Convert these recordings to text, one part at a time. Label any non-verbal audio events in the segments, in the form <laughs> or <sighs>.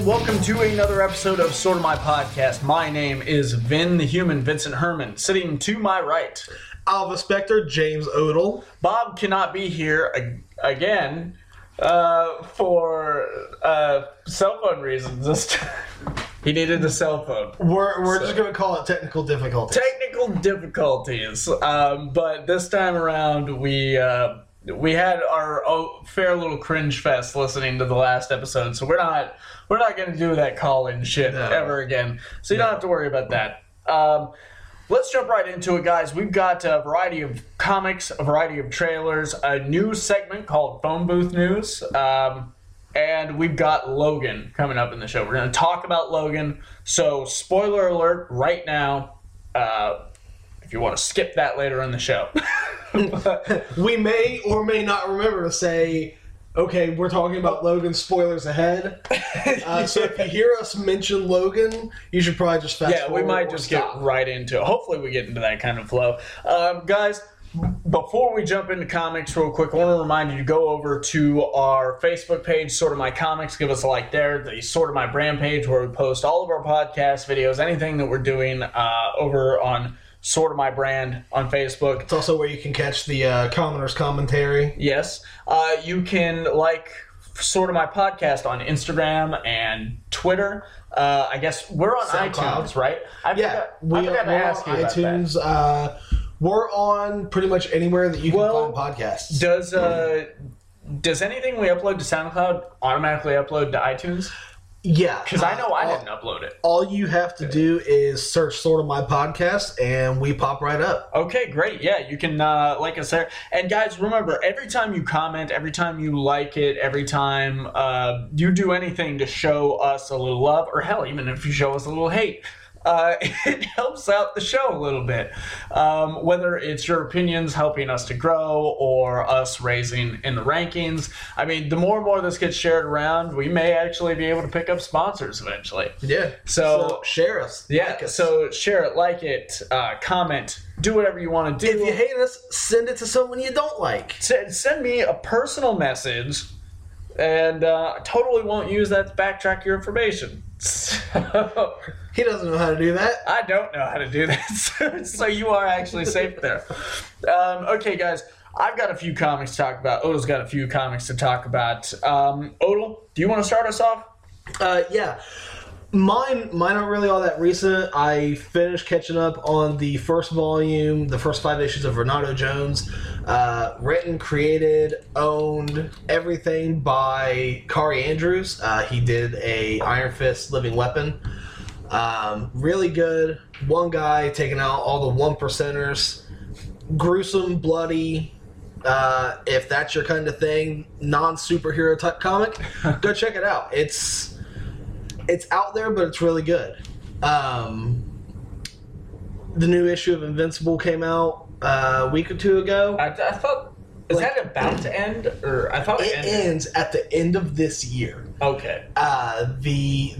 welcome to another episode of Sorta My Podcast. My name is Vin the Human, Vincent Herman. Sitting to my right, Alva Spectre, James Odell. Bob cannot be here ag- again uh, for uh, cell phone reasons this time. <laughs> he needed a cell phone. We're, we're So- just going to call it technical difficulties. Technical difficulties, um, but this time around we. Uh, we had our oh, fair little cringe fest listening to the last episode, so we're not we're not going to do that call-in shit No. ever again. So you don't have to worry about that. Um, let's jump right into it, guys. We've got a variety of comics, a variety of trailers, a new segment called Phone Booth News, um, and we've got Logan coming up in the show. We're going to talk about Logan. So spoiler alert right now. Uh, if you want to skip that later in the show. <laughs> <laughs> we may or may not remember to say, okay, we're talking about Logan spoilers ahead. <laughs> Uh, so if you hear us mention Logan, you should probably just fast yeah, we might just stop. get right into it. Hopefully, we get into that kind of flow. Um, guys, before we jump into comics, real quick, I want to remind you to go over to our Facebook page, Sorta My Comics. Give us a like there. The Sorta My Brand page, where we post all of our podcast videos, anything that we're doing uh, over on Sorta My Brand on Facebook. It's also where you can catch the uh, commoner's commentary. Yes. Uh, you can like sorta my podcast on Instagram and Twitter. Uh, I guess we're on SoundCloud. iTunes, right? I Yeah, forgot, we, I forgot ask on you about that. iTunes. Uh, we're on pretty much anywhere that you can Well, find podcasts. Does uh, does anything we upload to SoundCloud automatically upload to iTunes? Yeah, Because I know I all- didn't upload it. All you have to do is search sorta my podcast, and we pop right up. Okay, great. Yeah, you can uh, like us there. And guys, remember, every time you comment, every time you like it, every time uh, you do anything to show us a little love, or hell, even if you show us a little hate, uh, <laughs> it helps out the show a little bit. Um, whether it's your opinions helping us to grow or us raising in the rankings. I mean, the more and more this gets shared around, we may actually be able to pick up sponsors eventually. Yeah. So- share us. Yeah, like us. so share it, like it, uh, comment, do whatever you want to do. if you hate us, send it to someone you don't like. send, send me a personal message and uh, I totally won't use that to backtrack your information. <laughs> So, He doesn't know how to do that. I don't know how to do that, <laughs> so, so you are actually safe there. Um, okay, guys, I've got a few comics to talk about. Odo's got a few comics to talk about. Um, do you want to start us off? Uh, yeah. Mine, mine aren't really all that recent. I finished catching up on the first volume, the first five issues of Renato Jones, uh, written, created, owned, everything by Kaare Andrews. Uh, he did a Iron Fist Living Weapon. Um, really good. One guy taking out all the one percenters. Gruesome, bloody. Uh, if that's your kind of thing, non superhero type comic, <laughs> go check it out. It's it's out there, but it's really good. Um, the new issue of Invincible came out uh, a week or two ago. I, I thought. Is Like- that about to end? Or I thought it, It ended. ends at the end of this year. Okay. Uh, the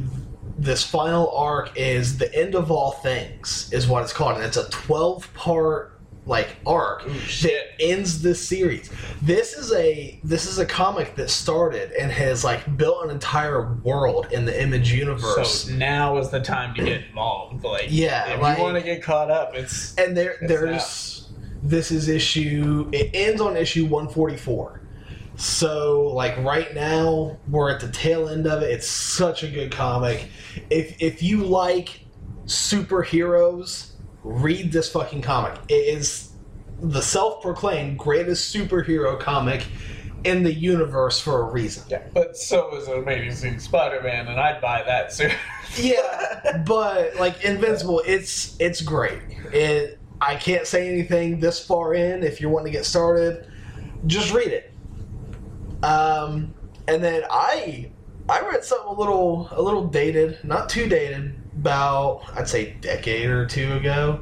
this final arc is the end of all things, is what it's called, and it's a twelve part like arc shit. that ends this series. This is a this is a comic that started and has like built an entire world in the Image universe. So now is the time to get involved. Like, Yeah, if like- you want to get caught up, it's and there It's there's this is issue it ends on issue 144 so like right now we're at the tail end of it. It's such a good comic. If if you like superheroes read this fucking comic. It is the self-proclaimed greatest superhero comic in the universe for a reason. Yeah. But so is Amazing Spider-Man, and I'd buy that soon. <laughs> yeah but like invincible it's it's great. It i can't say anything this far in. If you're wanting to get started just read it um and then i i read something a little a little dated not too dated about i'd say decade or two ago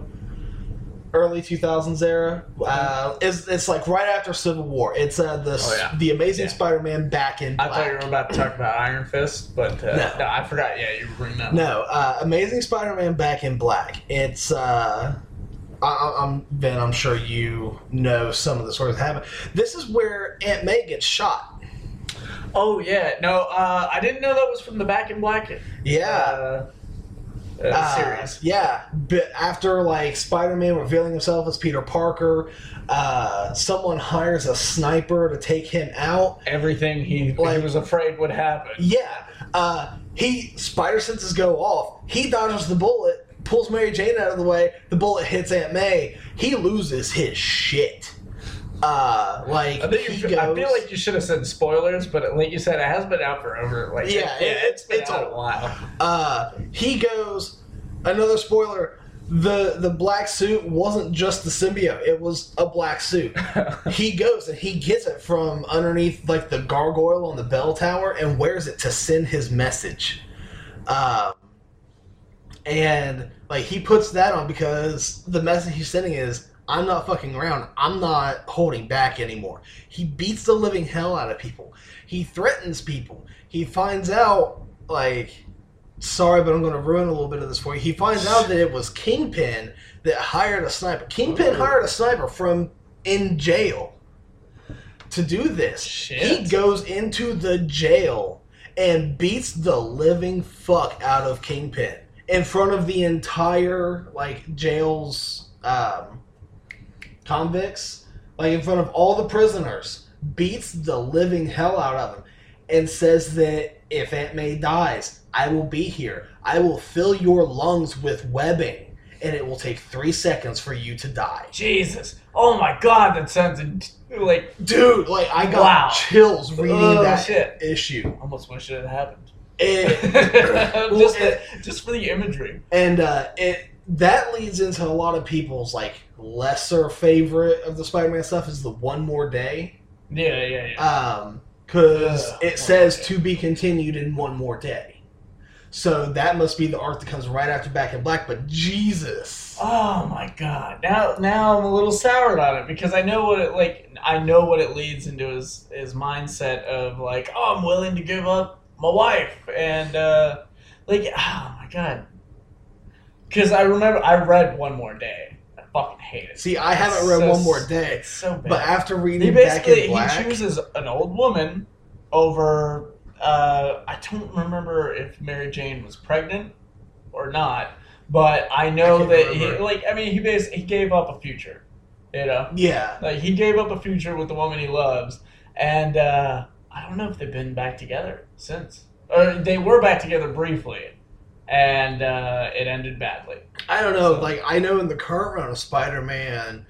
early 2000s era uh it's, it's like right after civil war it's uh the Oh, yeah. the amazing Yeah. spider-man back in I thought you were about to talk about Iron Fist, but uh, No. no. I forgot. Yeah, you were bringing that. up. No, uh, Amazing Spider-Man Back in Black. It's uh, I, I- I'm Ben. I'm sure you know some of the stories that happen. This is where Aunt May gets shot. Oh yeah, no, uh, I didn't know that was from the Back in Black Yeah. uh, uh, Uh, series. Yeah, but after like Spider-Man revealing himself as Peter Parker, uh, someone hires a sniper to take him out. Everything he, Like- he was afraid would happen. Yeah, uh, he spider senses go off. He dodges the bullet, pulls Mary Jane out of the way. The bullet hits Aunt May. He loses his shit. Uh, like I think goes. I feel like you should have said spoilers, but like you said, it has been out for over like Yeah, it, it- it's been it's out a- a while. uh, he goes. Another spoiler: the the black suit wasn't just the symbiote; it was a black suit. <laughs> he goes and he gets it from underneath like the gargoyle on the bell tower and wears it to send his message. Um, and like he puts that on because the message he's sending is I'm not fucking around. I'm not holding back anymore. He beats the living hell out of people. He threatens people. He finds out like sorry, but I'm going to ruin a little bit of this for you. He finds out that it was Kingpin that hired a sniper. Kingpin Ooh. hired a sniper from in jail to do this. Shit. He goes into the jail and beats the living fuck out of Kingpin in front of the entire like jail's um, convicts, like in front of all the prisoners, beats the living hell out of them, and says that if Aunt May dies, I will be here. I will fill your lungs with webbing, and it will take three seconds for you to die. Jesus, oh my God, that sounds like Dude, like I got Wow. chills reading Oh, that shit. issue. almost wish it had happened. It, <laughs> just, it- just for the imagery. and uh, it that leads into a lot of people's like lesser favorite of the Spider-Man stuff is the one more day. Yeah, yeah, yeah. Um, because it says to be continued in one more day. So that must be the art that comes right after Back in Black. But Jesus, Oh my god! Now, now I'm a little soured on it because I know what it like. I know what it leads into his his mindset of like, oh, I'm willing to give up my wife and uh, like, <sighs> oh my god. Because I remember I read One More Day. I fucking hate it. see, I haven't read so One More Day, It's so bad. but after reading he basically in he chooses an old woman over. Uh, I don't remember if Mary Jane was pregnant or not, but I know can't that he like. I mean, he basically he gave up a future. You know, yeah, like he gave up a future with the woman he loves, and uh, I don't know if they've been back together since, or they were back together briefly, and uh, it ended badly. I don't know. So- Like I know in the current run of Spider-Man,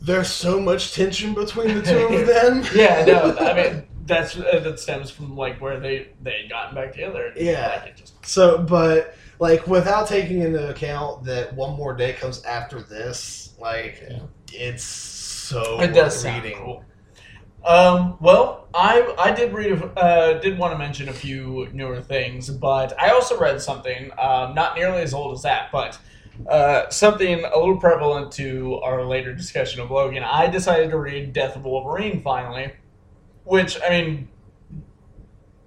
there's so much tension between the two of <laughs> them. Yeah, no, I mean <laughs> that's uh, that stems from like where they they had gotten back together. and, Yeah. like, it just So, but like without taking into account that one more day comes after this, like Yeah. it's so it does sound reading. cool. Um, well, I I did read uh, did want to mention a few newer things, but I also read something um, not nearly as old as that, but uh, something a little prevalent to our later discussion of Logan. I decided to read Death of Wolverine finally, which I mean,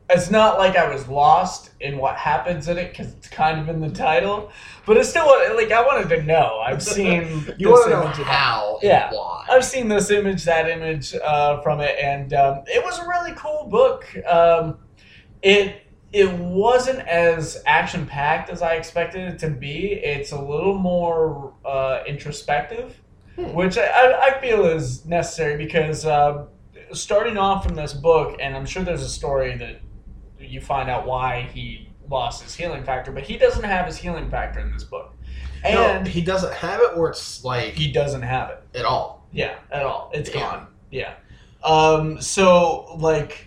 it's not like I was lost in what happens in it because it's kind of in the title, but it's still like I wanted to know. I've seen <laughs> You this want to know how? Yeah. Why? I've seen this image, that image uh, from it, and um, it was a really cool book. Um, it it wasn't as action packed as I expected it to be. It's a little more uh, introspective, Hmm. which I, I, I feel is necessary because uh, starting off from this book, and I'm sure there's a story that you find out why he lost his healing factor, but he doesn't have his healing factor in this book, no, and he doesn't have it, or it's like he doesn't have it. at all. Yeah, at all. It's Yeah. gone. Yeah. Um, so like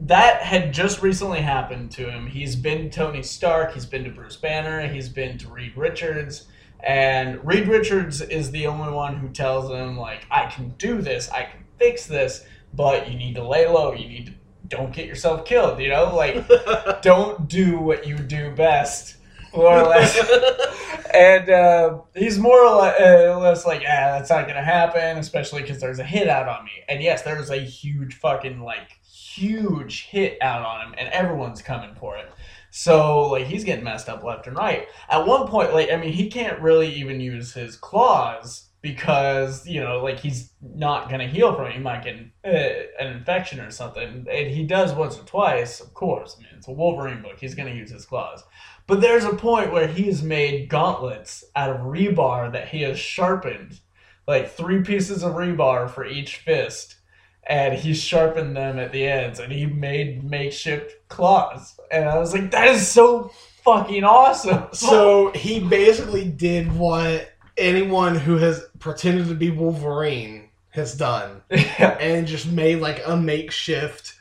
that had just recently happened to him. He's been Tony Stark, he's been to Bruce Banner, he's been to Reed Richards, and Reed Richards is the only one who tells him like I can do this, I can fix this, but you need to lay low, you need to don't get yourself killed, you know? Like <laughs> don't do what you do best. More or less <laughs> and uh, he's more or uh, less like, yeah, that's not gonna happen, especially because there's a hit out on me. And yes, there's a huge fucking like huge hit out on him, and everyone's coming for it. So like he's getting messed up left and right. At one point, like I mean, he can't really even use his claws because you know like he's not gonna heal from it. He might get uh, an infection or something, and he does once or twice. Of course, I mean it's a Wolverine book. He's gonna use his claws. But there's a point where he has made gauntlets out of rebar that he has sharpened, like three pieces of rebar for each fist, and he sharpened them at the ends, and he made makeshift claws. And I was like, that is so fucking awesome. So <laughs> he basically did what anyone who has pretended to be Wolverine has done, <laughs> yeah. and just made like a makeshift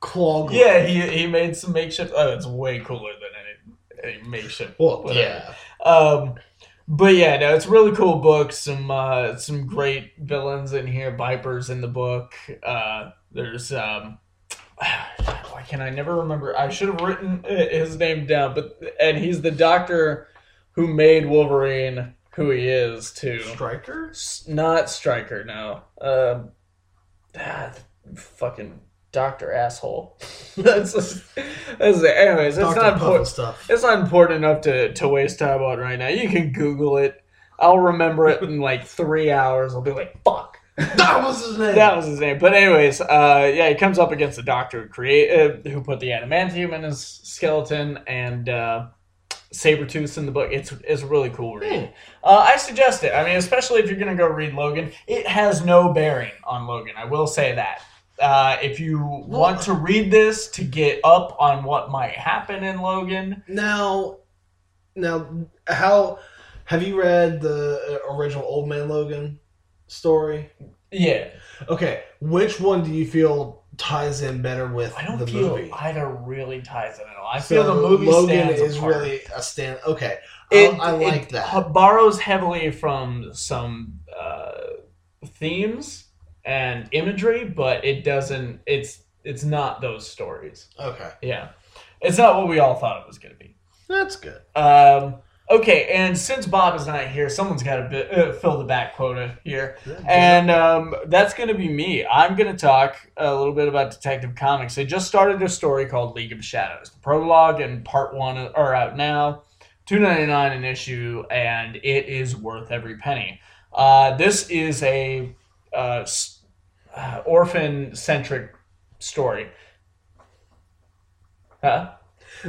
claw. Yeah, he he made some makeshift. Oh, it's way cooler than any, any makeshift. Well, whatever. yeah. Um, but yeah, no, it's a really cool book. Some uh, some great villains in here. Viper's in the book. Uh, there's um, <sighs> why can I never remember? I should have written his name down, but and he's the doctor who made Wolverine who he is too. Stryker. S- Not Stryker, no. Um, ah, fucking Doctor asshole. <laughs> that's just, that's. Anyways, it's Dr. not important. stuff. It's not important enough to, to waste time on right now. You can Google it. I'll remember it in like <laughs> three hours. I'll be like, fuck. That was his name. That was his name. But anyways, uh, yeah, he comes up against the doctor who create uh, who put the adamantium in his skeleton and uh, Sabretooth in the book. It's it's a really cool read. Uh, I suggest it. I mean, especially if you're gonna go read Logan. It has no bearing on Logan. I will say that. Uh, if you want to read this to get up on what might happen in Logan, Now, now, how have you read the uh, original Old Man Logan story? yeah, Okay, which one do you feel ties in better with I don't the feel movie? either really ties in at all. I So feel the movie Logan is apart. really a stand. Okay, It, I, I like it that. borrows heavily from some uh, themes and imagery, but it doesn't. It's it's not those stories. Okay, Yeah, it's not what we all thought it was going to be. that's good. Um, Okay, and since Bob is not here, someone's got to uh, fill the back quota here, and um, that's going to be me. I'm going to talk a little bit about Detective Comics. They just started a story called League of Shadows. The prologue and part one uh, are out now, two ninety nine an issue, and it is worth every penny. Uh, this is a uh, uh orphan centric story. Huh?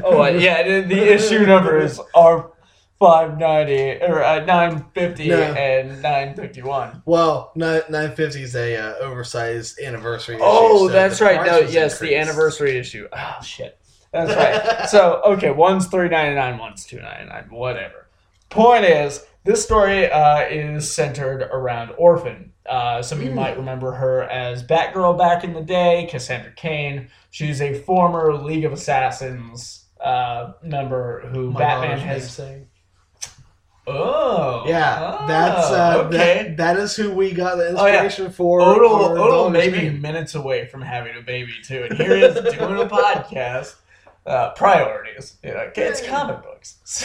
Oh uh, yeah, the <laughs> issue number is our 590 or uh, 950 no. and 951 well 950 is a uh, oversized anniversary oh so that's right. No yes increased. the anniversary issue. Oh shit. That's right. <laughs> So okay one's 399 one's 299 whatever. Point is this story uh, is centered around orphan. Uh, some of you mm. might remember her as batgirl back in the day cassandra cain she's a former league of assassins uh, member who My batman has saying Oh, Yeah, Oh, that's uh, okay. that, that is who we got the Oh, yeah. inspiration for. Odell, our Odell may be name. minutes away from having a baby too, and here he doing a podcast. Uh, priorities, you know, it's comic books. <laughs>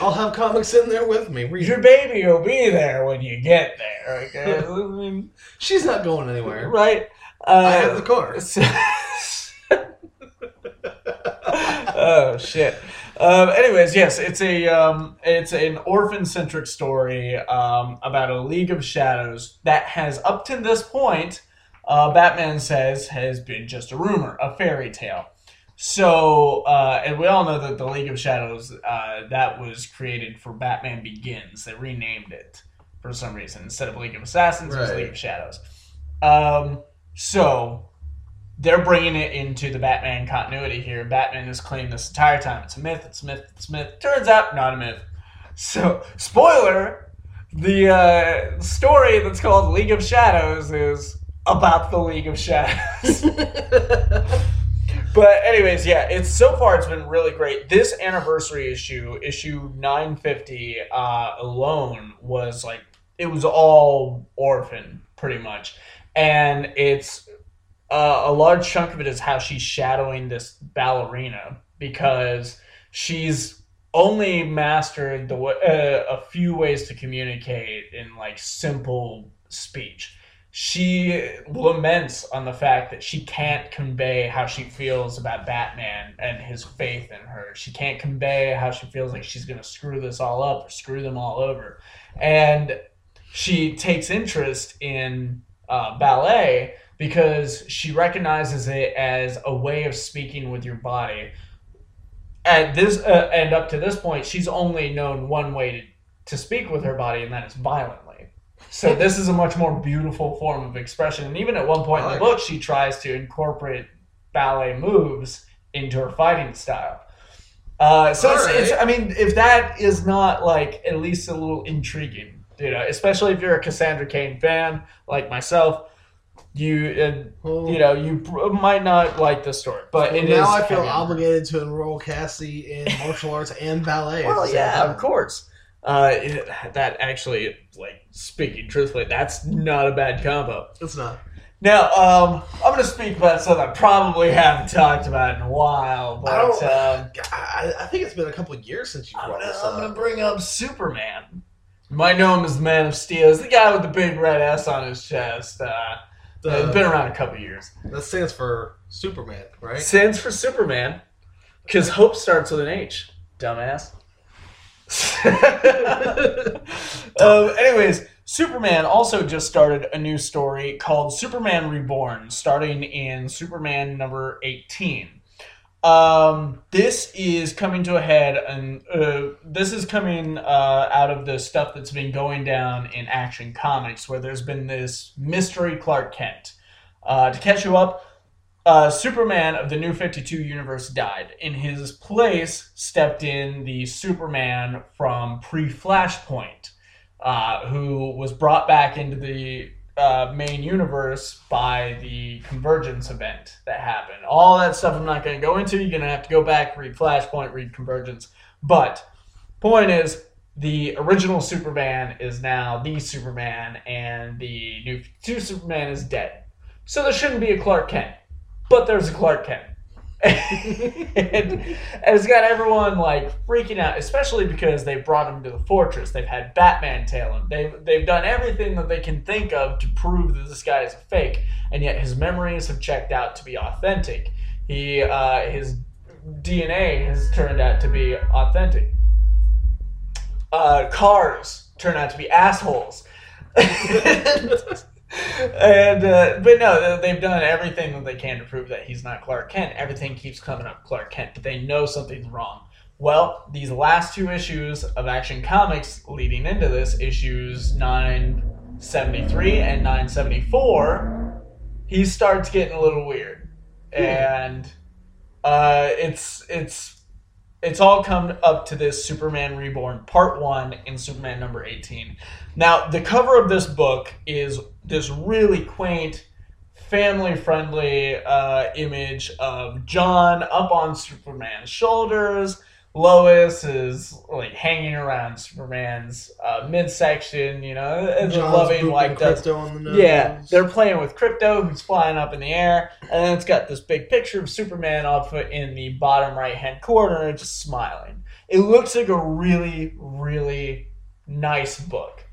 I'll have comics in there with me. Read Your baby will be there when you get there. Okay, <laughs> I mean, She's not going anywhere. right? Uh, I have the car. <laughs> oh shit. Um, anyways, yes, it's a um, it's an orphan centric story um, about a League of Shadows that has up to this point, uh, Batman says has been just a rumor, a fairy tale. So, uh, and we all know that the League of Shadows uh, that was created for Batman Begins. They renamed it for some reason instead of League of Assassins, it was League of Shadows. Um, so they're bringing it into the Batman continuity here. Batman has claimed this entire time it's a myth, it's a myth, it's a myth. Turns out, not a myth. So, spoiler: the uh, story that's called League of Shadows is about the League of Shadows. <laughs> But anyways, yeah, it's so far it's been really great. This anniversary issue, issue 950 uh, alone was like it was all orphan pretty much. And it's uh, a large chunk of it is how she's shadowing this ballerina because she's only mastered the uh, a few ways to communicate in like simple speech she laments on the fact that she can't convey how she feels about Batman and his faith in her. She can't convey how she feels like she's going to screw this all up or screw them all over. And she takes interest in uh, ballet because she recognizes it as a way of speaking with your body. At this uh, and up to this point, she's only known one way to, to speak with her body, and that is violently. So <laughs> this is a much more beautiful form of expression. And even at one point in the book, she tries to incorporate ballet moves into her fighting style. Uh, so it's, All it's. I mean, if that is not like at least a little intriguing, you know, especially if you're a Cassandra Cain fan like myself, you uh, Well, you know you might not like the story, but it is. now I feel heavy. obligated to enroll Cassie in martial arts and ballet. Well, yeah, time. of course. Uh, it, that actually, like speaking truthfully, that's not a bad combo. It's not. Now, um, I'm going to speak about something I probably haven't talked about in a while, but I um, I, I think it's been a couple of years since you brought gonna, this I'm gonna bring up Superman. You might know him as the Man of Steel. He's the guy with the big red S on his chest. Uh, The- it's been around a couple years. that stands for Superman, right? Stands for Superman, because hope starts with an H. Dumbass. <laughs> um, anyways, Superman also just started a new story called Superman Reborn, starting in Superman number 18. Um, this is coming to a head, and uh, this is coming uh, out of the stuff that's been going down in Action Comics, where there's been this mystery Clark Kent. Uh, to catch you up, uh, Superman of the New 52 universe died. In his place stepped in the Superman from pre Flashpoint, uh, who was brought back into the uh, main universe by the Convergence event that happened. All that stuff I'm not going to go into. You're going to have to go back, read Flashpoint, read Convergence. But, point is, the original Superman is now the Superman, and the new 52 Superman is dead. So there shouldn't be a Clark Kent but there's a Clark Kent. And, <laughs> and it's got everyone like freaking out, especially because they brought him to the fortress. They've had Batman tail him. They've they've done everything that they can think of to prove that this guy is a fake, and yet his memories have checked out to be authentic. He uh, his DNA has turned out to be authentic. Uh, cars turn out to be assholes. <laughs> and uh, but no, they've done everything that they can to prove that he's not Clark Kent. Everything keeps coming up Clark Kent, but they know something's wrong. Well, these last two issues of Action Comics leading into this, issues 973 and 974, he starts getting a little weird. And uh, it's it's it's all come up to this Superman Reborn Part 1 in Superman number 18. Now, the cover of this book is this really quaint, family friendly uh, image of Jon up on Superman's shoulders. Lois is like hanging around Superman's uh, midsection, you know, and loving like the, krypto on the nose. yeah, they're playing with Krypto, who's flying up in the air, and then it's got this big picture of Superman off in the bottom right hand corner, just smiling. It looks like a really, really nice book.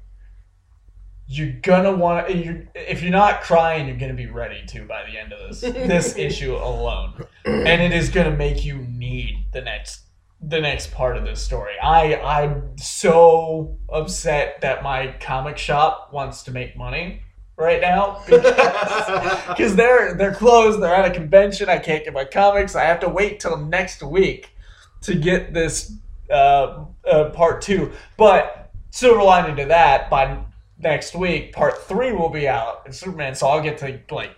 You're gonna want to. You, if you're not crying, you're gonna be ready to by the end of this this <laughs> issue alone, and it is gonna make you need the next the next part of this story. I I'm so upset that my comic shop wants to make money right now <laughs> because they're they're closed. They're at a convention. I can't get my comics. I have to wait till next week to get this uh, uh, part two. But silver lining to that, by next week, part three will be out in Superman. So I'll get to like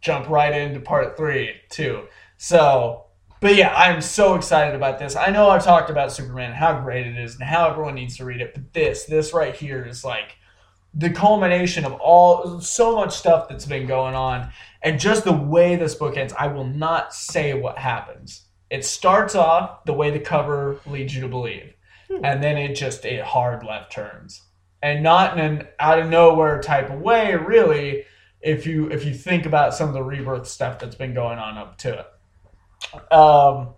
jump right into part three too. So. But yeah, I'm so excited about this. I know I've talked about Superman and how great it is and how everyone needs to read it, but this, this right here is like the culmination of all so much stuff that's been going on and just the way this book ends i will not say what happens. It starts off the way the cover leads you to believe hmm. and then it just it hard left turns. And not in an out of nowhere type of way really if you if you think about some of the rebirth stuff that's been going on up to it um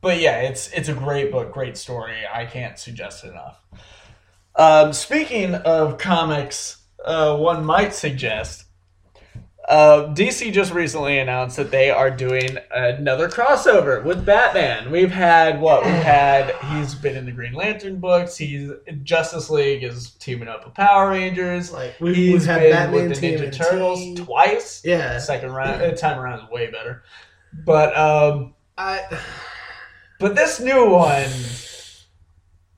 but yeah it's it's a great book great story i can't suggest it enough um, speaking of comics, uh, one might suggest Uh, DC just recently announced that they are doing another crossover with Batman. We've had what we've <laughs> had. He's been in the Green Lantern books. He's Justice League is teaming up with Power Rangers. Like we've, He's we've had Batman with the Ninja. Turtles twice. Yeah, Second round, uh, time around is way better. But um, I but this new one,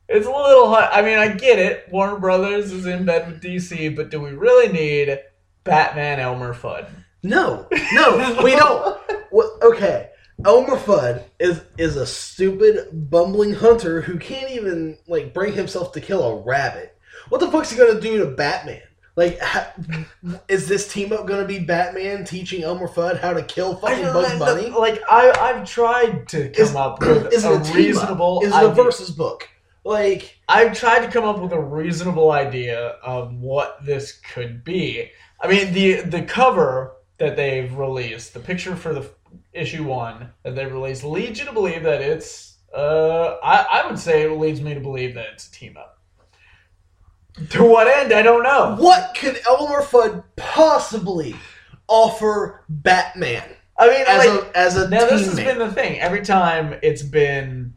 it's a little hard. I mean, I get it. Warner Brothers is in bed with DC, but do we really need Batman Elmer Fudd? no no we don't. <laughs> Well, okay, Elmer Fudd is is a stupid bumbling hunter who can't even like bring himself to kill a rabbit. What the fuck's he gonna do to Batman? Like, ha, is this team up gonna be Batman teaching Elmer Fudd how to kill fucking Bugs Bunny? Like I, I've tried to come Is- up with Is a a reasonable. Up? Is it a idea. versus book? Like, I've tried to come up with a reasonable idea of what this could be. I mean, the the cover that they've released, the picture for the issue one that they've released, leads you to believe that it's. Uh, I I would say it leads me to believe that it's a team up. To what end? I don't know. what could Elmer Fudd possibly offer Batman I mean, as like, a as a Now this has been the thing. Every time it's been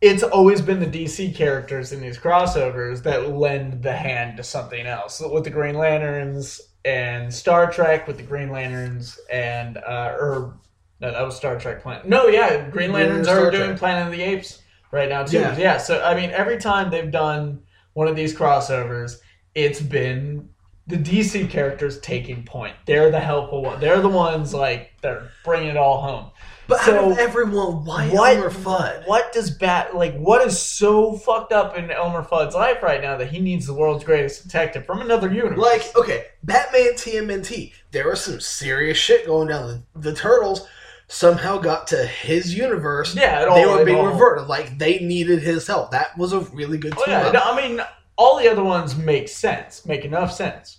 it's always been the DC characters in these crossovers that lend the hand to something else. With the Green Lanterns and Star Trek with the Green Lanterns and uh or no, that was Star Trek Planet. No, yeah, Green Lanterns are doing Trek. Planet of the Apes right now too. Yeah. yeah, so I mean every time they've done one of these crossovers, it's been the DC characters taking point. They're the helpful one. They're the ones like they're bringing it all home. But So, out of everyone, why what- Elmer Fudd? What does Bat like? What is so fucked up in Elmer Fudd's life right now that he needs the world's greatest detective from another universe? Like, okay, Batman TMNT. There was some serious shit going down. The, the Turtles somehow got to his universe. yeah, all, they were being all- reverted. Like they needed his help. That was a really good Oh yeah, no, I mean all the other ones make sense, make enough sense.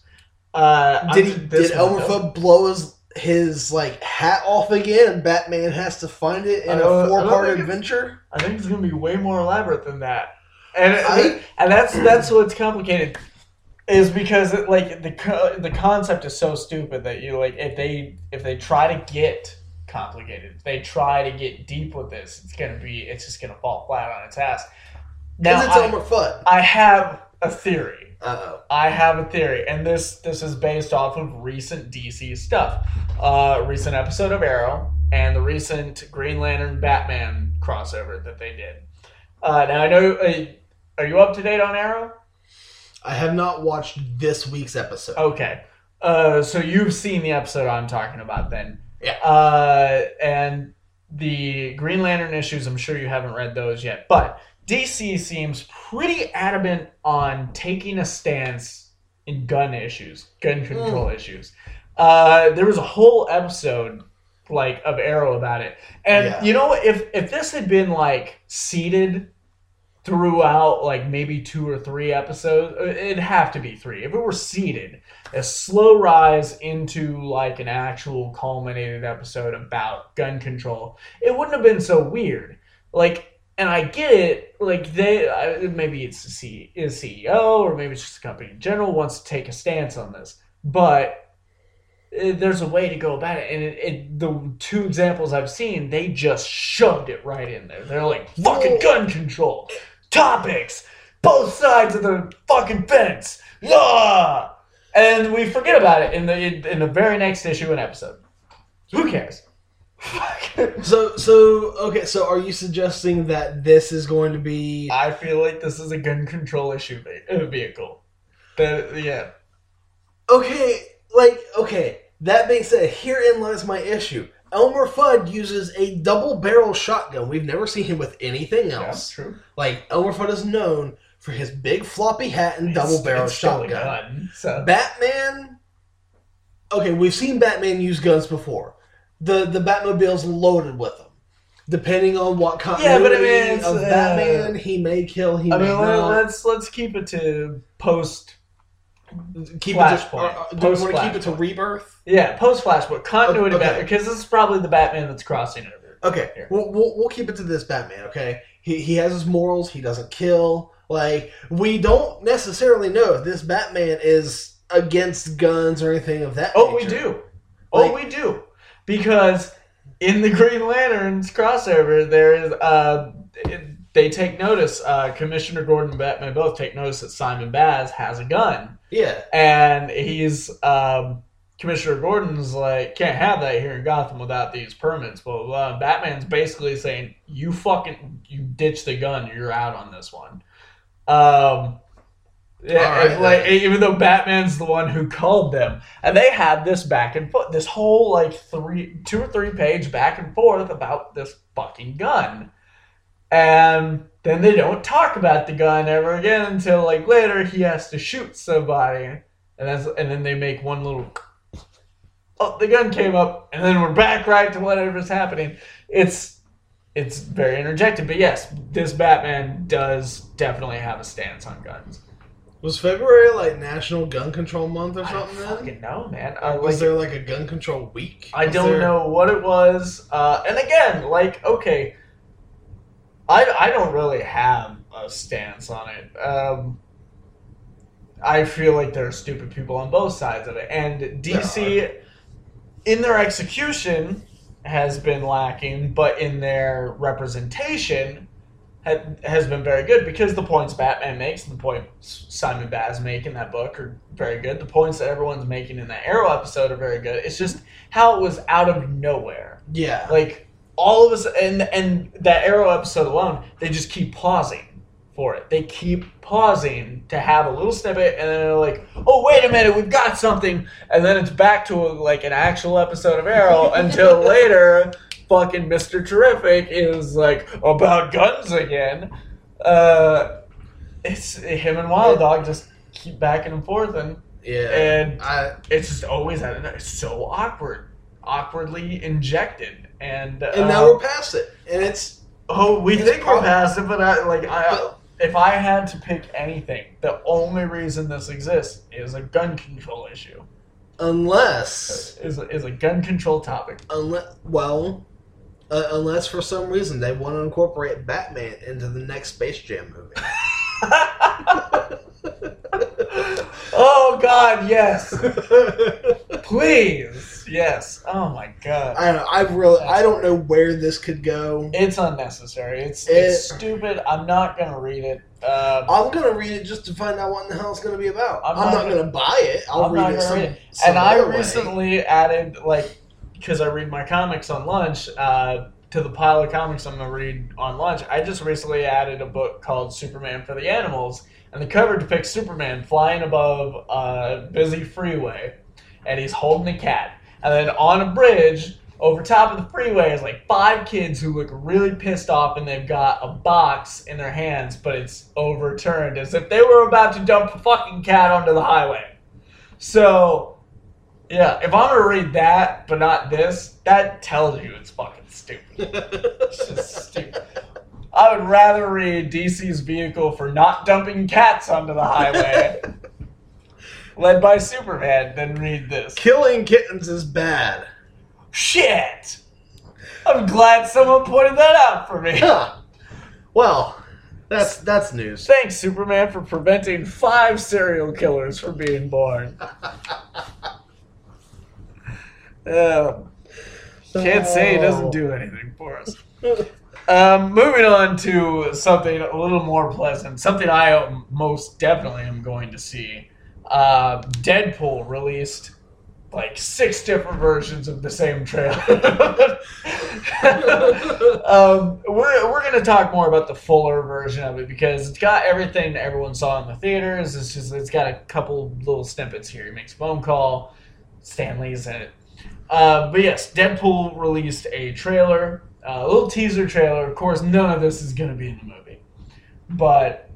Uh, Did he? Did one Elmer. Fudd blow his his like hat off again, and Batman has to find it in a four part adventure? I think it's gonna be way more elaborate than that, and I- and that's that's what's complicated, is because it, like the co- the concept is so stupid that you like if they if they try to get complicated, if they try to get deep with this, it's gonna be it's just gonna fall flat on its ass. Now Because it's I, Elmer Fudd. I have a theory. Uh I have a theory, and this this is based off of recent DC stuff. Uh, recent episode of Arrow and the recent Green Lantern Batman crossover that they did. Uh, now I know. Uh, are you up to date on Arrow? I have not watched this week's episode. Okay. Uh, so you've seen the episode I'm talking about then. Yeah. Uh, and the Green Lantern issues, I'm sure you haven't read those yet, but DC seems pretty adamant on taking a stance in gun issues, gun control issues. Uh, there was a whole episode like of Arrow about it, and Yeah. you know if if this had been like seeded throughout like maybe two or three episodes, uh, it'd have to be three. If it were seeded, a slow rise into like an actual culminated episode about gun control, it wouldn't have been so weird. Like, and I get it. Like they maybe it's the C, is CEO or maybe it's just the company in general wants to take a stance on this, but. uh, There's a way to go about it, and it, it, the two examples I've seen, they just shoved it right in there. They're like, "Fucking gun control, topics, both sides of the fucking fence, yeah." And we forget about it in the in the very next issue and episode. Who cares? <laughs> So so okay. So are you suggesting that this is going to be? I feel like this is a gun control issue uh, vehicle. The, yeah, Okay, like okay. That being said, herein lies my issue. Elmer Fudd uses a double barrel shotgun. We've never seen him with anything else. true. Like Elmer Fudd is known for his big floppy hat and double barrel it's still a shotgun. gun, so. Batman. Okay, we've seen Batman use guns before. The the Batmobile's loaded with them. Depending on what Yeah, but I continuity mean, of uh, Batman, he may kill. He I may mean, not. let's let's keep it to post. keep Flashpoint. it to, uh, do we want to keep it to Rebirth? Yeah, post Flashpoint continuity Okay. Batman because this is probably the Batman that's crossing over. Okay, we'll, we'll, we'll keep it to this Batman, okay? He, he has his morals, he doesn't kill. Like, we don't necessarily know if this Batman is against guns or anything of that. Oh, we nature. do. Oh, we do. Because in the Green Lanterns crossover, there is uh, it- they take notice. Uh, Commissioner Gordon and Batman both take notice that Simon Baz has a gun, Yeah, and he's um, Commissioner Gordon's like can't have that here in Gotham without these permits. Blah. Batman's basically saying you fucking you ditch the gun, you're out on this one. Um, yeah, right, like then. even though Batman's the one who called them, and they had this back and forth, this whole like three, two or three page back and forth about this fucking gun, and then they don't talk about the gun ever again until like later he has to shoot somebody, and that's and then they make one little. Oh, the gun came up, and then we're back right to whatever's happening. It's it's very interjected, but yes, this Batman does definitely have a stance on guns. was February like National Gun Control Month or I don't something? Then fucking know, man. I, was like, there like a gun control week? I Was don't there- know what it was. Uh, and again, like, okay, I, I don't really have a stance on it. Um, I feel like there are stupid people on both sides of it. And DC, in their execution, has been lacking, but in their representation, had, has been very good because the points Batman makes and the points Simon Baz make in that book are very good. The points that everyone's making in that Arrow episode are very good. It's just how it was out of nowhere. Yeah, Like all of us, and and that Arrow episode alone, they just keep pausing for it. They keep pausing to have a little snippet, and then they're like, "Oh, wait a minute, we've got something," and then it's back to like an actual episode of Arrow <laughs> until later. Fucking Mister Terrific is like about guns again. Uh, it's him and Wild Dog just keep backing and forth, and yeah. and I it's just always I don't know, it's so awkward, awkwardly injected, and and now we're past it, and it's oh we think we're past it, but I like I But- if I had to pick anything, the only reason this exists is a gun control issue. unless Is a, is a gun control topic. unless well. Uh, unless for some reason they want to incorporate Batman into the next Space Jam movie. <laughs> oh God, yes, <laughs> please, yes. Oh my God. I don't know. I really, I don't know where this could go. It's unnecessary. It's it's It- stupid. I'm not gonna read it. Um, I'm gonna read it just to find out what in the hell it's gonna be about. I'm I'm, not not, gonna- buy it. I'll I'm read not it gonna some, read it. some and I other way. recently added like because I read my comics on lunch uh, to the pile of comics I'm gonna read on lunch. I just recently added a book called Superman for the Animals, and the cover depicts Superman flying above a busy freeway, and he's holding a cat, and then on a bridge. Over top of the freeway is like five kids who look really pissed off, and they've got a box in their hands, but it's overturned as if they were about to dump a fucking cat onto the highway. So, yeah, if I'm gonna read that but not this, that tells you it's fucking stupid. <laughs> It's just stupid. I would rather read DC's vehicle for not dumping cats onto the highway, <laughs> led by Superman, than read this. Killing kittens is bad. Shit! I'm glad someone pointed that out for me. Huh. Well, that's that's news. Thanks, Superman, for preventing five serial killers from being born. Uh, <laughs> can't say he doesn't do anything for us. Um, moving on to something a little more pleasant, something I most definitely am going to see. Uh, Deadpool released like six different versions of the same trailer. <laughs> um, we're we're gonna talk more about the fuller version of it because it's got everything that everyone saw in the theaters. It's just it's got a couple little snippets here. He makes a phone call. Stan Lee's in it. Uh, but yes, Deadpool released a trailer, a little teaser trailer. Of course, none of this is gonna be in the movie, but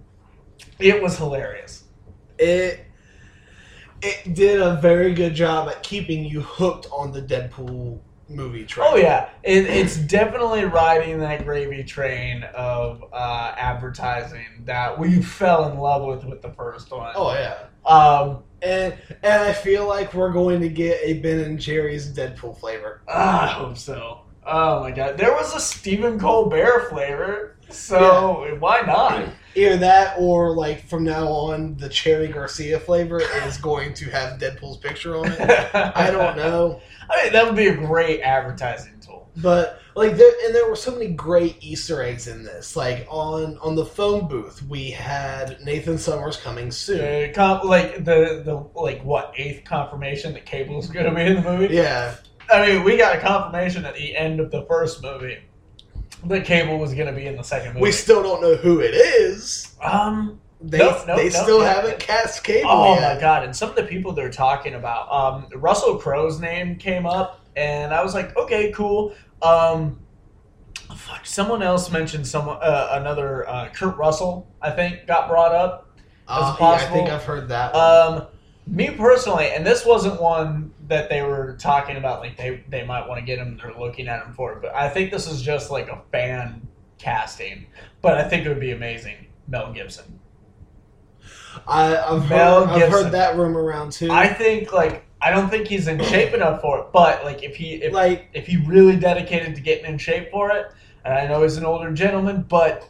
it was hilarious. It it did a very good job at keeping you hooked on the Deadpool movie trailer. Oh yeah, it, it's definitely riding that gravy train of uh, advertising that we <laughs> fell in love with with the first one. Oh yeah. Um, And and I feel like we're going to get a Ben and Jerry's Deadpool flavor. Ah, I hope so. Oh my god, there was a Stephen Colbert flavor, so why not? Either that or like from now on, the Cherry Garcia flavor is going to have Deadpool's picture on it. <laughs> I don't know, I mean, that would be a great advertising tool. but like there and there were so many great Easter eggs in this. Like on on the phone booth, we had Nathan Summers coming soon. Uh, com- like the the like what eighth confirmation that Cable is going to be in the movie. Yeah, I mean, we got a confirmation at the end of the first movie that Cable was going to be in the second movie. we still don't know who it is. um. They Nope, nope, they nope, still haven't cast Cable Oh yet. my god! And some of the people they're talking about, um, Russell Crowe's name came up, and I was like, okay, cool. Um, fuck, someone else mentioned someone, uh, another uh, Kurt Russell, I think, got brought up. Uh, As yeah, I think I've heard that. one. Um, me personally, and this wasn't one that they were talking about, like they they might want to get him, they're looking at him for, but I think this is just like a fan casting. But I think it would be amazing, Mel Gibson. I, I've, heard, I've heard that rumor around too. I think like I don't think he's in shape enough for it, but like if he if like if he really dedicated to getting in shape for it, and I know he's an older gentleman, but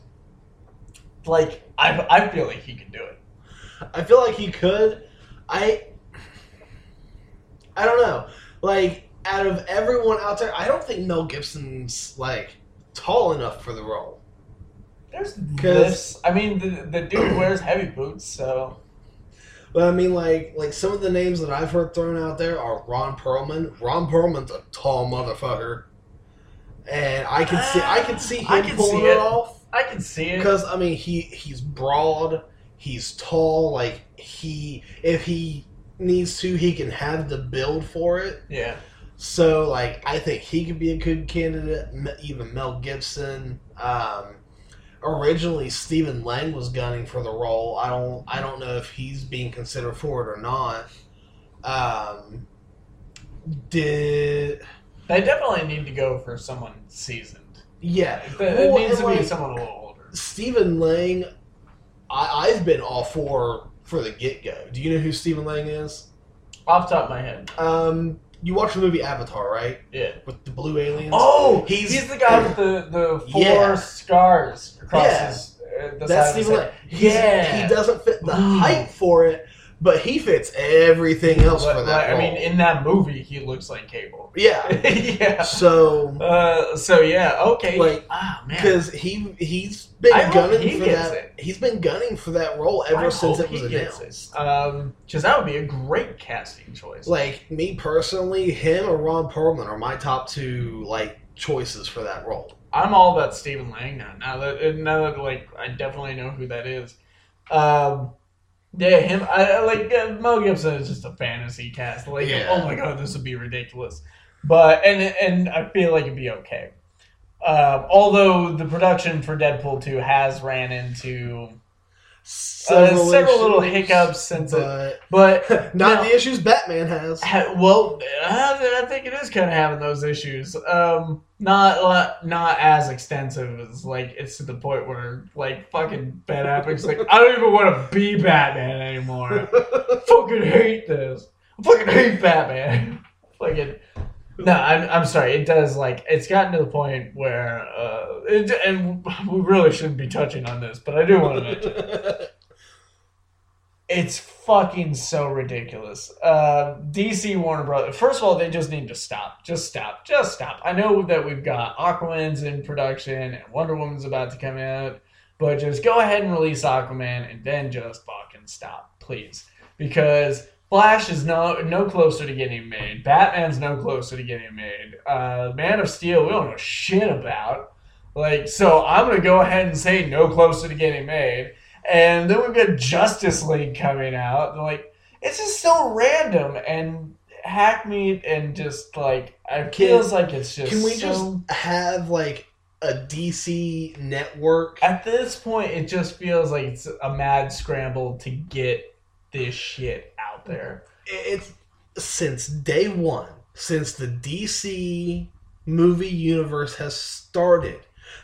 like I I feel like he could do it. I feel like he could. I I don't know. Like out of everyone out there, I don't think Mel Gibson's like tall enough for the role. There's this. I mean, the the dude wears heavy boots, so But I mean, like like some of the names that I've heard thrown out there are Ron Perlman. Ron Perlman's a tall motherfucker, and I can see I can see him can pulling see it it. off. I can see it. Because I mean, he he's broad, he's tall. Like he, if he needs to, he can have the build for it. Yeah, So like, I think he could be a good candidate. Even Mel Gibson. Um, originally, Stephen Lang was gunning for the role. I don't I don't know if he's being considered for it or not. Um, did they definitely need to go for someone seasoned. yeah? It, it Well, needs to be someone a little older. Stephen Lang, I, I've been all for for the get go. Do you know who Stephen Lang is? Off the top of my head, Um, you watch the movie Avatar, right? yeah. With the blue aliens. Oh, he's he's, the guy with the the four Yeah. scars across Yeah. his. Uh, the that's side of his Stephen head. Yeah. he doesn't fit the Ooh. height for it, but he fits everything else But, for like, that. I mean, in that movie, he looks like Cable. <laughs> yeah. yeah. So, Uh, so yeah, okay. Like, ah man, because he he's been I gunning he for that. it. He's been gunning for that role ever I since it was announced. it. Um, because that would be a great casting choice. Like me personally, him or Ron Perlman are my top two like choices for that role. I'm all about Stephen Lang now. Now that now that like I definitely know who that is. Um, yeah, him. I, I like uh, Mel Gibson is just a fantasy cast. Like, Yeah. oh my god, this would be ridiculous. But and and I feel like it'd be okay. Um, although the production for Deadpool 2 has ran into uh, several, little hiccups since it, but but <laughs> not no. the issues Batman has. Ha- well, I I think it is kind of having those issues. Um, not not as extensive as like it's to the point where like fucking Ben Affleck's like I don't even want to be Batman anymore. <laughs> fucking hate this. I fucking hate Batman. <laughs> fucking. No, I'm, I'm sorry. It does like it's gotten to the point where uh, it, and we really shouldn't be touching on this, but I do want to mention <laughs> it's fucking so ridiculous. Uh, DC Warner Brothers. First of all, they just need to stop. Just stop. Just stop. I know that we've got Aquaman's in production and Wonder Woman's about to come out, but just go ahead and release Aquaman and then just fucking stop, please, because Flash is no no closer to getting made. Batman's no closer to getting made. Uh, Man of Steel, we don't know shit about. Like, so I'm gonna go ahead and say no closer to getting made. And then we've got Justice League coming out. Like, it's just so random and hackneyed and just like it feels like it's just. Can we so- just have like a DC network? At this point, it just feels like it's a mad scramble to get this shit out there. It's since day one, since the DC movie universe has started.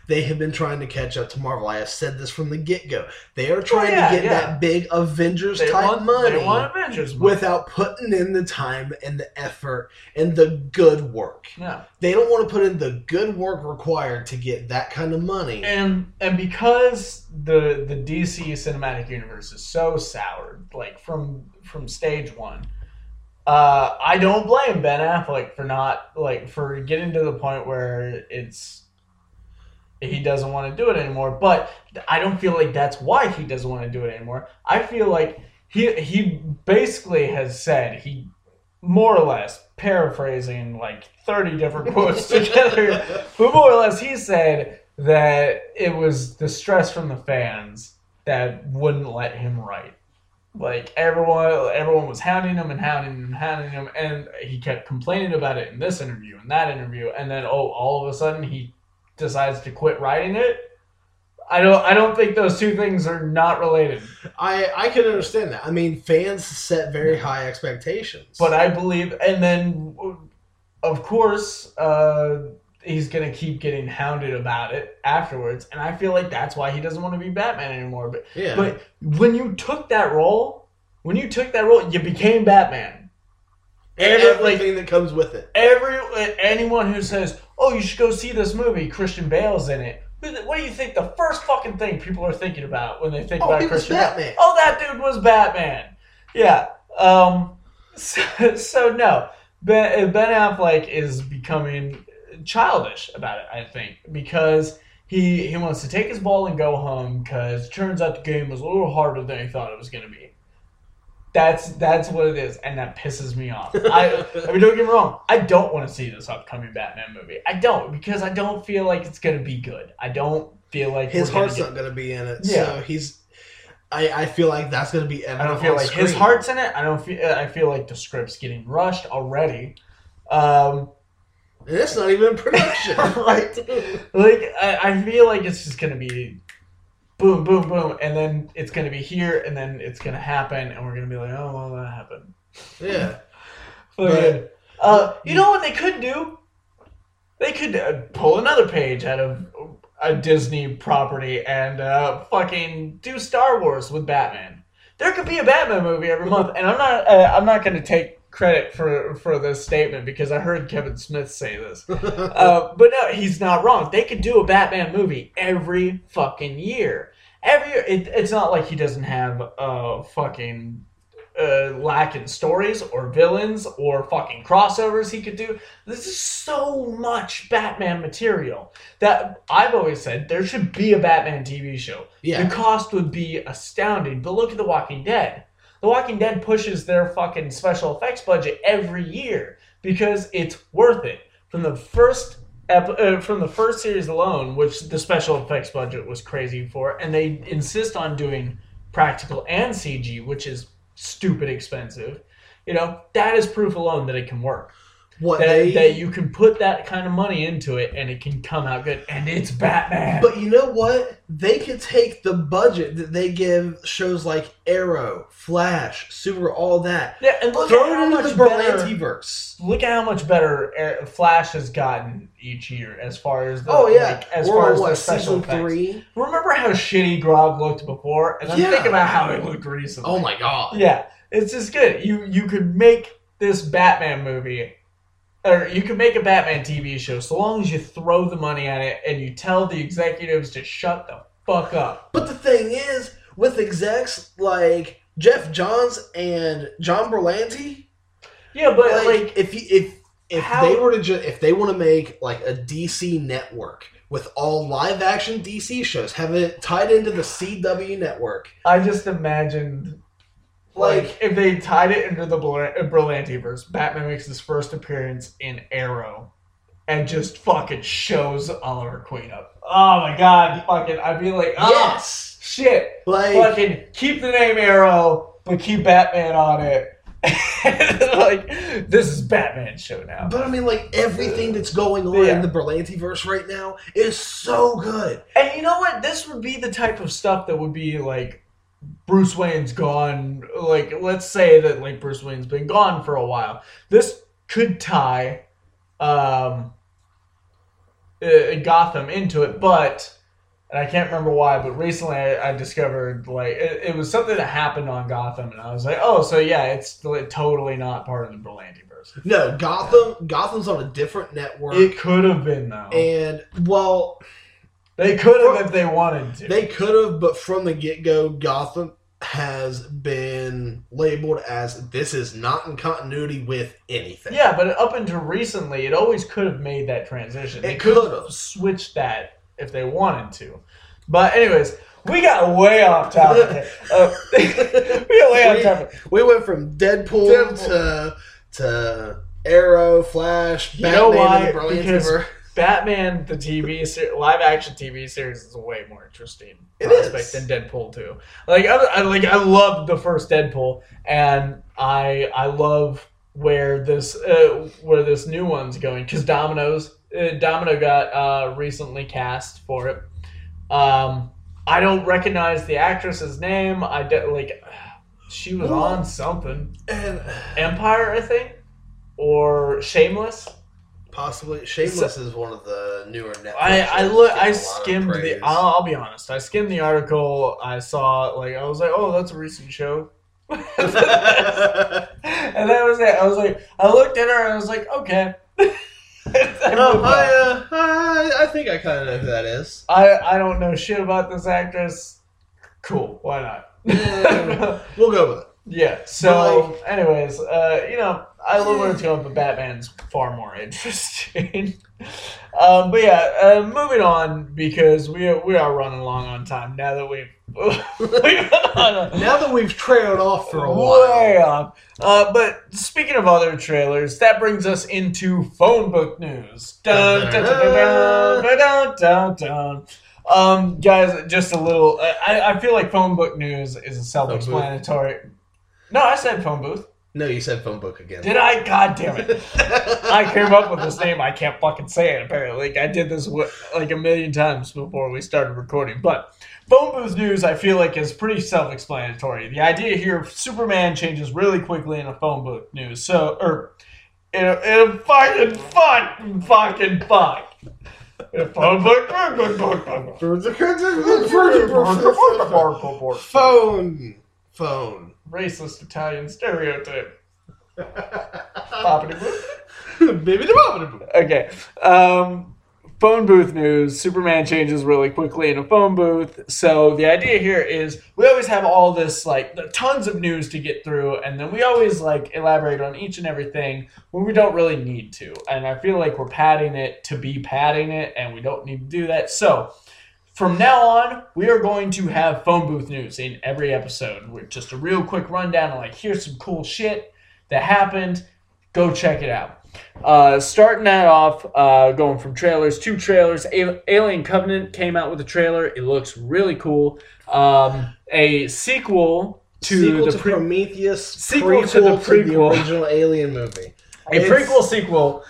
They have been trying to catch up to Marvel. I have said this from the get go. They are trying Oh, yeah, to get yeah. that big Avengers They type want, money Avengers money. without putting in the time and the effort and the good work. yeah. They don't want to put in the good work required to get that kind of money. and and because the the DC cinematic universe is so soured, like from from stage one, uh, I don't blame Ben Affleck for not like for getting to the point where it's he doesn't want to do it anymore. But I don't feel like that's why he doesn't want to do it anymore. I feel like he he basically has said he more or less paraphrasing like 30 different <laughs> quotes together but more or less he said that it was the stress from the fans that wouldn't let him write like everyone everyone was hounding him and hounding him and hounding him and he kept complaining about it in this interview and that interview and then oh all of a sudden he decides to quit writing it i don't i don't think those two things are not related I I can understand that. I mean, fans set very high expectations. But I believe, and then, of course, uh, he's gonna keep getting hounded about it afterwards, and I feel like that's why he doesn't want to be Batman anymore. But yeah, but when you took that role, when you took that role, you became Batman. and every- like- everything that comes with it. Every anyone who says, "Oh, you should go see this movie," Christian Bale's in it. What do you think the first fucking thing people are thinking about when they think Oh, about Christian Bale? Batman. Oh, that dude was Batman. Yeah. Um. <laughs> So, so no, Ben Ben Affleck is becoming childish about it. I think because he he wants to take his ball and go home because turns out the game was a little harder than he thought it was going to be. That's that's what it is, and that pisses me off. I, I mean, don't get me wrong. I don't want to see this upcoming Batman movie. I don't because I don't feel like it's going to be good. I don't feel like His we're gonna heart's get- not going to be in it. Yeah. So he's. I, I feel like that's going to be I don't feel like his heart's in it. I don't feel. I feel like the script's getting rushed already. Um, It's not even in production. <laughs> Right. like I, I feel like it's just gonna be boom, boom, boom, and then it's gonna be here, and then it's gonna happen, and we're gonna be like, oh well, that happened. yeah. <laughs> Fucking- uh, you know what they could do? They could uh, pull another page out of a Disney property and uh, fucking do Star Wars with Batman. There could be a Batman movie every month, and I'm not. Uh, I'm not going to take credit for for this statement because I heard Kevin Smith say this. <laughs> Uh, but no, he's not wrong. They could do a Batman movie every fucking year. Every year, it, it's not like he doesn't have uh fucking uh, lacking stories or villains or fucking crossovers he could do. This is so much Batman material that I've always said there should be a Batman TV show. Yeah. The cost would be astounding. But look at The Walking Dead. The Walking Dead pushes their fucking special effects budget every year because it's worth it. From the first ep- uh, from the first series alone, which the special effects budget was crazy for, and they insist on doing practical and CG, which is stupid expensive. You know, that is proof alone that it can work. What That, they that you can put that kind of money into it and it can come out good. And it's Batman. But you know what? They could take the budget that they give shows like Arrow, Flash, Super, all that, yeah, and look throw at it how into much the better. Berlantiverse. Look at how much better Flash has gotten each year as far as the, Oh yeah, like, as far as what the special effects. three? Remember how shitty Grodd looked before, and then Yeah. think about how it looked recently. Oh my god! Yeah, it's just good. You you could make this Batman movie, or you can make a Batman TV show, so long as you throw the money at it and you tell the executives to shut the fuck up. But the thing is, with execs like Geoff Johns and John Berlanti, Yeah, but like, like, if you, if if how- they were to ju- if they want to make like a DC network with all live action DC shows, have it tied into the CW network, I just imagined. Like, like if they tied it into the Bel- uh, Berlantiverse, Batman makes his first appearance in Arrow, and just fucking shows Oliver Queen up. Oh my god, fucking! I'd be like, oh yes, shit, like fucking keep the name Arrow, but keep Batman on it. <laughs> like this is Batman show now. But I mean, like everything that's going on Yeah. in the Berlantiverse right now is so good. And you know what? This would be the type of stuff that would be like Bruce Wayne's gone. Like let's say that like Bruce Wayne's been gone for a while. This could tie. Um, uh, Gotham into it, but and I can't remember why, but recently I, I discovered like it, it, was something that happened on Gotham, and I was like, oh, so yeah, it's like, totally not part of the Berlantiverse. No, Gotham. Yeah. Gotham's on a different network. It could have been though, and well, they could have if they wanted to. They could have, but from the get go, Gotham has been labeled as this is not in continuity with anything. Yeah, but up until recently, it always could have made that transition. It could have switched that if they wanted to. But anyways, we got way off topic. <laughs> uh, <laughs> we got way off topic. We went from Deadpool, Deadpool. to to Arrow, Flash, you Batman, know why? Because Batman, the TV ser- live action TV series, is way more interesting it prospect is. than Deadpool two. Like I, I like I love the first Deadpool, and I I love where this uh, where this new one's going because Domino's uh, Domino got uh, recently cast for it. Um, I don't recognize the actress's name. I de- like she was on something. And Empire, I think, or Shameless. Possibly, Shameless is one of the newer Netflix. I I look. I skimmed the. I'll, I'll, be honest. I skimmed the article. I saw like I was like, oh, that's a recent show. <laughs> and that was it. I was like, I looked at her and I was like, okay. <laughs> I, oh, I, uh, I, I think I kind of know who that is. I I don't know shit about this actress. Cool. Why not? we'll go with it. Yeah. So, like, anyways, uh, you know, I love where it's going, but Batman's far more <laughs> interesting. um, but yeah, uh, moving on because we are, we are running long on time now that we've <laughs> now that we've trailed off for a while. Way off. Uh, but speaking of other trailers, that brings us into phone book news. Dun, dun, dun, dun, dun, dun, dun. Um, guys, just a little. I, I feel like phone book news is self-explanatory. No, I said phone booth. No, you said phone book again. Did I? God damn it! I came up with this name. I can't fucking say it. Apparently, like I did this like a million times before we started recording. But phone booth news, I feel like, is pretty self-explanatory. The idea here: Superman changes really quickly in a phone booth news. So, or in a, in a fucking fuck, fucking fuck. Phone book, phone, phone racist Italian stereotype. <laughs> Boppity Baby the booth. Okay. Um, phone booth news. Superman changes really quickly in a phone booth. So the idea here is we always have all this like tons of news to get through, and then we always like elaborate on each and everything when we don't really need to. And I feel like we're padding it to be padding it, and we don't need to do that. So from now on, we are going to have phone booth news in every episode. With just a real quick rundown of like, here's some cool shit that happened. Go check it out. Uh, starting that off, uh, going from trailers to trailers. A- Alien Covenant came out with a trailer. It looks really cool. Um, a sequel to sequel the to pre- Prometheus. Sequel to the prequel, to the original Alien movie. A it's... prequel sequel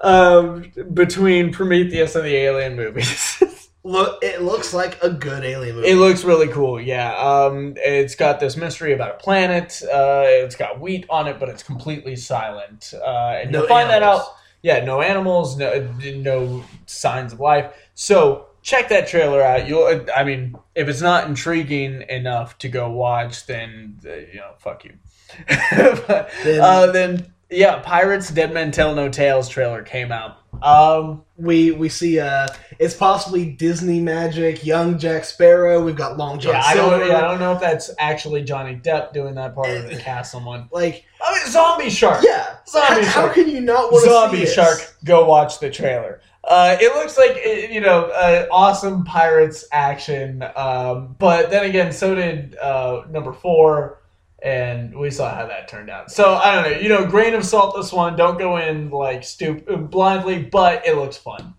um, between Prometheus and the Alien movies. <laughs> look it looks like a good alien movie. It looks really cool. Yeah. Um, it's got this mystery about a planet. Uh, it's got wheat on it, but it's completely silent. Uh, and no you'll find animals. that out. Yeah, no animals, no no signs of life. So check that trailer out. You'll. I mean, if it's not intriguing enough to go watch, then uh, you know, fuck you. <laughs> but, then, uh, then yeah, Pirates Dead Men Tell No Tales trailer came out. Um, we we see uh, it's possibly Disney magic, young Jack Sparrow. We've got Long John. Yeah, I don't. Yeah, I don't know if that's actually Johnny Depp doing that part of the <laughs> cast. Someone like I mean, Zombie Shark. Yeah, Zombie how, Shark. How can you not want Zombie to see Shark? This? Go watch the trailer. Uh, it looks like you know uh, awesome pirates action, um, but then again, so did uh, number four and we saw how that turned out. So I don't know, you know, grain of salt this one. Don't go in like stupid blindly, but it looks fun.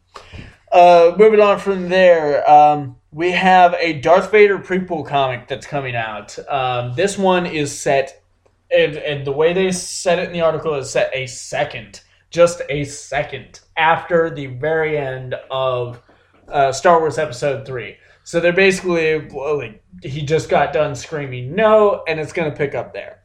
Uh, moving on from there, um, we have a Darth Vader prequel comic that's coming out. Um, this one is set, and, and the way they said it in the article is set a second, just a second after the very end of uh, Star Wars Episode Three. So they're basically like he just got done screaming no, and it's going to pick up there.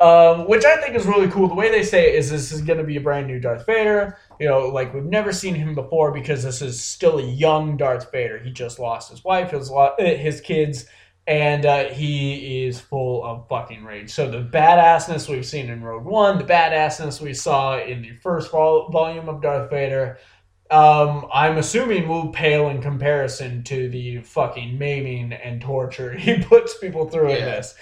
Um, which I think is really cool. The way they say it is this is going to be a brand new Darth Vader. You know, like we've never seen him before because this is still a young Darth Vader. He just lost his wife, his lo- uh, his kids, and uh, he is full of fucking rage. So the badassness we've seen in Rogue One, the badassness we saw in the first vol- volume of Darth Vader, um, I'm assuming will pale in comparison to the fucking maiming and torture <laughs> he puts people through in this.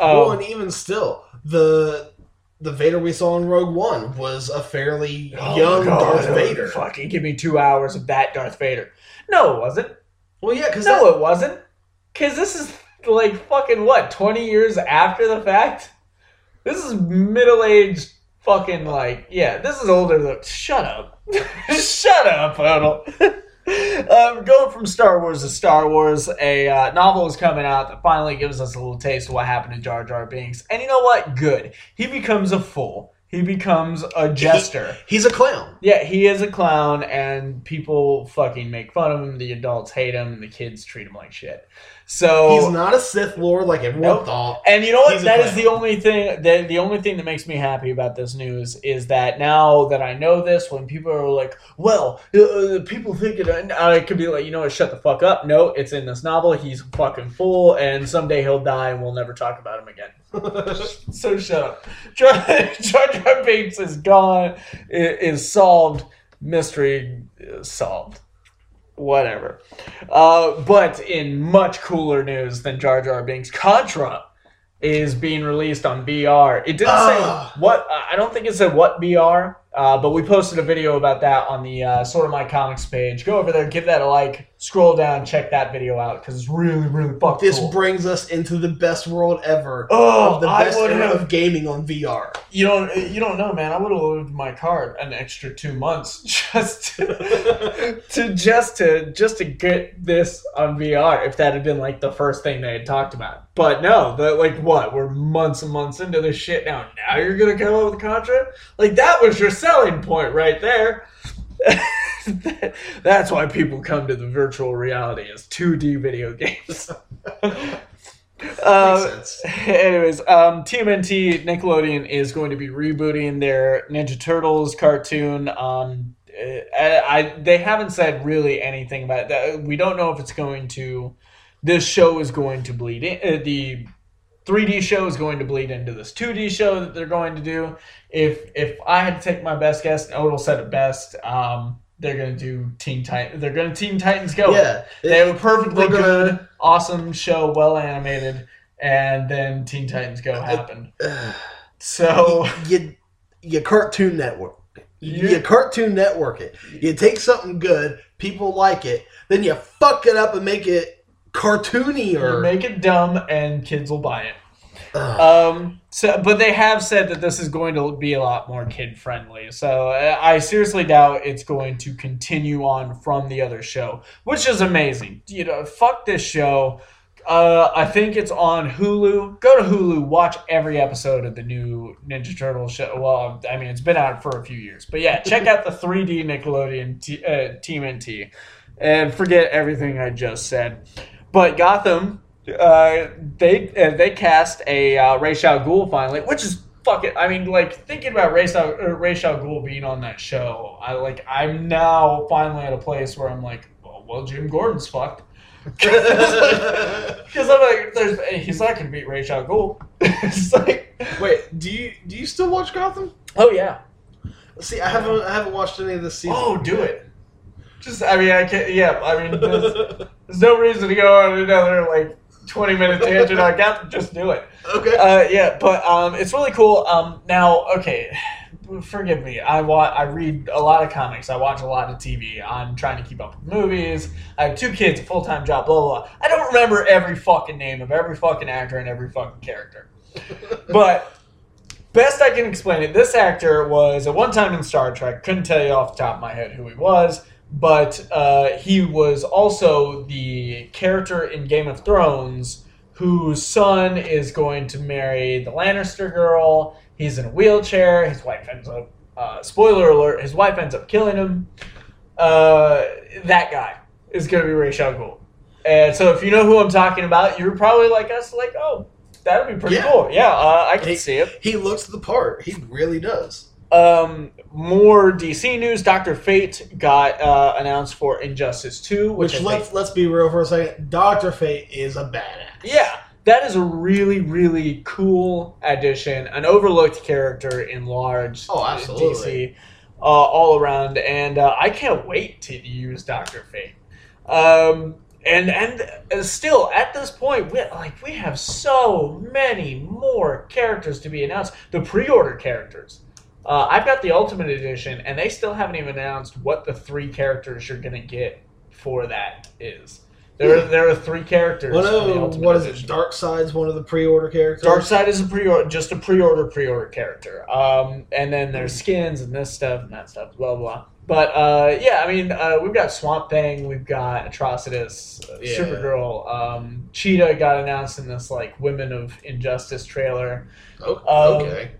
Um, well, and even still, the the Vader we saw in Rogue One was a fairly oh young God, Darth oh, Vader. Fucking give me two hours of that Darth Vader. No, it wasn't. Well, yeah, because No, it wasn't. Because this is like fucking what, 20 years after the fact? This is middle aged fucking like, yeah, this is older than. Shut up. <laughs> Shut up, Odell. <laughs> um, going from Star Wars to Star Wars, a uh, novel is coming out that finally gives us a little taste of what happened to Jar Jar Binks. And you know what? Good. He becomes a fool. He becomes a jester. he's a clown. Yeah, he is a clown, and people fucking make fun of him. The adults hate him. The kids treat him like shit. So He's not a Sith Lord like everyone Nope. thought. and you know what? He's That is the only thing. that the only thing that makes me happy about this news is that now that I know this, when people are like, "Well, uh, people think it," I could be like, "You know what? Shut the fuck up." No, it's in this novel. He's fucking fool, and someday he'll die, and we'll never talk about him again. <laughs> So shut up. Jar Jar, Binks is gone. i- Is solved. Mystery is solved. Whatever. Uh, but in much cooler news than Jar Jar Binks, Contra is being released on VR. It didn't Ah. say what. I don't think it said what VR. Uh, but we posted a video about that on the uh, Sorta My Comics page. Go over there, give that a like, scroll down, check that video out because it's really, really fucking cool. this cool. brings us into the best world ever. oh, of the best would era have of gaming on VR. You don't. You don't know, man. I would have lived my card an extra two months <laughs> just to, to just to just to get this on VR. If that had been like the first thing they had talked about, but no. The like what? We're months and months into this shit now. Now you're gonna come up with Contra? Like that was your selling point right there. <laughs> That's why people come to the virtual reality as 2D video games. <laughs> Uh. Anyways, um, TMNT Nickelodeon is going to be rebooting their Ninja Turtles cartoon. Um, I, I they haven't said really anything about that. We don't know if it's going to. This show is going to bleed in. Uh, the 3D show is going to bleed into this 2D show that they're going to do. If if I had to take my best guess, and Odell said it best. Um, they're gonna do Teen Titan. They're gonna Teen Titans Go. Yeah, They have a perfectly gonna- good, awesome show, well animated, and then Teen Titans Go happened. <sighs> So you you Cartoon Network. You- You Cartoon Network it. You take something good, people like it, then you fuck it up and make it cartoony you or make it dumb, and kids will buy it. Ugh. Um. So, but they have said that this is going to be a lot more kid friendly. So I seriously doubt it's going to continue on from the other show, which is amazing. You know, fuck this show. Uh, I think it's on Hulu. Go to Hulu, watch every episode of the new Ninja Turtle show. Well, I mean, it's been out for a few years, but yeah, check out the 3D Nickelodeon t- uh, TMNT, and forget everything I just said. But Gotham, uh, they uh, they cast a uh, Ra's al Ghul finally, which is fucking. I mean, like thinking about Ra's al, uh, Ra's al Ghul being on that show, I like. I'm now finally at a place where I'm like, well, well Jim Gordon's fucked. <laughs> Because I'm like, there's, he's not gonna beat Ra's al Ghul. <laughs> it's like, Wait, do you do you still watch Gotham? oh yeah, See, I haven't I haven't watched any of this season. oh do it. Just, I mean, I can't. Yeah, I mean, there's, there's no reason to go on another like 20 minute tangent. I got to just do it. okay. Uh, yeah, but um, it's really cool. Um, now, okay, forgive me. I wa- I read a lot of comics. I watch a lot of TV. I'm trying to keep up with movies. I have two kids, a full time job. Blah, blah blah. I don't remember every fucking name of every fucking actor and every fucking character. <laughs> But best I can explain it, this actor was at one time in Star Trek. Couldn't tell you off the top of my head who he was, but uh, he was also the character in Game of Thrones whose son is going to marry the Lannister girl. He's in a wheelchair. His wife ends up. Uh, spoiler alert: His wife ends up killing him. Uh, that guy is going to be Ra's al Ghul. And so, if you know who I'm talking about, you're probably like us, like, oh, that'd be pretty Yeah. cool. Yeah, uh, I can Hey. see it. he looks the part. He really does. Um, more DC news. Doctor Fate got uh, announced for Injustice Two, which, Which let's think, let's be real for a second. Doctor Fate is a badass. yeah, that is a really really cool addition, an overlooked character in large Oh, absolutely. DC uh, all around, and uh, I can't wait to use Doctor Fate. Um, and and uh, still at this point, we like we have so many more characters to be announced. The pre-order characters. Uh, I've got the Ultimate Edition, and they still haven't even announced what the three characters you're gonna get for that is. There, are, there are three characters. Well, for the Ultimate what is it? Darkseid's one of the pre-order characters. Darkseid is a pre-order, just a pre-order pre-order character. Um, and then there's skins and this stuff and that stuff, blah blah. But uh, yeah, I mean, uh, we've got Swamp Thing, we've got Atrocitus, uh, Yeah. Supergirl, um, Cheetah got announced in this like Women of Injustice trailer. Oh, Um, okay.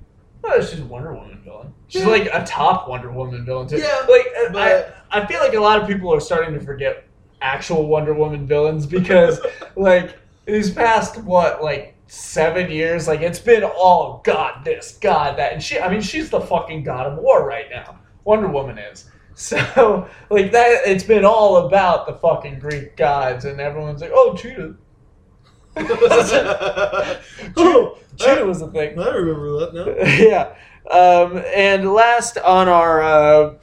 Oh, she's a Wonder Woman villain. She's Yeah. like a top Wonder Woman villain too. Yeah, like but- I, I feel like a lot of people are starting to forget actual Wonder Woman villains because <laughs> like these past what like seven years, like it's been all God this, God that, and she. I mean, she's the fucking God of War right now. Wonder Woman is. <laughs> So like that, it's been all about the fucking Greek gods, and everyone's like, oh, Cheetah. oh, Cheetah was the thing. I remember that now. <laughs> yeah. Um, and last on our uh,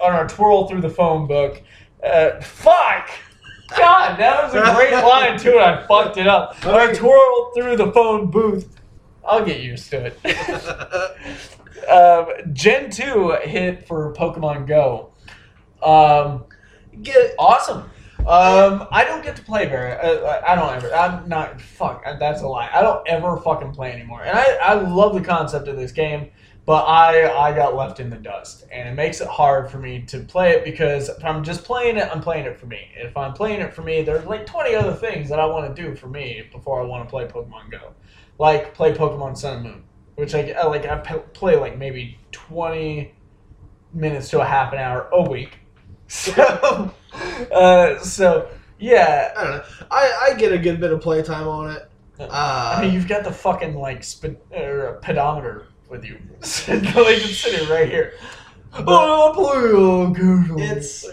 on our twirl through the phone book, uh, fuck. God, that was a great <laughs> line too, and I fucked it up. Our twirl through the phone booth. I'll get used to it. <laughs> um, Gen two hit for Pokemon Go. Um, Get awesome. Um, I don't get to play very. Uh, I don't ever. I'm not. Fuck. That's a lie. I don't ever fucking play anymore. And I, I love the concept of this game, but I I got left in the dust, and it makes it hard for me to play it because if I'm just playing it, I'm playing it for me. If I'm playing it for me, there's like 20 other things that I want to do for me before I want to play Pokemon Go, like play Pokemon Sun and Moon, which I I like. I play like maybe 20 minutes to a half an hour a week. <laughs> So, <laughs> uh, so yeah. I don't know. I, I get a good bit of playtime on it. I Uh, mean, you've got the fucking like spe- or pedometer with you, <laughs> like it's sitting right here. oh, play on Google. It's-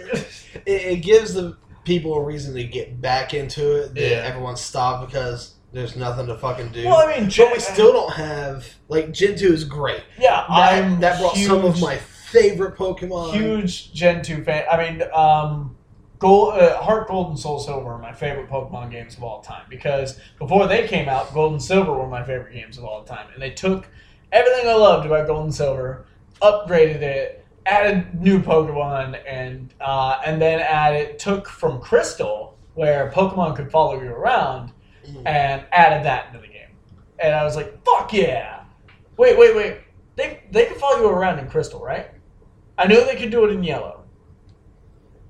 it, it gives the people a reason to get back into it. That Yeah. everyone stopped because there's nothing to fucking do. well, I mean, but Gen- we still don't have like Gen two is great. yeah. That, I'm that brought some of my favorite Pokemon. huge Gen two fan. I mean, um, Gold, uh, Heart Gold and Soul Silver are my favorite Pokemon games of all time because before they came out, Gold and Silver were my favorite games of all time, and they took everything I loved about Gold and Silver, upgraded it, added new Pokemon, and uh, and then added took from Crystal where Pokemon could follow you around, Mhm. and added that into the game, and I was like, fuck yeah! Wait, wait, wait. They they could follow you around in Crystal, right? I know they could do it in Yellow.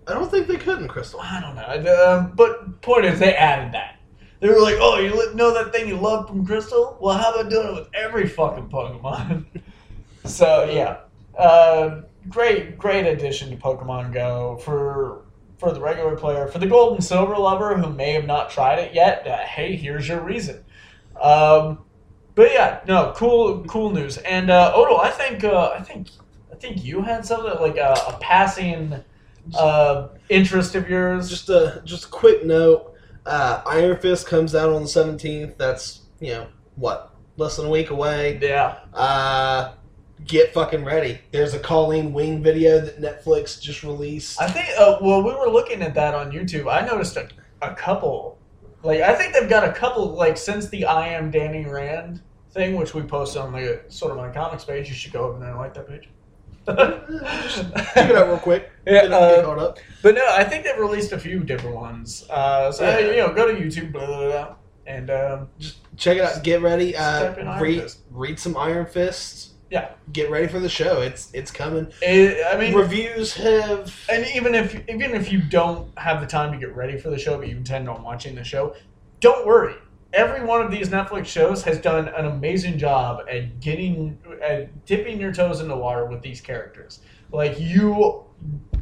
I don't think they could in Crystal. I don't know. Um, but point is, they added that. They were like, "Oh, you know that thing you love from Crystal? Well, how about doing it with every fucking Pokemon?" <laughs> so yeah, uh, great, great addition to Pokemon Go for for the regular player. For the Gold and Silver lover who may have not tried it yet, uh, hey, here's your reason. Um, but yeah, no, cool, cool news. And uh, Odo, I think, uh, I think, I think you had something like a, a passing uh, interest of yours. Just a just a quick note. Uh, Iron Fist comes out on the seventeenth. That's you know what less than a week away. yeah. Uh, get fucking ready. There's a Colleen Wing video that Netflix just released. I think. Uh, well, we were looking at that on YouTube. I noticed a, a couple. Like, I think they've got a couple. Like, since the I am Danny Rand thing, which we posted on the Sorta My Comics page. You should go over there and like that page. Check it out real quick. <laughs> Yeah, uh. But no, I think they've released a few different ones. Uh, so Yeah. you know, go to YouTube, blah blah blah, and um, Check it out. Get ready. Just Uh, read Fist. read some Iron Fists. Yeah. Get ready for the show. It's it's coming. it, I mean, Reviews have. and even if even if you don't have the time to get ready for the show, but you intend on watching the show, don't worry. Every one of these Netflix shows has done an amazing job at getting at dipping your toes in the water with these characters. Like you,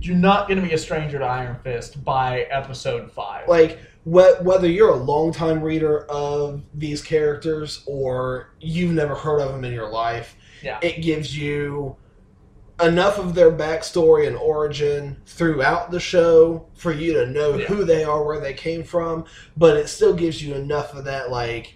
you're not going to be a stranger to Iron Fist by episode five. like wh- whether you're a longtime reader of these characters or you've never heard of them in your life Yeah. it gives you enough of their backstory and origin throughout the show for you to know Yeah. who they are, where they came from, but it still gives you enough of that like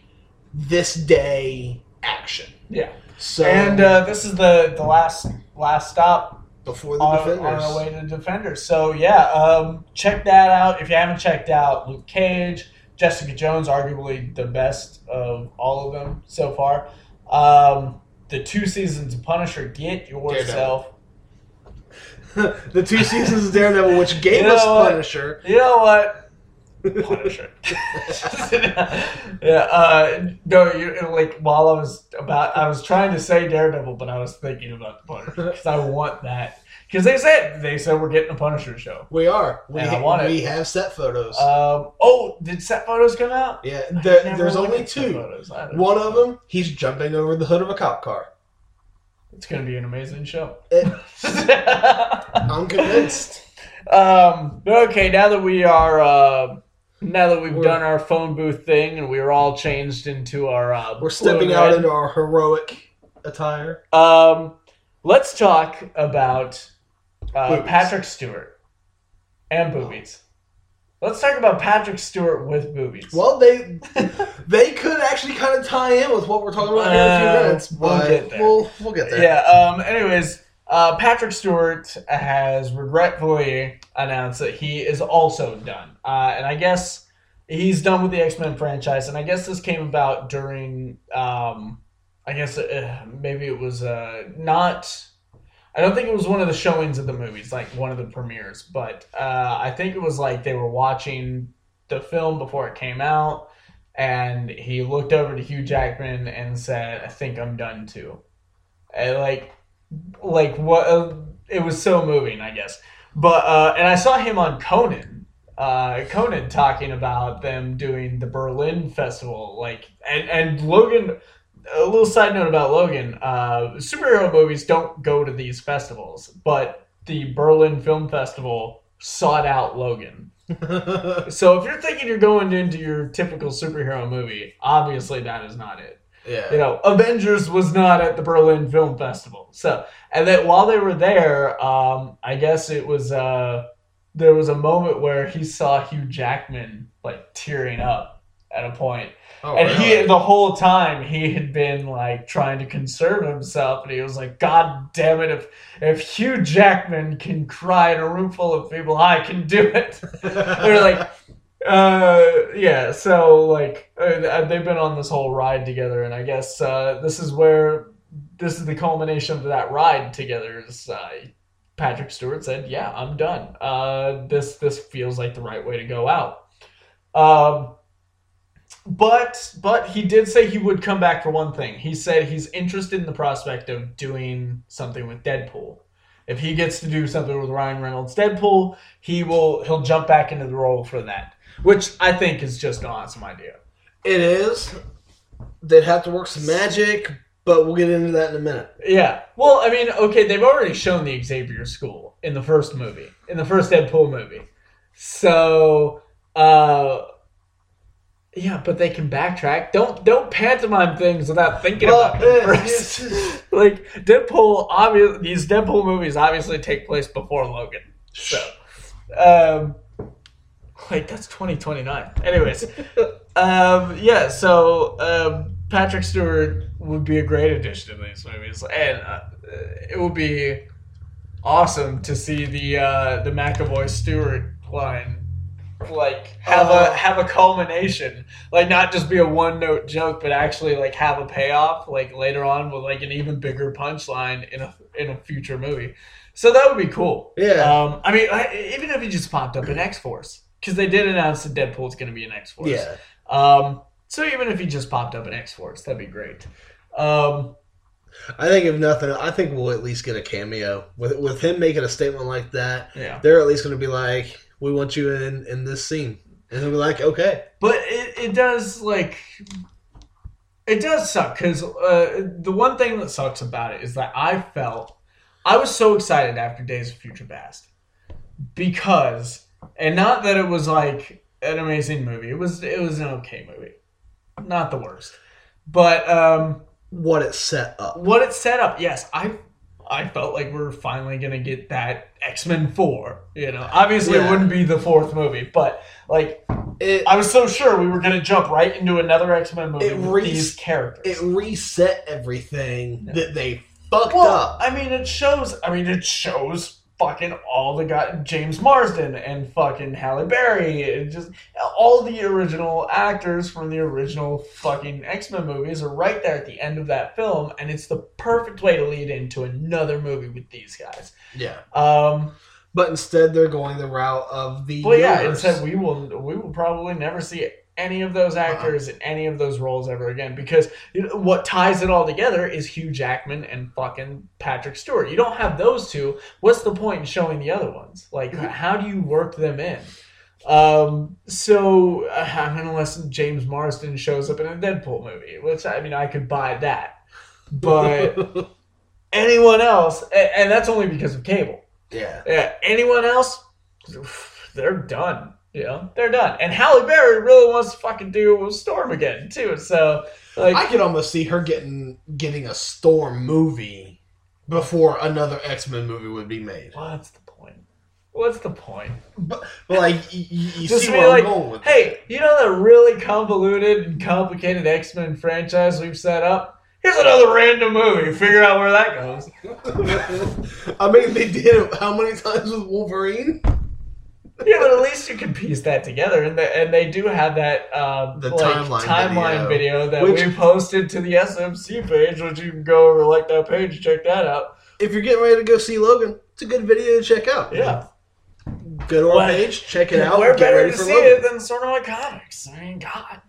this day action. Yeah. So and uh, this is the the last last stop before the on, defenders, on our way to Defenders. So yeah, um, check that out if you haven't checked out Luke Cage, Jessica Jones, arguably the best of all of them so far. Um, the two seasons of Punisher, get yourself. <laughs> the two seasons of Daredevil, which gave You know us what? Punisher. You know what? Punisher. <laughs> yeah. Uh, no, you, like while I was about, I was trying to say Daredevil, but I was thinking about Punisher because I want that. Because they said they said we're getting a Punisher show. We are. We, And I want it. we have set photos. Um, oh, did set photos come out? yeah, there, there's only two. Photos. One know. of them, he's jumping over the hood of a cop car. It's gonna be an amazing show. It, <laughs> I'm convinced. um, okay, now that we are, uh, now that we've We're- done our phone booth thing and we're all changed into our, uh, We're stepping out red, into our heroic attire. Um, let's talk about uh, Patrick Stewart and boobies. Let's talk about Patrick Stewart with movies. Well, they they could actually kind of tie in with what we're talking about here in a few Uh, minutes, we'll get there. we'll we'll get there. yeah. Um. Anyways, uh, Patrick Stewart has regretfully announced that he is also done. Uh, and I guess he's done with the X Men franchise. And I guess this came about during. Um, I guess uh, maybe it was uh, not. I don't think it was one of the showings of the movies, like one of the premieres, but uh, I think it was like they were watching the film before it came out, and he looked over to Hugh Jackman and said, "I think I'm done too." And like, like what? Uh, it was so moving, I guess. But uh, and I saw him on Conan, uh, Conan talking about them doing the Berlin Festival, like and and Logan. A little side note about Logan: uh, superhero movies don't go to these festivals, but the Berlin Film Festival sought out Logan. <laughs> So if you're thinking you're going into your typical superhero movie, obviously that is not it yeah. you know, Avengers was not at the Berlin Film Festival. So, and then while they were there, um, I guess it was uh, there was a moment where he saw Hugh Jackman like tearing up at a point, Oh, and really? he the whole time he had been like trying to conserve himself, and he was like, "God damn it! If if Hugh Jackman can cry in a room full of people, I can do it." <laughs> They're like, uh, yeah. So like, uh, they've been on this whole ride together, and I guess uh, this is where this is the culmination of that ride together. Is uh, Patrick Stewart said, "Yeah, I'm done. Uh, this this feels like the right way to go out." Um, but but he did say he would come back for one thing. He said he's interested in the prospect of doing something with Deadpool. If he gets to do something with Ryan Reynolds Deadpool, he will he'll jump back into the role for that, which I think is just an awesome idea. It is. They'd have to work some magic, but we'll get into that in a minute. Yeah. Well, I mean, okay, they've already shown the Xavier School in the first movie, in the first Deadpool movie. So, uh yeah, but they can backtrack. Don't don't pantomime things without thinking Well, about them eh, first. <laughs> like Deadpool, obvious these Deadpool movies obviously take place before Logan. So, um, like that's twenty twenty nine. Anyways, <laughs> um, yeah. So um, Patrick Stewart would be a great addition to these movies, and uh, it would be awesome to see the uh, the McAvoy Stewart line like have Uh. a have a culmination like not just be a one note joke but actually like have a payoff like later on with like an even bigger punchline in a in a future movie so that would be cool Yeah. um i mean I, even if he just popped up in x-force because they did announce that deadpool's going to be in x-force yeah. um so even if he just popped up in x-force that'd be great um I think if nothing, I think we'll at least get a cameo with with him making a statement like that. yeah They're at least going to be like, "We want you in in this scene," and he'll be like, "Okay." But it, it does like it does suck because uh, the one thing that sucks about it is that I felt I was so excited after Days of Future Past because and not that it was like an amazing movie. It was it was an okay movie, not the worst. But um, What it set up. what it set up, yes, I I felt like we are finally gonna get that X Men Four. You know, obviously Yeah. it wouldn't be the fourth movie, but like It I was so sure we were gonna jump right into another X Men movie with re- these characters. it reset everything Yeah. that they fucked well, up. I mean, it shows. I mean, it shows fucking all the guy James Marsden and fucking Halle Berry and just all the original actors from the original fucking X Men movies are right there at the end of that film, and it's the perfect way to lead into another movie with these guys. Yeah, Um, but instead they're going the route of the. but yeah, instead we will we will probably never see any of those actors in any of those roles ever again because what ties it all together is Hugh Jackman and fucking Patrick Stewart. You don't have those two. What's the point in showing the other ones? Like, Mhm. how do you work them in? Um, so uh, I mean, unless James Marsden shows up in a Deadpool movie, which I mean, I could buy that, but <laughs> anyone else, and, and that's only because of cable. yeah, Yeah, anyone else, they're done. You know, they're done. And Halle Berry really wants to fucking do a Storm again too. So, like, I could almost see her getting getting a Storm movie before another X Men movie would be made. what's the point? What's the point? But, but like, you Just see where like, I'm going with Hey, you know that really convoluted and complicated X Men franchise we've set up? Here's another random movie. Figure out where that goes. <laughs> I mean, they did it how many times with Wolverine? <laughs> Yeah, but at least you can piece that together, and they, and they do have that uh, The like, timeline timeline video, that Which- we posted to the SMC page, which you can go over like that page and check that out. If you're getting ready to go see Logan, it's a good video to check out. Yeah, Go to our Well, page, check it out, Where get better to see Logan. it than Sort of Comics? I mean, God,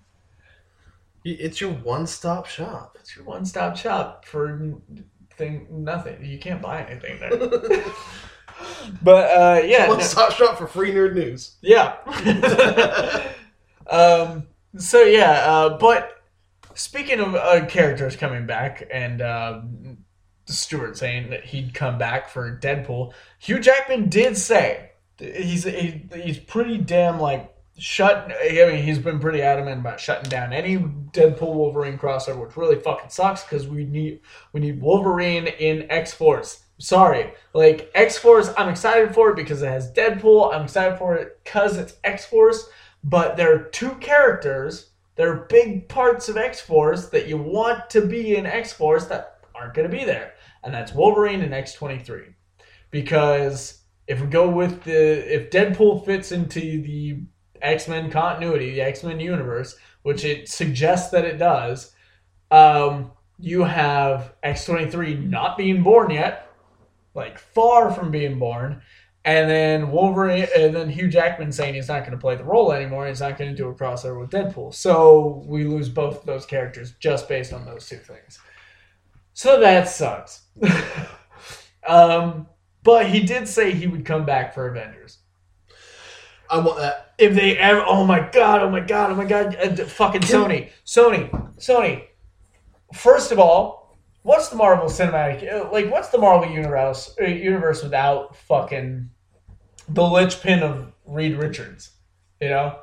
It's your one-stop shop. it's your one-stop shop for thing nothing. You can't buy anything there. <laughs> but uh, yeah, no- one-stop shop for free nerd news. Yeah. <laughs> um. So yeah. Uh. But speaking of uh, characters coming back and um, Stewart saying that he'd come back for Deadpool, Hugh Jackman did say he's he, he's pretty damn like shut. I mean, he's been pretty adamant about shutting down any Deadpool Wolverine crossover, which really fucking sucks because we need we need Wolverine in X Force. Sorry, like X Force, I'm excited for it because it has Deadpool. I'm excited for it because it's X Force. But there are two characters that are big parts of X Force that you want to be in X Force that aren't going to be there, and that's Wolverine and X twenty three. Because if we go with the if Deadpool fits into the X Men continuity, the X Men universe, which it suggests that it does, um, you have X twenty three not being born yet, like far from being born, and then Wolverine, and then Hugh Jackman saying he's not going to play the role anymore. He's not going to do a crossover with Deadpool. So we lose both of those characters just based on those two things. So that sucks. <laughs> um, but he did say he would come back for Avengers I want that. if they ever oh my god oh my god oh my god uh, fucking sony sony sony first of all what's the marvel cinematic uh, like what's the marvel universe uh, universe without fucking the linchpin of reed richards you know?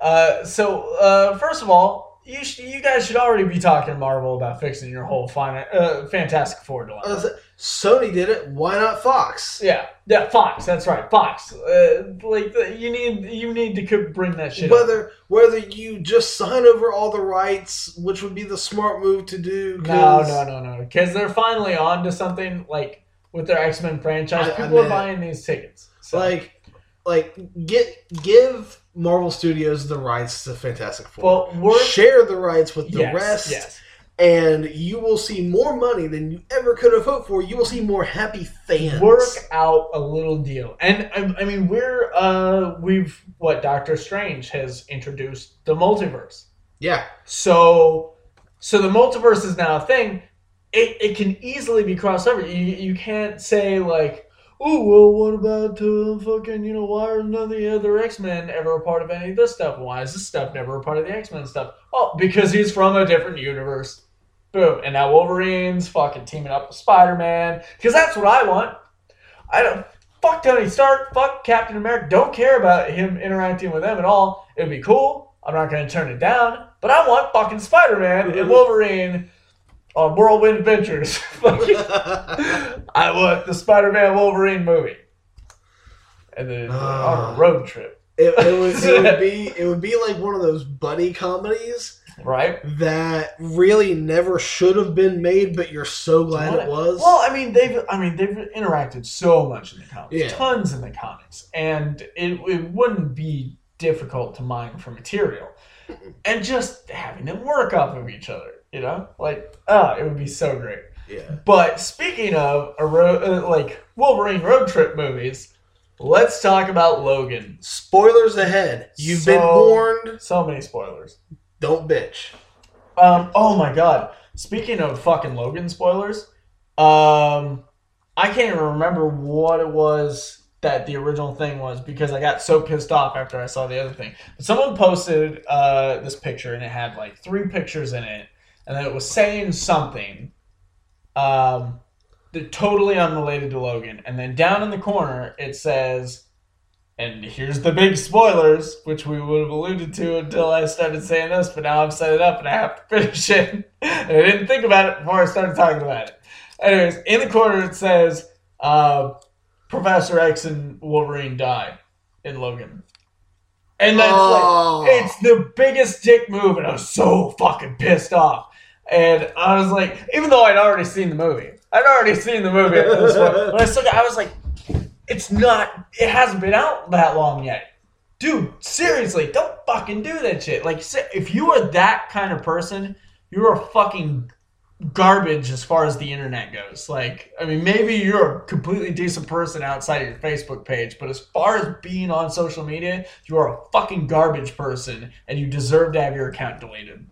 Uh, so uh, first of all you, sh- you guys should already be talking to marvel about fixing your whole fina- uh, fantastic four dilemma I like, Sony did it. Why not Fox? yeah yeah fox that's right fox uh, like you need you need to bring that shit up. Whether whether you just sign over all the rights, which would be the smart move to do. No, 'cause- no, no, no. Because they're finally on to something like with their X Men franchise. I- I People are meant- buying these tickets. So, Like, like get give Marvel Studios the rights to Fantastic Four. well, Share the rights with the yes, rest, yes. and you will see more money than you ever could have hoped for. You will see more happy fans. Work out a little deal, and I, I mean, we're uh, we've what Doctor Strange has introduced the multiverse. Yeah, So, so the multiverse is now a thing. It, it can easily be crossed over. You, you can't say like, oh well, what about uh, fucking you know why are none of the other X Men ever a part of any of this stuff? Why is this stuff never a part of the X Men stuff? Oh, because he's from a different universe. Boom, and now Wolverine's fucking teaming up with Spider Man because that's what I want. I don't. Fuck Tony Stark, fuck Captain America. Don't care about him interacting with them at all. It'd be cool. I'm not going to turn it down. But I want fucking Spider Man and <laughs> Wolverine on Whirlwind Adventures. <laughs> I want the Spider-Man Wolverine movie, and then ah. on a road trip, It, it, would, it would <laughs> be it would be like one of those buddy comedies right? that really never should have been made, but you're so glad it was. Well, I mean, they've I mean they've interacted so much in the comics, Yeah. tons in the comics, and it, it wouldn't be difficult to mine for material, <laughs> and just having them work off of each other, you know, like ah, it would be so great. yeah. But speaking of a ro- uh, like Wolverine road trip movies, let's talk about Logan. Spoilers ahead. You've been warned. So many spoilers. Don't bitch. Um. Oh my god. Speaking of fucking Logan spoilers, um, I can't even remember what it was that the original thing was because I got so pissed off after I saw the other thing. But someone posted uh this picture and it had like three pictures in it, and then it was saying something, um, that totally unrelated to Logan. And then down in the corner it says. And here's the big spoilers, which we would have alluded to until I started saying this, but now I've set it up and I have to <laughs> finish it. and I didn't think about it before I started talking about it. Anyways, in the corner it says uh, Professor X and Wolverine die in Logan. And that's Oh. like, it's the biggest dick move, and I was so fucking pissed off. And I was like, even though I'd already seen the movie, I'd already seen the movie at this point, but I I was like, it's not, it hasn't been out that long yet. Dude, seriously, don't fucking do that shit. Like, if you are that kind of person, you're a fucking garbage as far as the internet goes. Like, I mean, maybe you're a completely decent person outside of your Facebook page, but as far as being on social media, you are a fucking garbage person and you deserve to have your account deleted.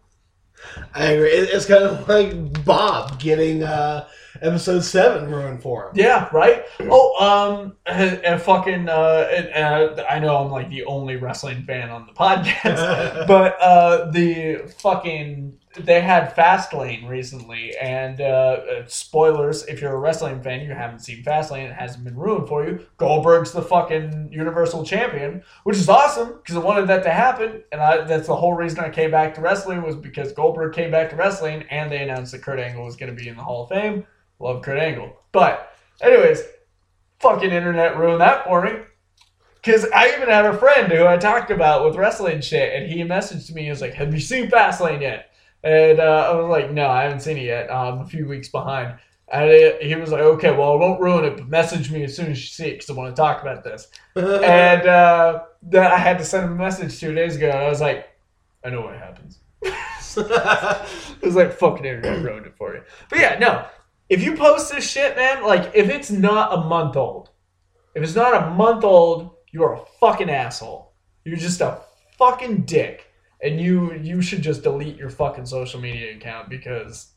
I agree. It's kind of <laughs> like Bob getting uh, episode seven ruined for him. Yeah, right? Oh, um, and, and fucking, uh, and, and I know I'm like the only wrestling fan on the podcast, <laughs> but uh, the fucking they had Fastlane recently, and uh, uh, spoilers if you're a wrestling fan, you haven't seen Fastlane, it hasn't been ruined for you. Goldberg's the fucking Universal Champion, which is awesome because I wanted that to happen, and I, that's the whole reason I came back to wrestling was because Goldberg came back to wrestling, and they announced that Kurt Angle was going to be in the Hall of Fame. Love Kurt Angle, but anyways, fucking internet ruined that for me. Cause I even had a friend who I talked about with wrestling shit, and he messaged me. He was like, "Have you seen Fastlane yet?" And uh, I was like, "No, I haven't seen it yet. I'm a few weeks behind." And he was like, "Okay, well, I won't ruin it, but message me as soon as you see it because I want to talk about this." <laughs> and uh, then I had to send him a message two days ago, and I was like, "I know what happens." <laughs> It was like fucking internet ruined it for you. But yeah, no. If you post this shit, man, like if it's not a month old, if it's not a month old, you're a fucking asshole. You're just a fucking dick. And you you should just delete your fucking social media account because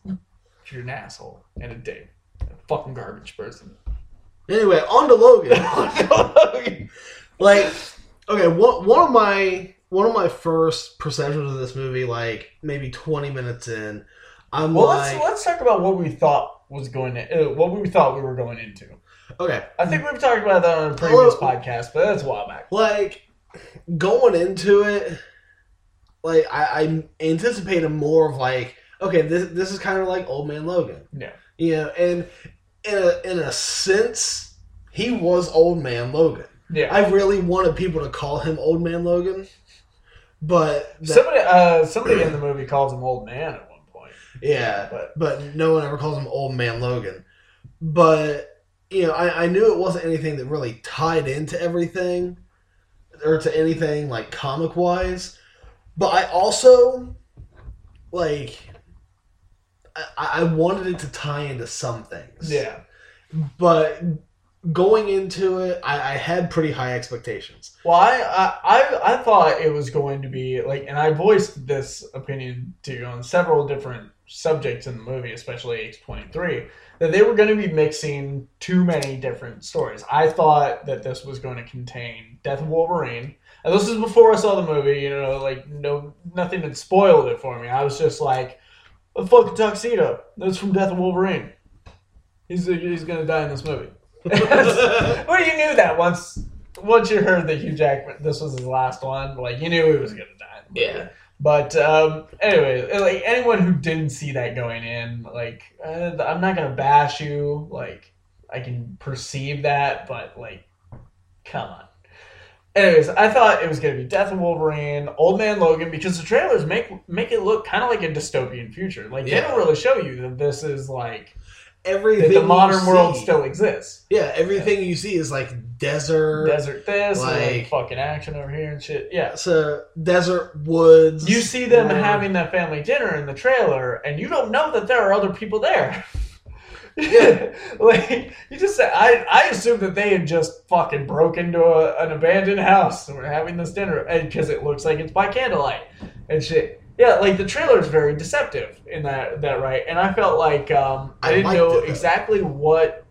you're an asshole and a dick. A fucking garbage person. anyway, on to Logan. <laughs> like okay one, one of my one of my first perceptions of this movie like maybe 20 minutes in i'm well, like let's let's talk about what we thought was going to, uh, what we thought we were going into. okay I think we've talked about that on a previous Well- podcast, but that's a while back. like going into it like i i anticipated more of like okay this this is kind of like old man logan Yeah. you know and in a in a sense he was old man logan Yeah. i really wanted people to call him old man logan but that- Somebody, uh, somebody in the movie calls him old man at one point. yeah But but no one ever calls him Old Man Logan. But you know, I, I knew it wasn't anything that really tied into everything or to anything like comic wise. But I also like I, I wanted it to tie into some things. yeah, But going into it, I, I had pretty high expectations. well, I, I I thought it was going to be like, and I voiced this opinion to you on several different subjects in the movie, especially X twenty three, that they were going to be mixing too many different stories. I thought that this was going to contain Death of Wolverine. And this is before I saw the movie, you know, like no nothing had spoiled it for me. I was just like, a fucking tuxedo. That's from Death of Wolverine. He's he's gonna die in this movie. <laughs> well, you knew that once once you heard that Hugh Jackman this was his last one, like you knew he was gonna die. in the movie. Yeah. But um, anyway, like anyone who didn't see that going in, like uh, I'm not gonna bash you. Like I can perceive that, but like, come on. Anyways, I thought it was gonna be Death of Wolverine, Old Man Logan, because the trailers make make it look kind of like a dystopian future. Like they don't really show you that this is like Everything that the modern world still exists. Yeah, everything you see is like desert. Desert this, like, fucking action over here and shit. Yeah. So desert woods. You see them having that family dinner in the trailer, and you don't know that there are other people there. <laughs> Yeah. <laughs> like you just said, I I assumed that they had just fucking broke into a, an abandoned house and were having this dinner, because it looks like it's by candlelight and shit. Yeah, like the trailer is very deceptive in that that right, and I felt like um, I, I didn't know it, exactly what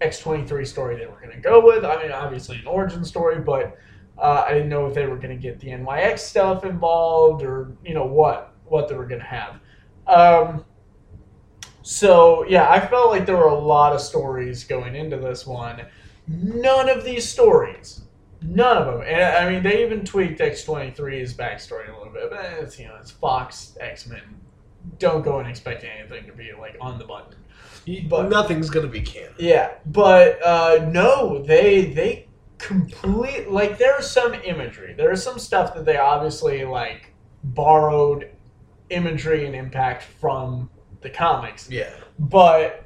X twenty three story they were going to go with. I mean, obviously an origin story, but uh, I didn't know if they were going to get the NYX stuff involved or you know what what they were going to have. Um, so yeah, I felt like there were a lot of stories going into this one. None of these stories, none of them, and I mean they even tweaked X 23's backstory a little bit, but it's you know it's Fox X Men. Don't go and expect anything to be like on the button. But- nothing's gonna be canon. Yeah, but uh, no, they they complete like there's some imagery. There's some stuff that they obviously like borrowed imagery and impact from the comics. Yeah. But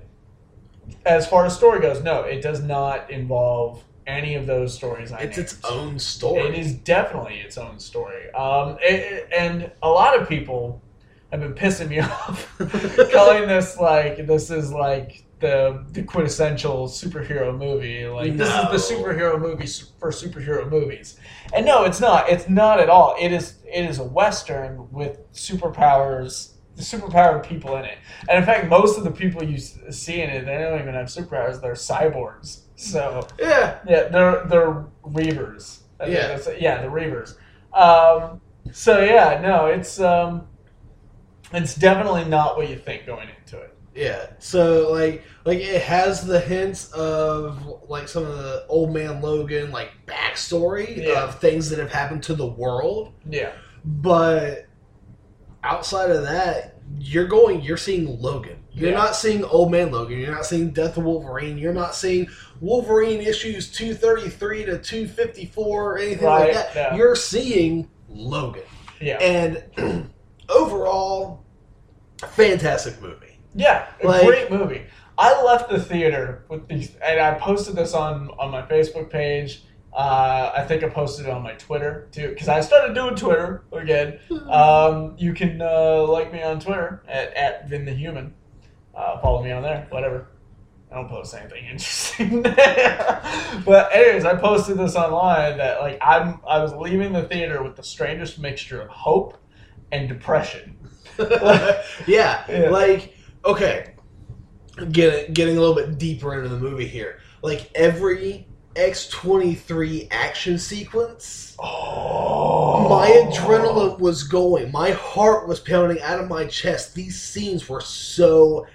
as far as story goes, no, it does not involve any of those stories. I It's named. its own story. It is definitely its own story. Um, it- and a lot of people have been pissing me <laughs> off, <laughs> calling this like this is like the the quintessential superhero movie. Like this is the superhero movie for superhero movies. And no, it's not. It's not at all. It is it is a western with superpowers. The superpowered people in it, and in fact, most of the people you see in it, they don't even have superpowers. They're cyborgs. So Yeah. yeah, they're they're Reavers. I Yeah. yeah, the Reavers. Um, so yeah, no, it's um, it's definitely not what you think going into it. Yeah. So like like it has the hints of like some of the old man Logan like backstory Yeah. of things that have happened to the world. Yeah, But outside of that, you're going you're seeing Logan. You're Yeah. not seeing old man Logan. You're not seeing Death of Wolverine. You're not seeing Wolverine issues 233 to 254 or anything Right, like that. yeah. You're seeing Logan. yeah, And <clears throat> overall fantastic movie. yeah. Like- great movie. I left the theater with these, and I posted this on on my Facebook page. Uh, I think I posted it on my Twitter too, because I started doing Twitter again. Um, you can uh, like me on Twitter at, at Vin the Human. Uh, follow me on there, whatever. I don't post anything <laughs> interesting. but anyways, I posted this online that like I'm I was leaving the theater with the strangest mixture of hope and depression. <laughs> yeah, Yeah. like okay, getting getting a little bit deeper into the movie here. Like every X twenty three action sequence, Oh, my adrenaline was going, my heart was pounding out of my chest. These scenes were so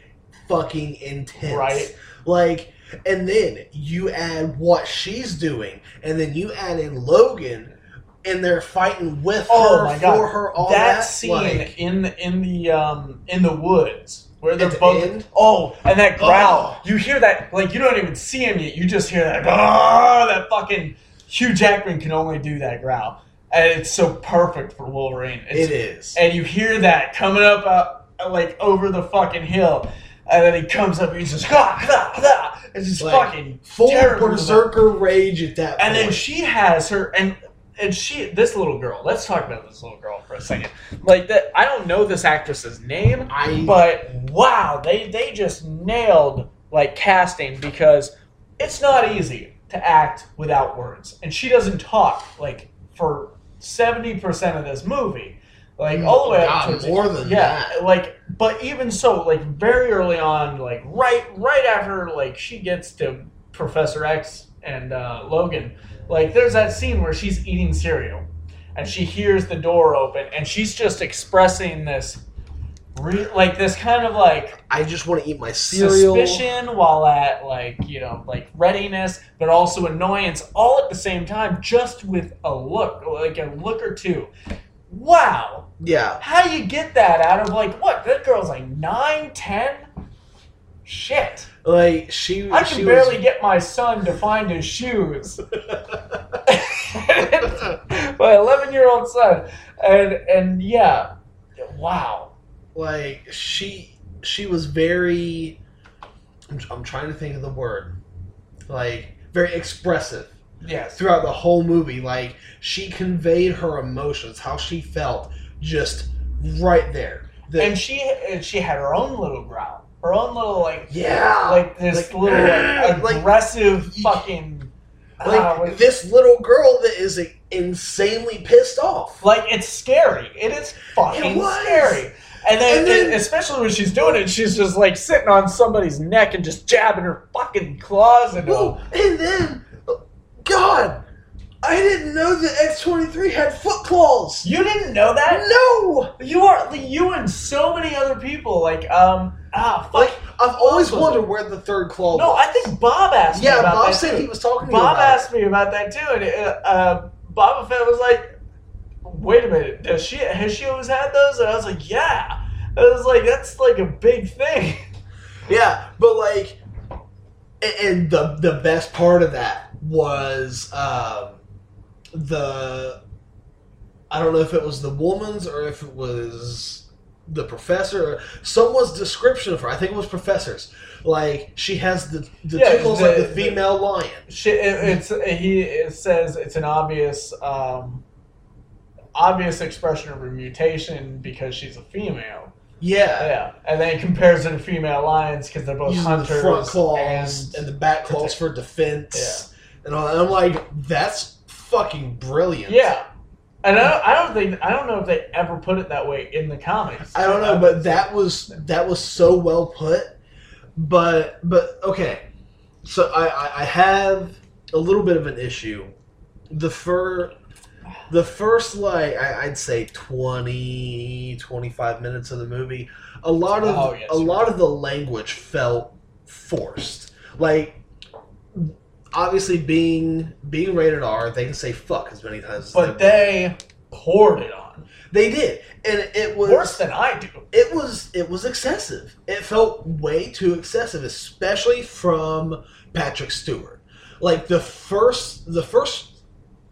fucking intense, Right. Like, and then you add what she's doing, and then you add in Logan. And they're fighting with Oh her my god, for her. All that, that, scene like, in in the um in the woods where they're both oh and that growl. Oh. you hear that like you don't even see him yet. You just hear that oh that fucking Hugh Jackman can only do that growl. And it's so perfect for Wolverine. It's, it is. and you hear that coming up uh, like over the fucking hill. And then he comes up and he's just ah, ah, ah, it's just Like, fucking full berserker rage at that And then she has her and and she this little girl. Let's talk about this little girl for a second. Like that, I don't know this actress's name, I but wow, they they just nailed like casting because it's not easy to act without words, and she doesn't talk like for seventy percent of this movie. Like all the way up to more than yeah, that. like but even so, like very early on, like right right after like she gets to Professor X and uh, Logan, like there's that scene where she's eating cereal, and she hears the door open, and she's just expressing this, re- like this kind of like I just want to eat my cereal. suspicion while at like you know like readiness, but also annoyance, all at the same time, just with a look, like a look or two. wow. Yeah. How do you get that out of like what? That girl's like nine, ten. Shit. Like she I she can was- barely get my son to find his shoes. <laughs> <laughs> my 11 year old son. And and yeah, wow. like she she was very I'm, I'm trying to think of the word like very expressive Yes. throughout the whole movie like she conveyed her emotions how she felt just right there The- And she and she had her own little growl, her own little like yeah like this Like, little like, <clears throat> like- aggressive fucking like ah, what- this little girl that is insanely pissed off like it's scary. It is fucking It scary. And then, And then- especially when she's doing it, she's just like sitting on somebody's neck and just jabbing her fucking claws into Well, and then god i didn't know that x23 had foot claws You didn't know that? no You are you and so many other people like um ah fuck. like i've always wondered it? where the third claw no, was. I think Bob asked me Yeah, about Bob that said too. he was talking to Bob me about asked me about that too, and uh, uh, Boba Fett was like, "Wait a minute, does she has she always had those?" And I was like, "Yeah." I was like, "That's like a big thing." <laughs> Yeah, but like, and the the best part of that was um, the I don't know if it was the woman's or if it was the professor or someone's description of her. I think it was professor's. Like she has the the Yeah, tickles the- like the the- female lion. She, it, it's he it says it's an obvious um, obvious expression of her mutation because she's a female. Yeah. Yeah, and then he compares it to female lions because they're both Using the front claws and and, the back claws for defense Yeah. and all that. I'm like, that's fucking brilliant. yeah. And I don't, I don't think I don't know if they ever put it that way in the comics. I don't know, but that was that was so well put. But but okay, so I I, I have a little bit of an issue. The fur, the first like I, I'd say 20, 25 minutes of the movie, a lot of Oh, yes, a lot of the language felt forced. Like obviously being being rated R, they can say fuck as many times. as but they, they poured it on they did, and it was worse than I do. it was it was excessive. It felt way too excessive, especially from Patrick Stewart. Like the first the first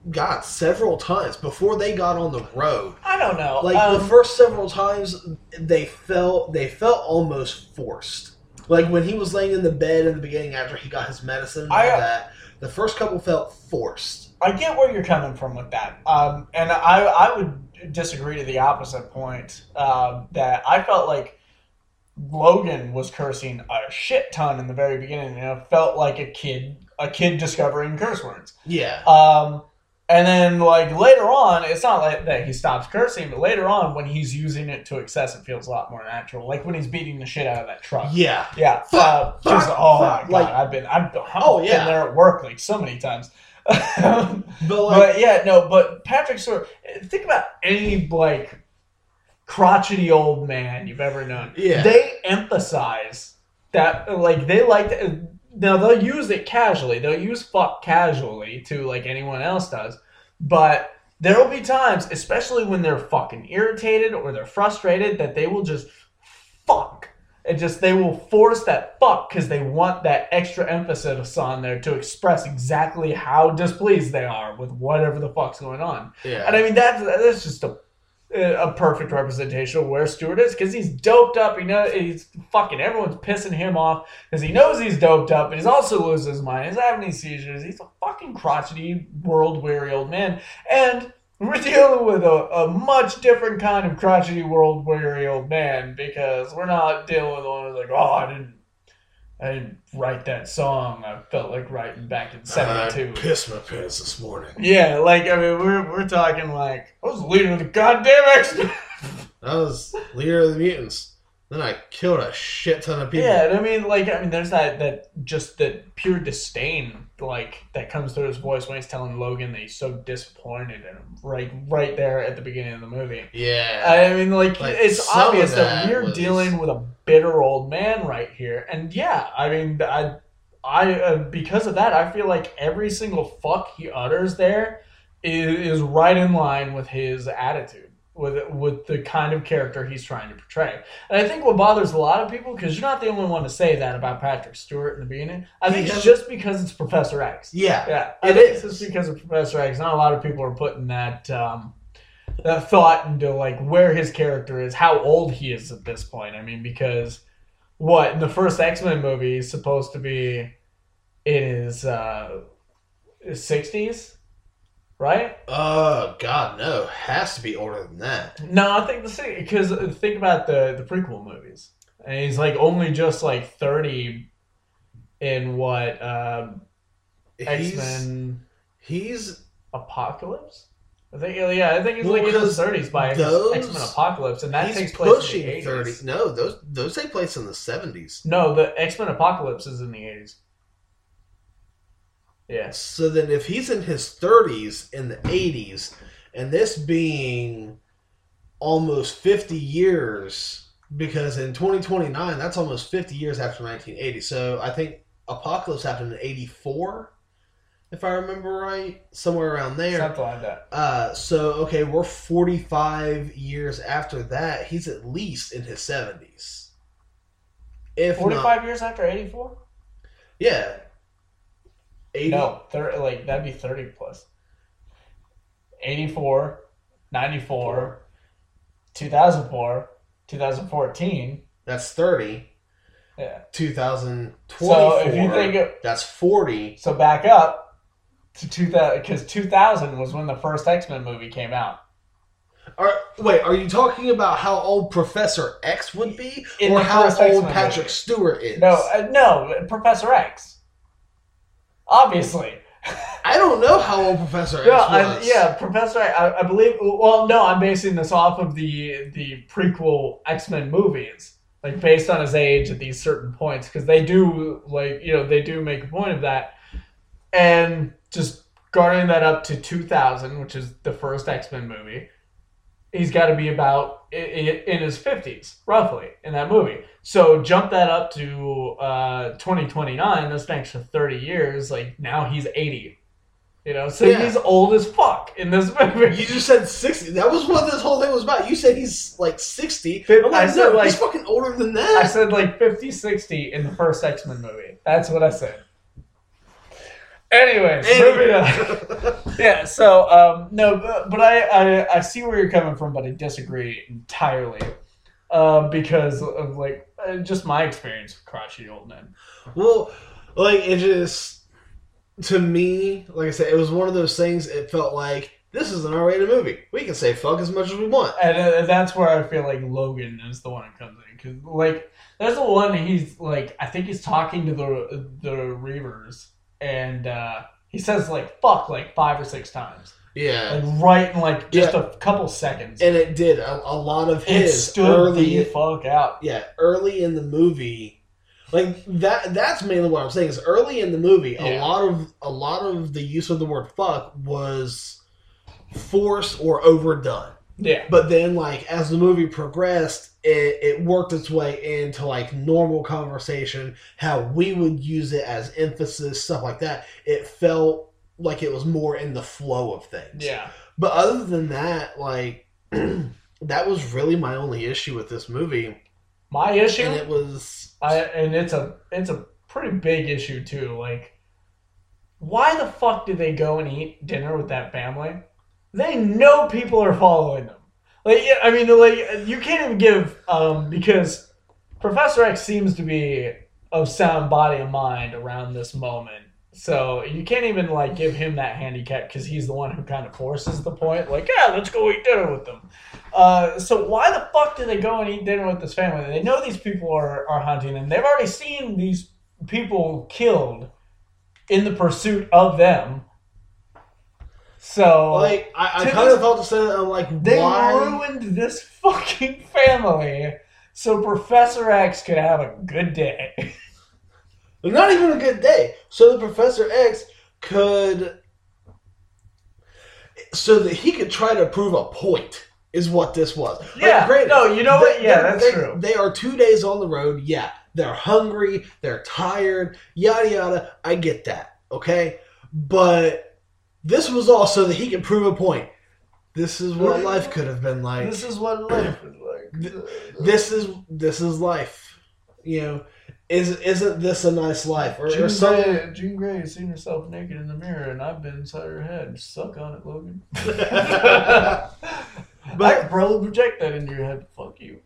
God several times before they got on the road. I don't know. Like um, the first several times they felt they felt almost forced. Like when he was laying in the bed in the beginning after he got his medicine and all I- uh, that, the first couple felt forced. I get where you're coming from with that, um, and I I would disagree to the opposite point um, that I felt like Logan was cursing a shit ton in the very beginning, and it felt like a kid a kid discovering curse words. Yeah. Um, and then like later on, it's not like that he stops cursing, but later on when he's using it to excess, it feels a lot more natural. Like when he's beating the shit out of that truck. Yeah. Yeah, Fuck, uh, just oh fuck, my god, like- I've been I've, I've Oh, been yeah. there at work like so many times. <laughs> But like but yeah, no, but Patrick Stewart. Think about any like crotchety old man you've ever known. Yeah. they emphasize that like they like to, now they'll use it casually. They'll use fuck casually to like anyone else does, but. There will be times, especially when they're fucking irritated or they're frustrated, that they will just fuck. And just they will force that fuck because they want that extra emphasis on there to express exactly how displeased they are with whatever the fuck's going on. yeah. And I mean that's that's just a a perfect representation of where Stewart is because he's doped up. You know, he's fucking everyone's pissing him off because he knows he's doped up, but he's also losing his mind. He's having these seizures. He's a fucking crotchety, world weary old man, and we're dealing with a, a much different kind of crotchety, world weary old man because we're not dealing with one who's like, oh, I didn't. I didn't write that song. I felt like writing back in '72. I pissed my pants this morning. Yeah, like I mean, we're we're talking like I was leader of the goddamn X. <laughs> I was leader of the mutants. Then I killed a shit ton of people. yeah, and I mean, like I mean, there's that that just that pure disdain like that comes through his voice when he's telling Logan that he's so disappointed in him, right right there at the beginning of the movie. Yeah. I mean, like, Like, it's obvious that, that we're was- dealing with a bitter old man right here, and yeah, I mean, I, I uh, because of that, I feel like every single fuck he utters there is, is right in line with his attitude. With with the kind of character he's trying to portray. And I think what bothers a lot of people because you're not the only one to say that about Patrick Stewart in the beginning. I think it's just because it's Professor X. Yeah. Yeah, I It think is. it's just because of Professor X. Not a lot of people are putting that um, that thought into like where his character is, how old he is at this point. I mean, because what in the first X Men movie is supposed to be in uh, his sixties, right? Oh God, no! Has to be older than that. No, I think the same because think about the the prequel movies, and he's like only just like thirty in what um, X He's Men he's Apocalypse. I think yeah, I think he's Well, like in his thirties by X Men Apocalypse, and that takes place in the 80s. thirty. No, those those take place in the seventies. No, the X Men Apocalypse is in the eighties. Yes. So then, if he's in his thirties in the eighties, and this being almost fifty years, because in twenty twenty nine, that's almost fifty years after nineteen eighty. So I think Apocalypse happened in eighty four, if I remember right, somewhere around there. Something like that. Uh, so okay, we're forty five years after that. He's at least in his seventies. If Forty not, years after eighty four? yeah. 80, No, thir- like that'd be thirty plus. 84, 94, 2004, 2014. That's thirty. Yeah. 2024. So if you think of, that's 40. so back up to 2000 because 2000 was when the first X-Men movie came out. Are, wait, are you talking about how old Professor X would be, In or how old X-Men Patrick movie. Stewart is? No, uh, no, Professor X. Obviously. I don't know how old Professor X I, was. yeah, Professor. I, I believe. Well, no, I'm basing this off of the the prequel X Men movies, like based on his age at these certain points, because they do like you know they do make a point of that, and just guarding that up to 2000, which is the first X Men movie. He's got to be about i- i- in his 50s, roughly, in that movie. So jump that up to uh, 2029. That's an extra 30 years. Like now he's 80. You know, so Yeah. he's old as fuck in this <laughs> movie. You just said 60. That was what this whole thing was about. You said he's like 60. Fif- I'm like, I said, no, he's fucking older than that. I said like 50, 60 in the first X Men movie. That's what I said. Moving on. <laughs> Yeah, so um, no, but, but I, I I see where you're coming from, but I disagree entirely uh, because of like uh, just my experience with crotchety old men. Well, like it just to me, like I said, it was one of those things. It felt like this is an R-rated movie. We can say fuck as much as we want. And uh, that's where I feel like Logan is the one that comes in because like there's the one he's like I think he's talking to the the Reavers and uh, he says like fuck like five or six times Yeah, like right in like just a couple seconds. and it did a, a lot of his It stood early. the fuck out. yeah, early in the movie, like that. That's mainly what I'm saying. Is early in the movie, yeah. a lot of a lot of the use of the word fuck was forced or overdone. Yeah. But then, like as the movie progressed, it, it worked its way into like normal conversation, how we would use it as emphasis, stuff like that. It felt like it was more in the flow of things. Yeah. But other than that, like <clears throat> that was really my only issue with this movie, My issue and it was I, and it's a it's a pretty big issue too. Like, why the fuck did they go and eat dinner with that family? They know people are following them. Like, yeah, I mean, like you can't even give um because Professor X seems to be of sound body and mind around this moment. So you can't even like give him that handicap because he's the one who kind of forces the point. Like, yeah, let's go eat dinner with them. Uh, so why the fuck do they go and eat dinner with this family? They know these people are, are hunting them. They've already seen these people killed in the pursuit of them. So like I, I kind this- of felt the same. I'm like, they why? ruined this <laughs> fucking family so Professor X could have a good day. <laughs> Not even a good day. So the Professor X could, so that he could try to prove a point. Is what this was. Like, Yeah, granted, no, you know what? they- Yeah, that's they- true. They are two days on the road. Yeah, they're hungry. They're tired. Yada yada. I get that. Okay, but this was all so that he could prove a point. This is what life could have been like. This is what life is like. This is this is life. You know, is isn't this a nice life? Or, or Jean some, Grey, Jean Grey has seen herself naked in the mirror, and I've been inside her head. Suck on it, Logan. <laughs> <laughs> but I probably project that into your head. Fuck you.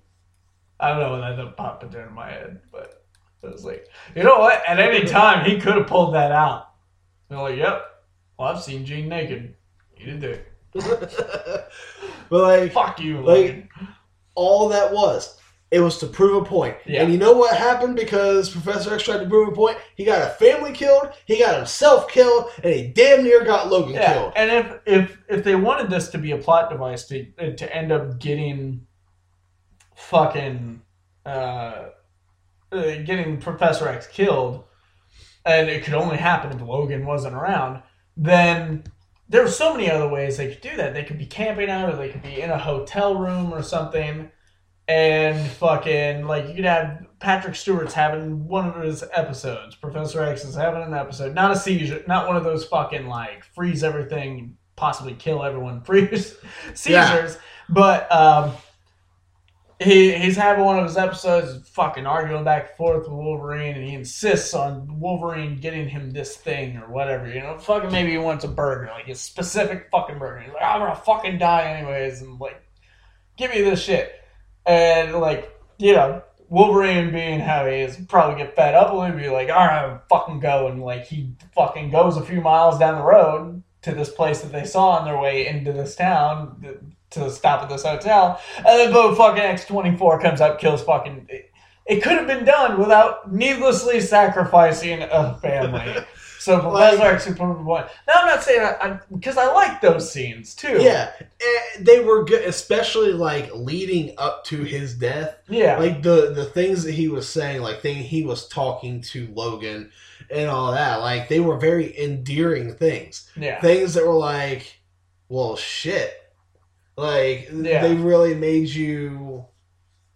I don't know when that up popping into my head, but it was like, you know what? At any time, he could have pulled that out. They're like, yep. Well, I've seen Jean naked. Eat did dick. <laughs> but like Fuck you, Like- Logan. all that was. It was to prove a point. Yeah. And you know what happened because Professor X tried to prove a point? He got a family killed, he got himself killed, and he damn near got Logan Yeah, killed. and if if if they wanted this to be a plot device to to end up getting fucking uh, uh getting Professor X killed, and it could only happen if Logan wasn't around, then there were so many other ways they could do that. They could be camping out, or they could be in a hotel room or something, and fucking like you could have Patrick Stewart's having one of his episodes. Professor X is having an episode, not a seizure, not one of those fucking like freeze everything, possibly kill everyone, <laughs> freeze seizures, but um. He, he's having one of his episodes, fucking arguing back and forth with Wolverine, and he insists on Wolverine getting him this thing or whatever. You know, fucking maybe he wants a burger, like a specific fucking burger. He's like, I'm gonna fucking die anyways, and like, give me this shit. And like, you know, Wolverine being how he is, probably get fed up and be like, all right, I'm fucking go. And like, he fucking goes a few miles down the road to this place that they saw on their way into this town to stop at this hotel. And then boom, fucking X24 comes up, kills fucking. It could have been done without needlessly sacrificing a family. <laughs> So Like- X proved one. Now I'm not saying I because I, like those scenes too. Yeah, eh, they were good, especially like leading up to his death. yeah, Like the the things that he was saying, like thing he was talking to Logan and all that. Like they were very endearing things. yeah. Things that were like, well, shit. Like Yeah. they really made you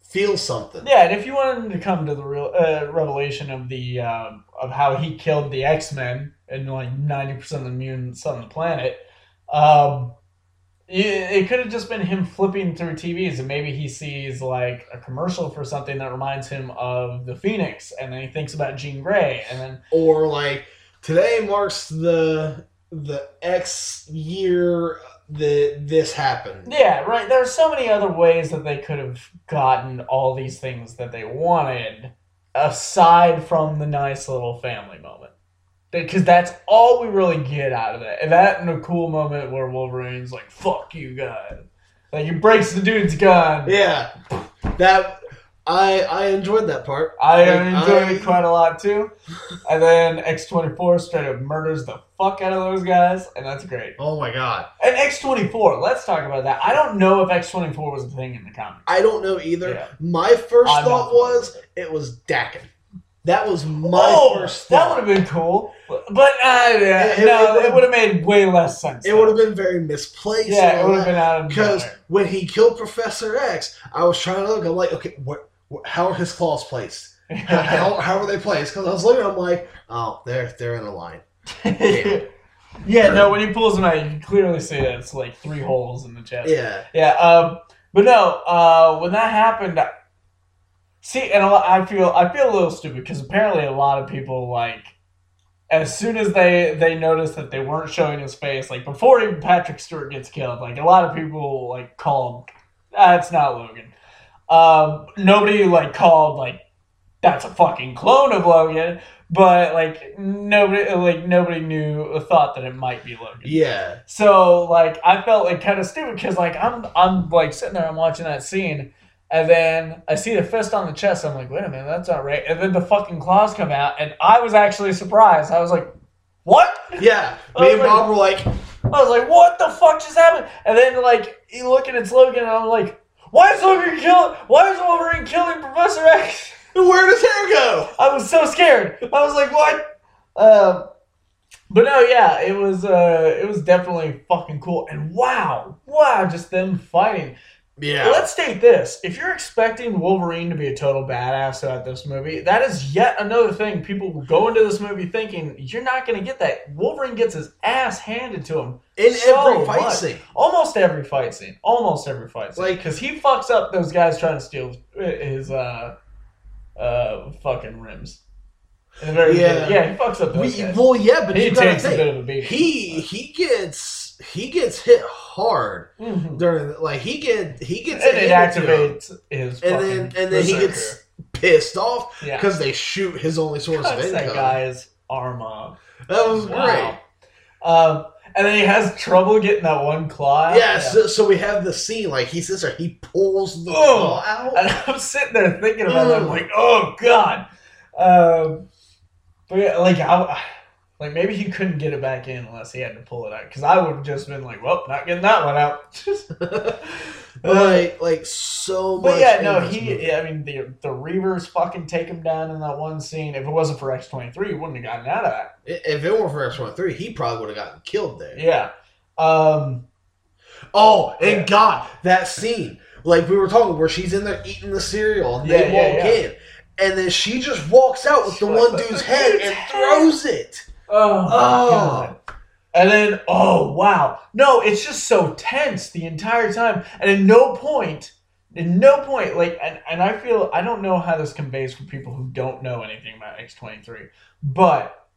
feel something. Yeah, and if you wanted to come to the real uh, revelation of the um, of how he killed the X Men and like ninety percent of the mutants on the planet, um, it, it could have just been him flipping through TVs, and maybe he sees like a commercial for something that reminds him of the Phoenix, and then he thinks about Jean Grey, and then Or like today marks the the X year that this happened. yeah, right. There are so many other ways that they could have gotten all these things that they wanted, aside from the nice little family moment. Because that's all we really get out of it. And that and a cool moment where Wolverine's like, fuck you guys. Like, he breaks the dude's gun. Yeah, that I I enjoyed that part. I Like, enjoyed I- it quite a lot too. And then X24 straight up murders the fuck out of those guys, and that's great. Oh my god, And X24, let's talk about that. I don't know if X24 was a thing in the comics. I don't know either. Yeah. My 1st I'm thought was it was Daken. That was my oh, first that would have been cool. But uh, yeah, It- it no, would've- it would have made way less sense. It would have been very misplaced. Yeah, it would have been out of Because when he killed Professor X, I was trying to look. I'm like, okay, what, what, how are his claws placed? <laughs> How, how, how are they placed? Because I was looking, I'm like, oh, they're they're in a line. <laughs> yeah, no, when he pulls them out, you can clearly see that it's like three holes in the chest. Yeah, Yeah, um, but no, uh, when that happened, I- see, and a lot- I feel I feel a little stupid because apparently a lot of people like, as soon as they they noticed that they weren't showing his face, like before even Patrick Stewart gets killed, like a lot of people like called, ah, it's not Logan. Um, nobody like called like that's a fucking clone of Logan, but like nobody like nobody knew thought that it might be Logan. yeah, So like I felt like kind of stupid because like I'm I'm like sitting there I'm watching that scene and then I see the fist on the chest I'm like wait a minute that's not right and then the fucking claws come out and I was actually surprised I was like what yeah. <laughs> Me and like- Bob were like, I was like what the fuck just happened and then like you look at its Logan and I'm like why is Logan killing why is Wolverine killing Professor X <laughs> where does hair go? I was so scared. I was like, what? Um, but no, yeah, it was uh, it was definitely fucking cool. And wow, wow, just them fighting. Yeah. Let's state this: if you're expecting Wolverine to be a total badass throughout this movie, that is yet another thing people go into this movie thinking you're not going to get that. Wolverine gets his ass handed to him in so every fight much. scene. almost every fight scene. Almost every fight scene, Like- because he fucks up those guys trying to steal his uh uh fucking rims. Yeah. beginning. yeah, he fucks up those We, guys. well, yeah, but he you gotta takes a bit think of a beating. he he gets he gets hit hard Mhm. during like he get he gets and it activates his and then and then he gets pissed off yeah. because they shoot his only source of income. that guy's arm off. That was great. Wow. Um, and then he has trouble getting that one claw. out. Yeah, So, so we have the scene like he sits there, he pulls the Ugh. claw out. And I'm sitting there thinking about it. I'm like, oh god. Um, but yeah, like I, like maybe he couldn't get it back in unless he had to pull it out. Because I would have just been like, well, not getting that one out. <laughs> <laughs> like like so much. but yeah, no, he. movie. I mean, the the Reavers fucking take him down in that one scene. If it wasn't for X twenty three, he wouldn't have gotten out of that. If it weren't for X twenty three, he probably would have gotten killed there. Yeah. Um. Oh, and Yeah. God, that scene, like we were talking, where she's in there eating the cereal, and they Yeah, yeah, walk yeah. in, and then she just walks out with the one dude's head and throws it. Oh, Oh. god. And then, oh wow, no, it's just so tense the entire time, and at no point, at no point, like, and, and I feel I don't know how this conveys for people who don't know anything about X twenty three, but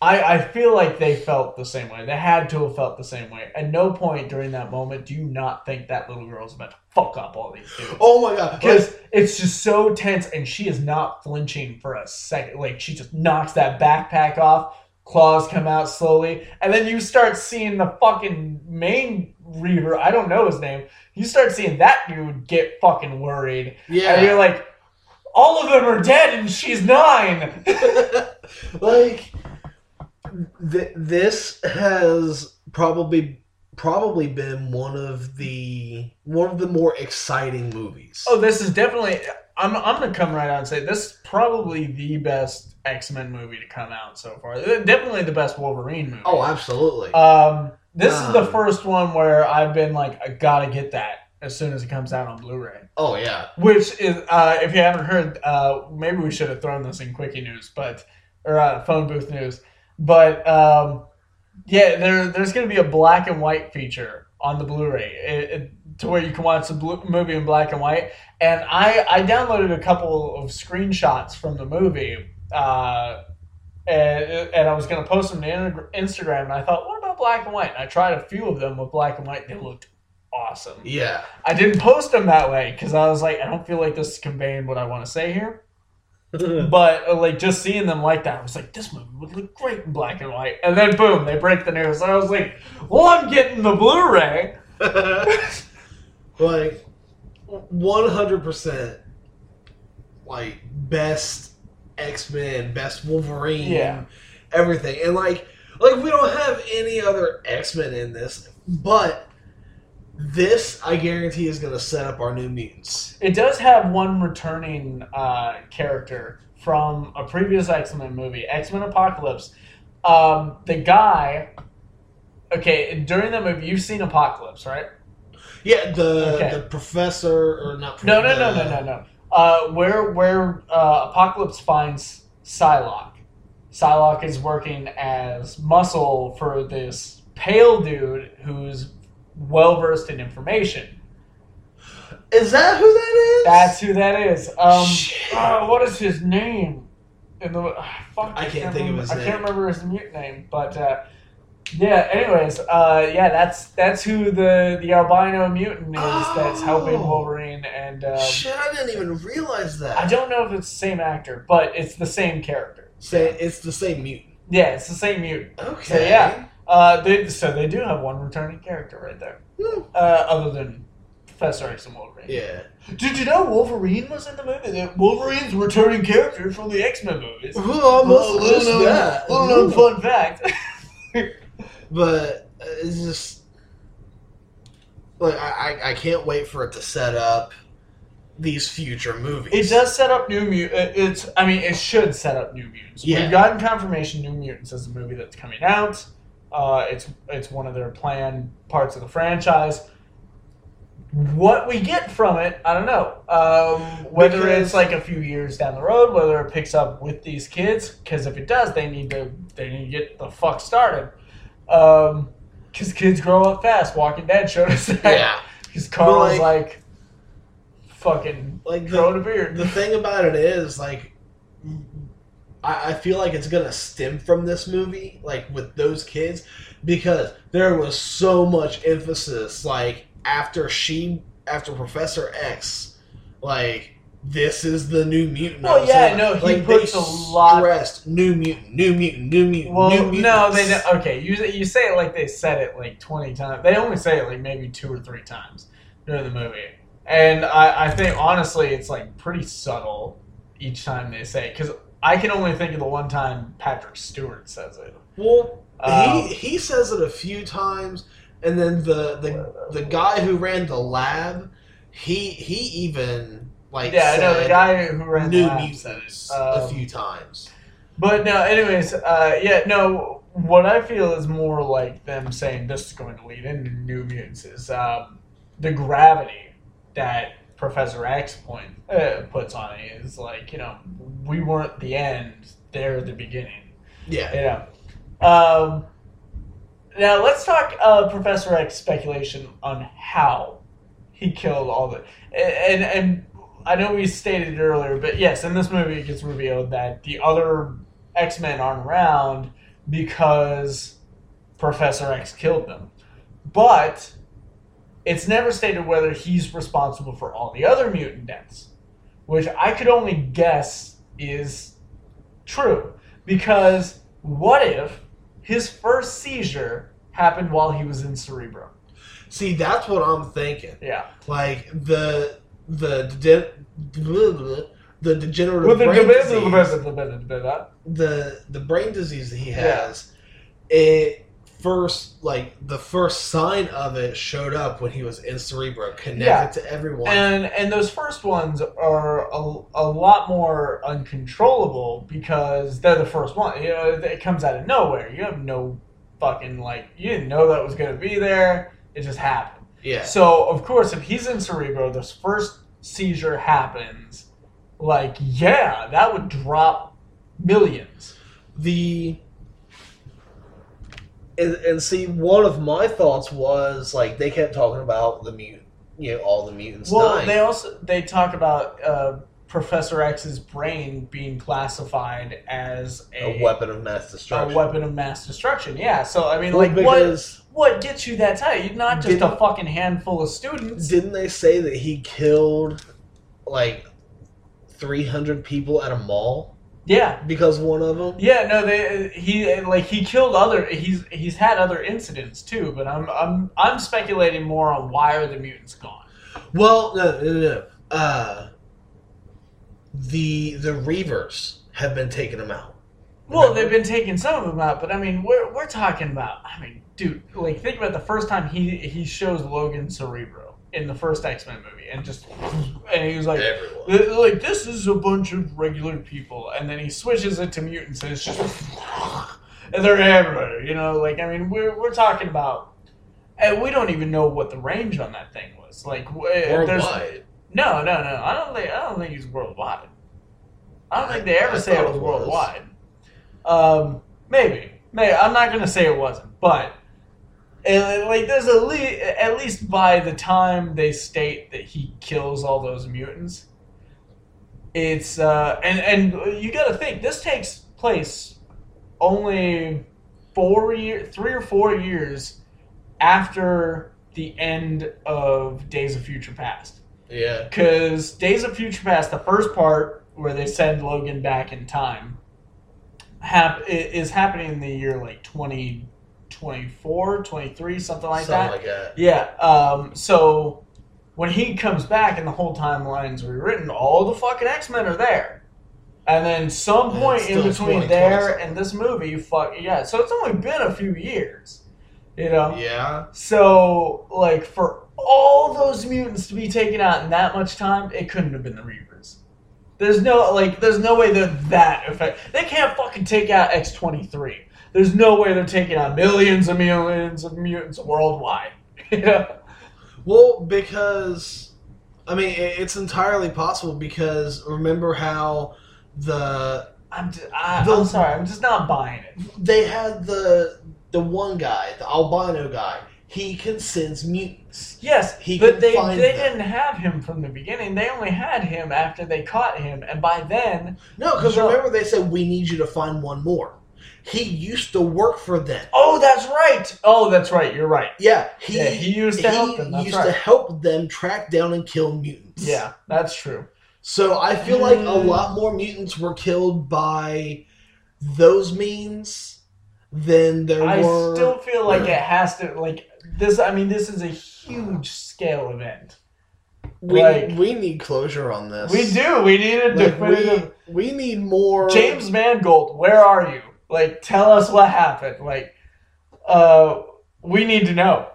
I I feel like they felt the same way. They had to have felt the same way. At no point during that moment do you not think that little girl's about to fuck up all these dudes. Oh my God! Because it's just so tense, and she is not flinching for a second. Like she just knocks that backpack off. Claws come out slowly, and then you start seeing the fucking main Reaver. I don't know his name. You start seeing that dude get fucking worried, and yeah, you're like, all of them are dead, and she's nine. <laughs> like th- this has probably probably been one of the one of the more exciting movies. oh, this is definitely. I'm I'm gonna come right out and say this is probably the best X Men movie to come out so far. Definitely the best Wolverine movie. Oh, absolutely. Um, this is the Um, first one where I've been like, I gotta get that as soon as it comes out on Blu-ray. oh yeah. Which is, uh, if you haven't heard, uh, maybe we should have thrown this in quickie news, but or uh, phone booth news. But um, yeah, there there's gonna be a black and white feature on the Blu-ray it, it- to where you can watch the blue, movie in black and white. And I I downloaded a couple of screenshots from the movie. Uh, and, and I was going to post them to Instagram, and I thought, what about black and white? And I tried a few of them with black and white. They looked awesome. Yeah. I didn't post them that way because I was like, I don't feel like this is conveying what I want to say here. <laughs> But uh, like just seeing them like that, I was like, this movie would look great in black and white. And then boom, they break the news. And I was like, well, I'm getting the Blu-ray. <laughs> like 100% like best x-men best wolverine Yeah. everything and like like we don't have any other x-men in this but this i guarantee is going to set up our new mutants It does have one returning uh, character from a previous X Men movie, X Men Apocalypse. Um, the guy. Okay, during the movie, you've seen Apocalypse, right? yeah the Okay. the professor or not No, no, no, no, no, no. Uh, where where uh, Apocalypse finds Psylocke. Psylocke is working as muscle for this pale dude who's well versed in information. is that who that is That's who that is. Um, Shit. uh, what is his name? In the uh, fuck, I can't think of remember, his I name. can't remember his mute name, but uh, yeah. Anyways, uh, yeah, that's that's who the the albino mutant is that's helping Oh. Wolverine, and um, shit i didn't even realize that I don't know if it's the same actor, but it's the same character. say it's the same mutant Yeah, it's the same mutant. okay So, yeah. Uh, they, so they do have one returning character right there, Hmm. uh, other than Professor X and Wolverine. yeah Did you know Wolverine was in the movie? That Wolverine's returning character from the X Men movies. Well, I must have missed known, that. little known fun fact. <laughs> But uh, it's just like I, I, I can't wait for it to set up these future movies. it does set up New Mutants. It's, I mean, it should set up New Mutants. Yeah. We've gotten confirmation New Mutants is a movie that's coming out. Uh, it's it's one of their planned parts of the franchise. what we get from it, I don't know. Um, whether Because- it's like a few years down the road, whether it picks up with these kids, because if it does, they need to they need to get the fuck started. Um, because kids grow up fast. Walking Dead showed us that. Yeah. Because Carl's like- like, fucking Like the, growing a beard. the thing about it is like I, I feel like it's gonna stem from this movie, like with those kids, because there was so much emphasis, like after she after Professor X, like this is the new mutant. Well, yeah, no, he like, puts a lot- stressed new mutant, new mutant, new mutant, Well, new no, they don't- okay. You you say it like they said it like twenty times. They only say it like maybe two or three times during the movie, and I, I think honestly it's like pretty subtle each time they say because I can only think of the one time Patrick Stewart says it. Well, Um, he he says it a few times, and then the the the guy who ran the lab, he he even like yeah, I know the guy who ran the new said mutants a Um, few times. But no, anyways, uh, yeah, no. What I feel is more like them saying this is going to lead into New Mutants is um, the gravity that Professor X point uh, puts on it is like you know we weren't the end, they're the beginning. Yeah, You know. Um, now let's talk uh, Professor X speculation on how he killed all the and and I know we stated earlier, but yes, in this movie it gets revealed that the other X Men aren't around because Professor X killed them, but it's never stated whether he's responsible for all the other mutant deaths, which I could only guess is true because what if his first seizure happened while he was in Cerebro? see, that's what I'm thinking. Yeah. Like the the de- the degenerative the brain disease, the the brain disease that he Yeah. has, it first like the first sign of it showed up when he was in Cerebro, connected Yeah. to everyone. and and those first ones are a, a lot more uncontrollable because they're the first one. You know, it comes out of nowhere. You have no fucking like you didn't know that was going to be there. It just happened. yeah, So of course, if he's in Cerebro, this first seizure happens. Like, yeah, that would drop millions. the and, and see one of my thoughts was like they kept talking about the mute you know all the mutants Well, dying. they also they talk about uh, Professor X's brain being classified as a, a weapon of mass destruction. a weapon of mass destruction. Yeah. So I mean, Well, like, what what gets you that tight? You're not just a fucking handful of students. didn't they say that he killed like 300 people at a mall Yeah. because one of them Yeah, no, they he like he killed other he's he's had other incidents too, but I'm I'm I'm speculating more on why are the mutants gone. well no no no, uh the the reavers have been taking them out Well, they've been taking some of them out, but I mean, we're we're talking about. I mean, dude, like think about the first time he he shows Logan Cerebro in the first X Men movie, and just and he was like, everyone like this is a bunch of regular people, and then he switches it to mutants, and it's just and they're everywhere. You know, like I mean, we're we're talking about, and we don't even know what the range on that thing was. Like, there's worldwide no, no, no. I don't think I don't think he's worldwide. I don't think they ever I say it was it was. worldwide. Um, maybe, maybe. I'm not gonna say it wasn't, but uh, like there's a le- at least by the time they state that he kills all those mutants, it's uh, and and you got to think this takes place only four year, three or four years after the end of Days of Future Past. yeah Because Days of Future Past, the first part where they send Logan back in time, hap- is happening in the year like 2024, 23, something like something that. like that Yeah. Um, so when he comes back and the whole timeline's rewritten, all the fucking X Men are there. And then some point in between there and this movie, fuck yeah. So it's only been a few years, you know. yeah So like for all those mutants to be taken out in that much time, it couldn't have been the Reavers. There's no like, there's no way they're that effect. They can't fucking take out X twenty three. There's no way they're taking on millions and millions of mutants worldwide. <laughs> You know? Well, because I mean, it's entirely possible because remember how the I'm, just, I, The- I'm sorry. I'm just not buying it. they had the the one guy, the albino guy. He can sense mutants. Yes, He but they they them. didn't have him from the beginning. They only had him after they caught him, and by then, No, because remember they said we need you to find one more. He used to work for them. oh, that's right. Oh, that's right. You're right. Yeah, he, Yeah, he used to help them, that's used right. to help them track down and kill mutants. Yeah, that's true. So I feel like a Mm. lot more mutants were killed by those means than there I were. I still feel like it has to like this. I mean, this is a huge scale event. we like- we need closure on this. We do. We need a Like, definitive. we, we need more. James Mangold, where are you? Like, tell us what happened. Like, uh, we need to know.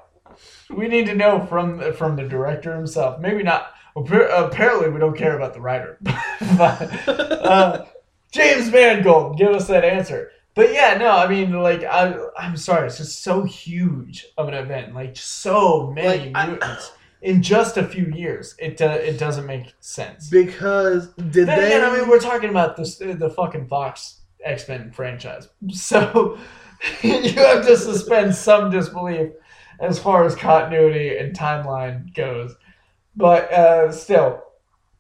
We need to know from from the director himself. Maybe not. Apparently, we don't care about the writer. <laughs> but, uh, James Mangold, give us that answer. But yeah, no, I mean, like, I, I'm sorry, it's just so huge of an event, like so many Like, I- mutants in just a few years. It uh, it doesn't make sense. because did Then they? again, I mean, we're talking about this the fucking Fox X Men franchise, <laughs> so you have to suspend some disbelief as far as continuity and timeline goes. But uh, still,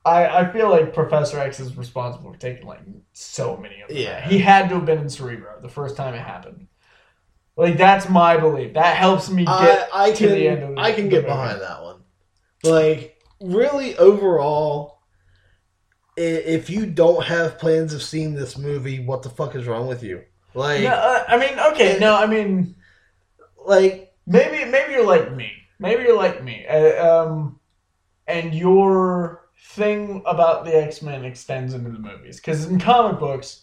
I I feel like Professor X is responsible for taking like so many of them. Yeah. he had to have been in Cerebro the first time it happened. Like that's my belief. That helps me get I, I to can the end of the- I can get movie. behind that one. Like really, overall, if you don't have plans of seeing this movie, what the fuck is wrong with you? Like, No, uh, I mean, okay, no, I mean. like maybe maybe you're like me. Maybe you're like me. Uh, um and your thing about the x-men extends into the movies. Because in comic books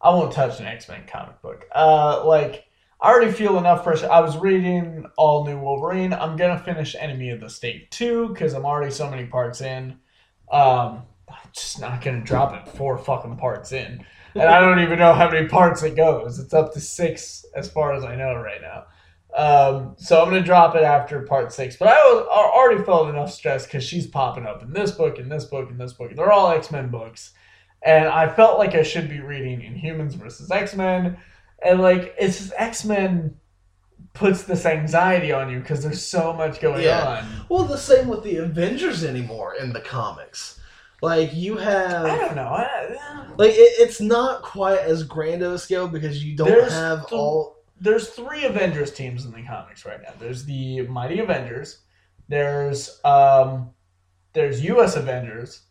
i won't touch an x-men comic book. Uh like i already feel enough pressure i was reading all new wolverine. I'm gonna finish enemy of the state 2 because i'm already so many parts in. Um i'm just not gonna drop it four fucking parts in and i don't even know how many parts it goes it's up to six as far as i know right now um, so I'm gonna drop it after part six. But I was I already felt enough stress because she's popping up in this book, in this book, in this book. They're all X Men books, and I felt like I should be reading Inhumans versus X Men, and like it's just X Men puts this anxiety on you because there's so much going Yeah. on. well, the same with the Avengers anymore in the comics. Like you have I don't know. I, like it, it's not quite as grand of a scale because you don't have the- all there's three Avengers teams in the comics right now. There's the Mighty Avengers. There's um, there's U.S. Avengers,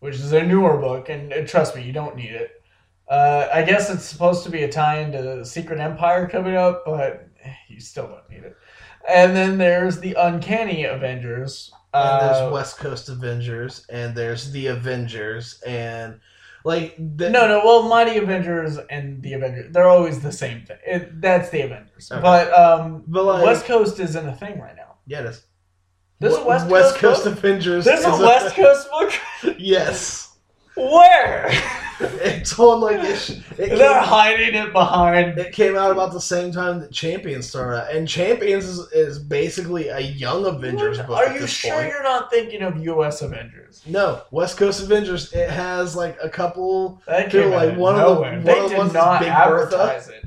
which is a newer book, and uh, trust me, you don't need it. Uh, I guess it's supposed to be a tie-in to the Secret Empire coming up, but you still don't need it. And then there's the Uncanny Avengers. And Uh, there's West Coast Avengers and there's the Avengers and like the, no, no. Well, Mighty Avengers and the Avengers, they're always the same thing. It, that's the Avengers. Okay. But um, But like West Coast isn't a thing right now. yeah, it is. There's a W- West Coast? Avengers. There's a is West Coast book. <laughs> yes. Where? <laughs> It's on like it, it, They're hiding it behind. it came out about the same time that Champions started, and Champions is, is basically a young Avengers book. Are you sure point. you're not thinking of U.S. Avengers? No, West Coast Avengers. It has like a couple. That came like out one of the- one they of the did ones not Big Bertha. advertise it.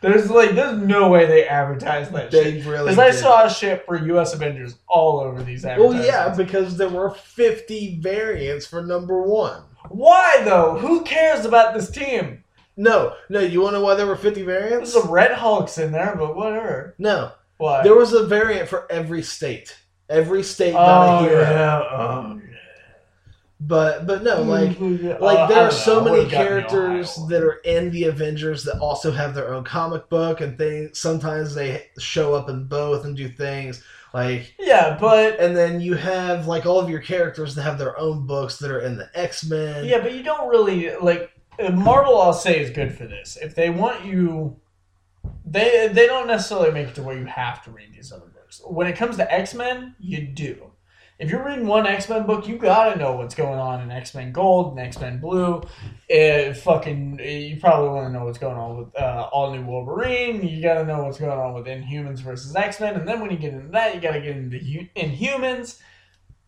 There's like, there's no way they advertised that shit. They really. Because I saw shit for U.S. Avengers all over these Well, yeah, because there were fifty variants for number one. Why though? Who cares about this team? No, no. You want to know why there were fifty variants? There's some Red Hulks in there, but whatever. No, Why? there was a variant for every state. Every state got oh a hero. yeah. Oh, But but no, like yeah. Uh, like there are so many Would've gotten me characters that are in the Avengers that also have their own comic book and things. Sometimes they show up in both and do things like. Yeah, but And then you have like all of your characters that have their own books that are in the X Men. Yeah, but you don't really like uh, Marvel. I'll say is good for this. If they want you, they they don't necessarily make it to where you have to read these other books. When it comes to X Men, you do. If you're reading one X Men book, you gotta know what's going on in X Men Gold and X Men Blue. It fucking, you probably want to know what's going on with uh, All New Wolverine. You gotta know what's going on with Inhumans versus X Men, and then when you get into that, you gotta get into Hu- Inhumans.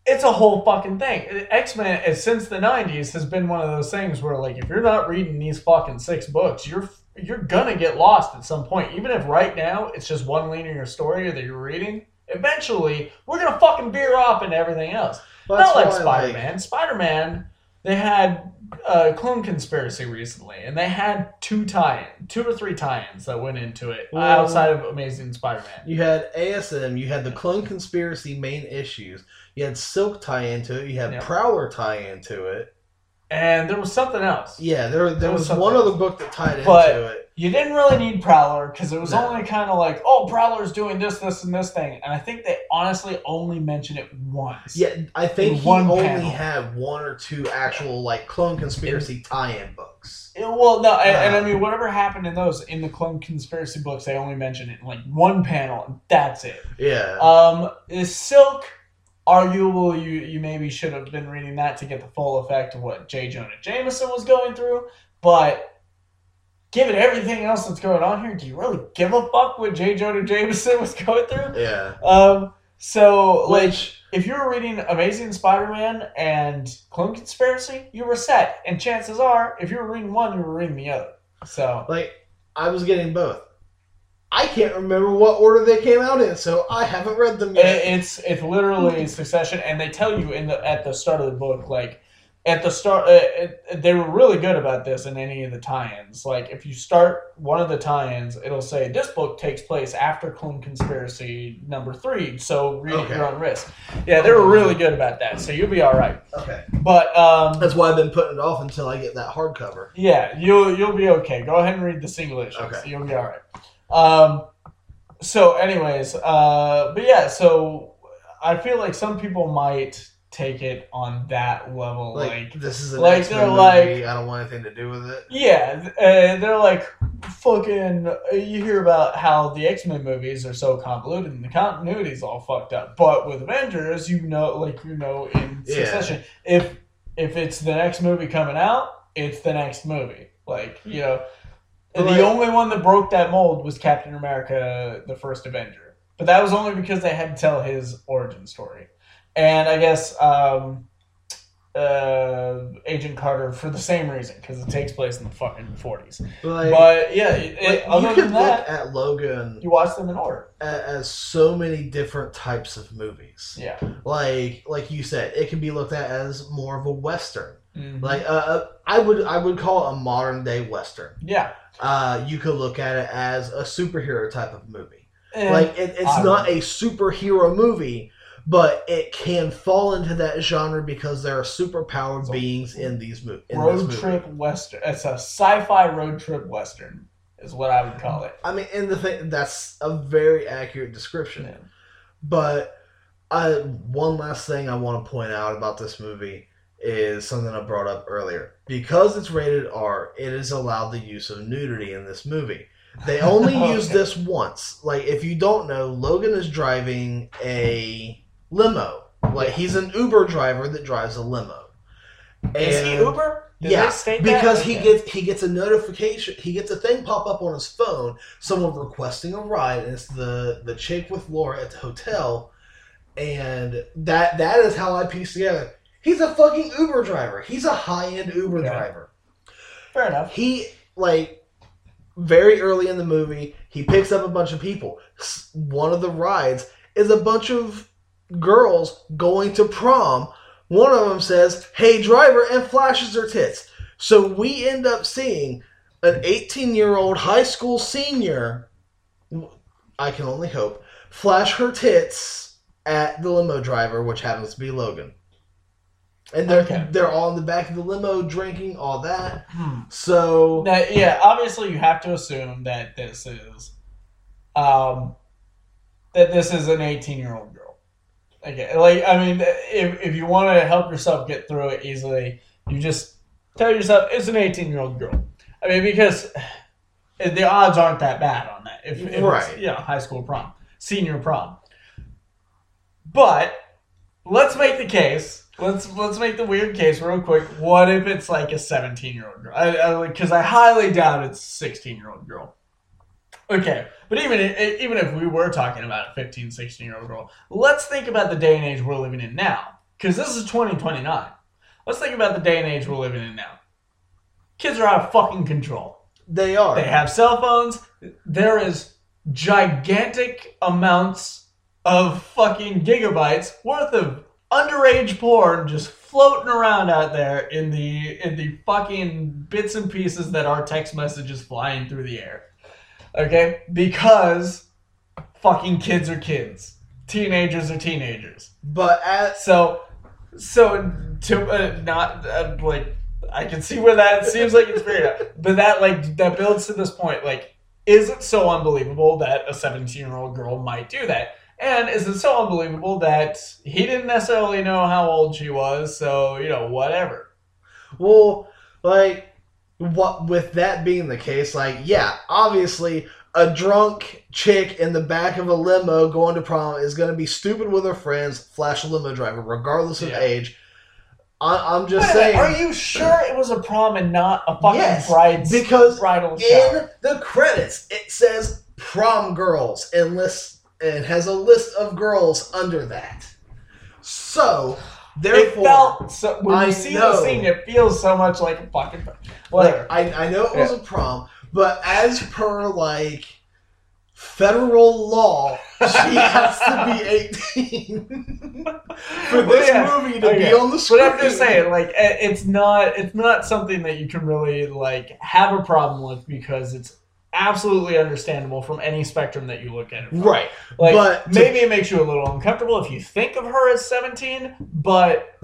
It's a whole fucking thing. X Men, since the '90s, has been one of those things where, like, if you're not reading these fucking six books, you're you're gonna get lost at some point. Even if right now it's just one linear story that you're reading, eventually we're gonna fucking veer off into everything else. Well, Not like Spider Man. Spider Man, they had a Clone Conspiracy recently, and they had two tie two or three tie-ins that went into it Well- outside of Amazing Spider Man. You had ASM, you had the Clone Conspiracy main issues, you had Silk tie into it, you had Yeah. Prowler tie into it. And there was something else. Yeah, there there There was was one other book that tied But- into it. You didn't really need Prowler because it was No. only kind of like, oh, Prowler's doing this, this, and this thing. And I think they honestly only mentioned it once. Yeah, I think he one only panel. had one or two actual like Clone Conspiracy tie-in books. Yeah, Well, no, and, and I Uh. mean, whatever happened in those, in the Clone Conspiracy books, they only mention it in like one panel, and that's it. Yeah. Um, is Silk, arguable, you, you maybe should have been reading that to get the full effect of what J. Jonah Jameson was going through, but given everything else that's going on here, do you really give a fuck what J. Jonah Jameson was going through? yeah. Um, so, like, Which if you were reading Amazing Spider-Man and Clone Conspiracy, you were set. And chances are, if you were reading one, you were reading the other. So like I was getting both. I can't remember what order they came out in, so I haven't read them yet. it's it's literally succession, and they tell you in the at the start of the book, like at the start, uh, it, they were really good about this in any of the tie-ins. Like if you start one of the tie-ins, it'll say this book takes place after Clone Conspiracy number three, so read at Okay. your own risk. Yeah, they were really good about that, so you'll be all right. okay. But um, That's why I've been putting it off until I get that hardcover. Yeah, you'll you'll be okay. Go ahead and read the single issues. Okay. You'll be all right. Um, so, anyways, uh, but yeah, so I feel like some people might take it on that level, Like, like, this is like, they're movie. like- I don't want anything to do with it. yeah, uh, they're like fucking. You hear about how the X Men movies are so convoluted and the continuity's all fucked up, but with Avengers, you know, like you know, in Yeah. succession, if if it's the next movie coming out, it's the next movie. Like you know, But the only one that broke that mold was Captain America: The First Avenger, but that was only because they had to tell his origin story, and I guess. um uh, Agent Carter for the same reason because it takes place in the fucking forties. But, like, But yeah, it, like, it- other you could than look that, at Logan you watch them in order. as so many different types of movies. Yeah, Like, like you said, it can be looked at as more of a western. Mhm. Like, uh, uh, I would, I would call it a modern day western. yeah. Uh, you could look at it as a superhero type of movie. And like it, it's I not a superhero movie but it can fall into that genre because there are superpowered So, beings in these movies. road trip western. It's a sci-fi road trip western, is what I would call it. I mean, and the thing that's a very accurate description. Yeah. But I one last thing I want to point out about this movie is something I brought up earlier. Because it's rated R, it is allowed the use of nudity in this movie. They <laughs> only use this once. Like if you don't know, Logan is driving a limo. Like he's an Uber driver that drives a limo. Is he Uber? Did yeah, they state that? because he gets he gets a notification. He gets a thing pop up on his phone. Someone requesting a ride, and it's the the chick with Laura at the hotel, and that that is how I piece together. He's a fucking Uber driver. He's a high end Uber Okay. driver. fair enough. He like very early in the movie, he picks up a bunch of people. One of the rides is a bunch of girls going to prom. One of them says, "Hey driver," and flashes her tits. So we end up seeing an 18-year-old high school senior. I can only hope flash her tits at the limo driver, which happens to be Logan. And they're Okay. they're all in the back of the limo drinking all that. Hmm. So Now, yeah, obviously you have to assume that this is, um, that this is an eighteen-year-old girl. Okay, like I mean, if if you want to help yourself get through it easily, you just tell yourself it's an eighteen-year-old girl. I mean, because <sighs> the odds aren't that bad on that. If, if Right. you know, high school prom, senior prom. But let's make the case. Let's let's make the weird case real quick. What if it's like a 17 year old girl? Because I, I, highly doubt it's a 16 year old girl. Okay, but even even if we were talking about a 15, 16 year old girl, let's think about the day and age we're living in now. Because this is 2029. Let's think about the day and age we're living in now. Kids are out of fucking control. They are. They have cell phones. There is gigantic amounts of fucking gigabytes worth of underage porn just floating around out there in the in the fucking bits and pieces that are text messages flying through the air. Okay? Because fucking kids are kids. Teenagers are teenagers. But at so so to uh, not uh, like I can see where that seems like it's fair, but that like that builds to this point. Like, is it so unbelievable that a 17 year old girl might do that? And is it so unbelievable that he didn't necessarily know how old she was? So you know, whatever. Well, like, what with that being the case, like, yeah, obviously a drunk chick in the back of a limo going to prom is going to be stupid with her friends, flash a limo driver, regardless of yeah. age. I, am just saying. Are you sure it was a prom and not a fucking yes, bride's because bridal in the credits it says prom girls and lists and has a list of girls under that. So therefore, it felt so, when I you see know, the scene, it feels so much like a fucking. Like, I I know it was yeah. a prom, but as per like federal law, she <laughs> has to be 18 <laughs> for this yeah. movie to okay. be on the screen. But I'm just saying, like, it's not it's not something that you can really like have a problem with because it's absolutely understandable from any spectrum that you look at it. From. Right. Like, but maybe to... it makes you a little uncomfortable if you think of her as 17, but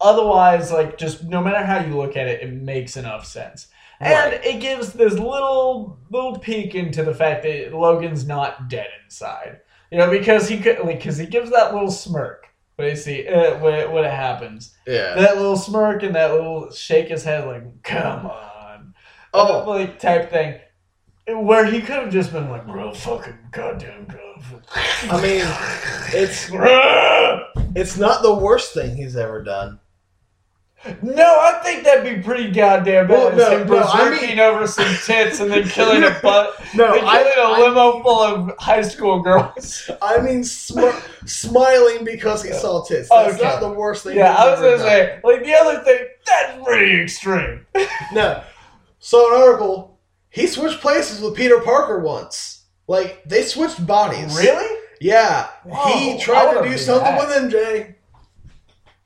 otherwise, like, just no matter how you look at it, it makes enough sense. And right. it gives this little little peek into the fact that Logan's not dead inside. You know, because he could, like, because he gives that little smirk when you see uh, when, it, when it happens. Yeah. That little smirk and that little shake his head, like, come on, oh, like type thing, where he could have just been like, bro, fucking goddamn god. I mean, it's <laughs> it's not the worst thing he's ever done. No, I think that'd be pretty goddamn bad. Well, no, no, I mean, over some tits and then <laughs> killing a butt. no, killing I, a limo I, full of high school girls. <laughs> I mean, sm- smiling because he saw tits. That's okay. not the worst thing. Yeah, I was gonna done. say, like the other thing, that's pretty extreme. no, so an article, he switched places with Peter Parker once. Like they switched bodies. Really? Yeah, Whoa, he tried to do something that. with MJ.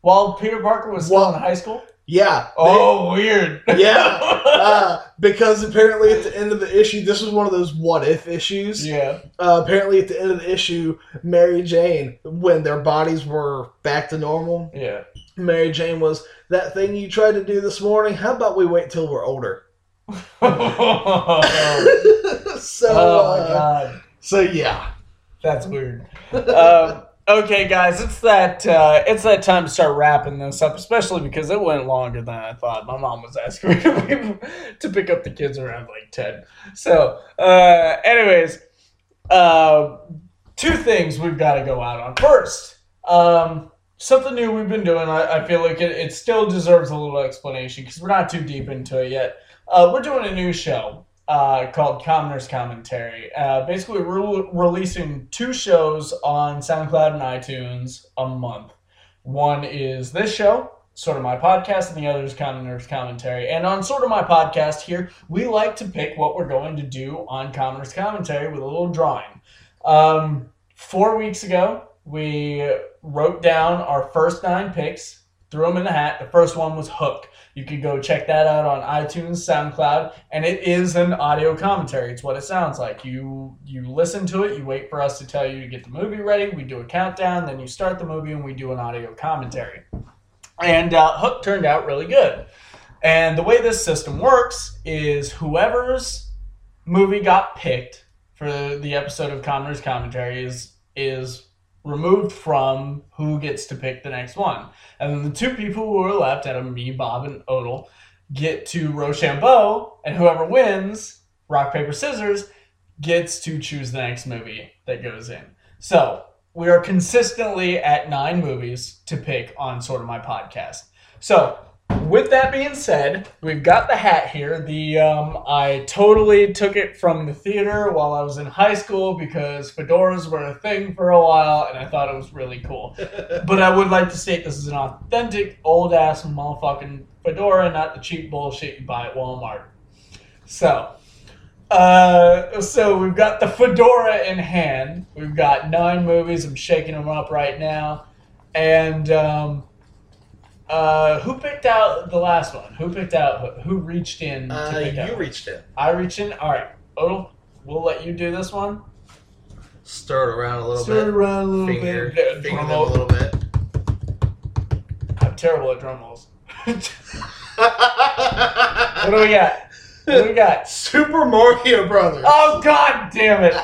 While Peter Parker was still well, in high school? Yeah. Oh, they, weird. yeah. <laughs> Uh, because apparently at the end of the issue, this was one of those what if issues. Yeah. Uh, apparently at the end of the issue, Mary Jane, when their bodies were back to normal. Yeah. Mary Jane was that thing you tried to do this morning. How about we wait till we're older? <laughs> so. Oh my uh, god. So yeah. That's weird. Um, <laughs> Okay, guys, it's that uh, it's that time to start wrapping this up, especially because it went longer than I thought. My mom was asking me <laughs> to, to pick up the kids around like ten. So, uh, anyways, uh, two things we've got to go out on. First, um, something new we've been doing. I, I feel like it, it still deserves a little explanation because we're not too deep into it yet. Uh, we're doing a new show uh, called Commoner's Commentary. Uh, basically, we're re- releasing two shows on SoundCloud and iTunes a month. One is this show, sorta my podcast, and the other is Commoner's Commentary. And on sorta my podcast here, we like to pick what we're going to do on Commoner's Commentary with a little drawing. Um, four weeks ago, we wrote down our first nine picks, threw them in the hat. The first one was Hook. You can go check that out on iTunes, SoundCloud, and it is an audio commentary. It's what it sounds like. You you listen to it, you wait for us to tell you to get the movie ready. We do a countdown, then you start the movie, and we do an audio commentary. And uh, Hook turned out really good. And the way this system works is whoever's movie got picked for the episode of Commoner's Commentary is is removed from who gets to pick the next one. And then the two people who are left, out of me, Bob, and Odell, get to Rochambeau, and whoever wins, rock, paper, scissors, gets to choose the next movie that goes in. So we are consistently at nine movies to pick on sorta my podcast. So, with that being said, we've got the hat here. The um, I totally took it from the theater while I was in high school because fedoras were a thing for a while, and I thought it was really cool. <laughs> but I would like to state this is an authentic old ass motherfucking fedora, not the cheap bullshit you buy at Walmart. So, uh, so we've got the fedora in hand. We've got nine movies. I'm shaking them up right now, and um, uh, who picked out the last one? Who picked out? Who reached in? To Uh, pick out? you reached in. I reached in. All right, Odell, we'll let you do this one. Stir it around a little bit. Stir it around a little Finger, bit. finger Drum them a little bit. I'm terrible at drum rolls. <laughs> what do we got? What do we got? Super Mario Brothers. Oh God damn it!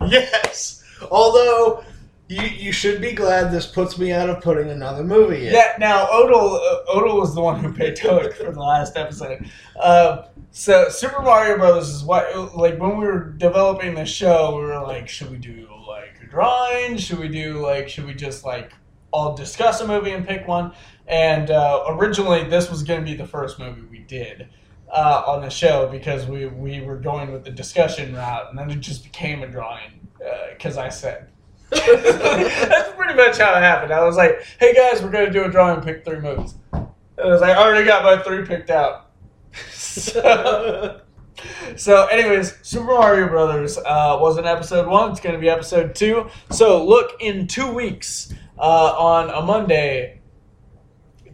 <laughs> yes. Although you you should be glad this puts me out of putting another movie in. Yeah. Now Odell, uh, was the one who picked Hook for the last episode. Uh, so Super Mario Brothers is what like when we were developing the show, we were like, should we do like a drawing? Should we do like should we just like all discuss a movie and pick one? And uh, originally, this was going to be the first movie we did. Uh, on the show because we, we were going with the discussion route and then it just became a drawing because I said that's pretty much how it happened. I was like, "Hey guys, we're gonna do a drawing, pick three movies." And I was like, "I already got my three picked out." <laughs> so, so, anyways, Super Mario Brothers uh, was in episode one. It's gonna be episode two. So look in two weeks uh, on a Monday.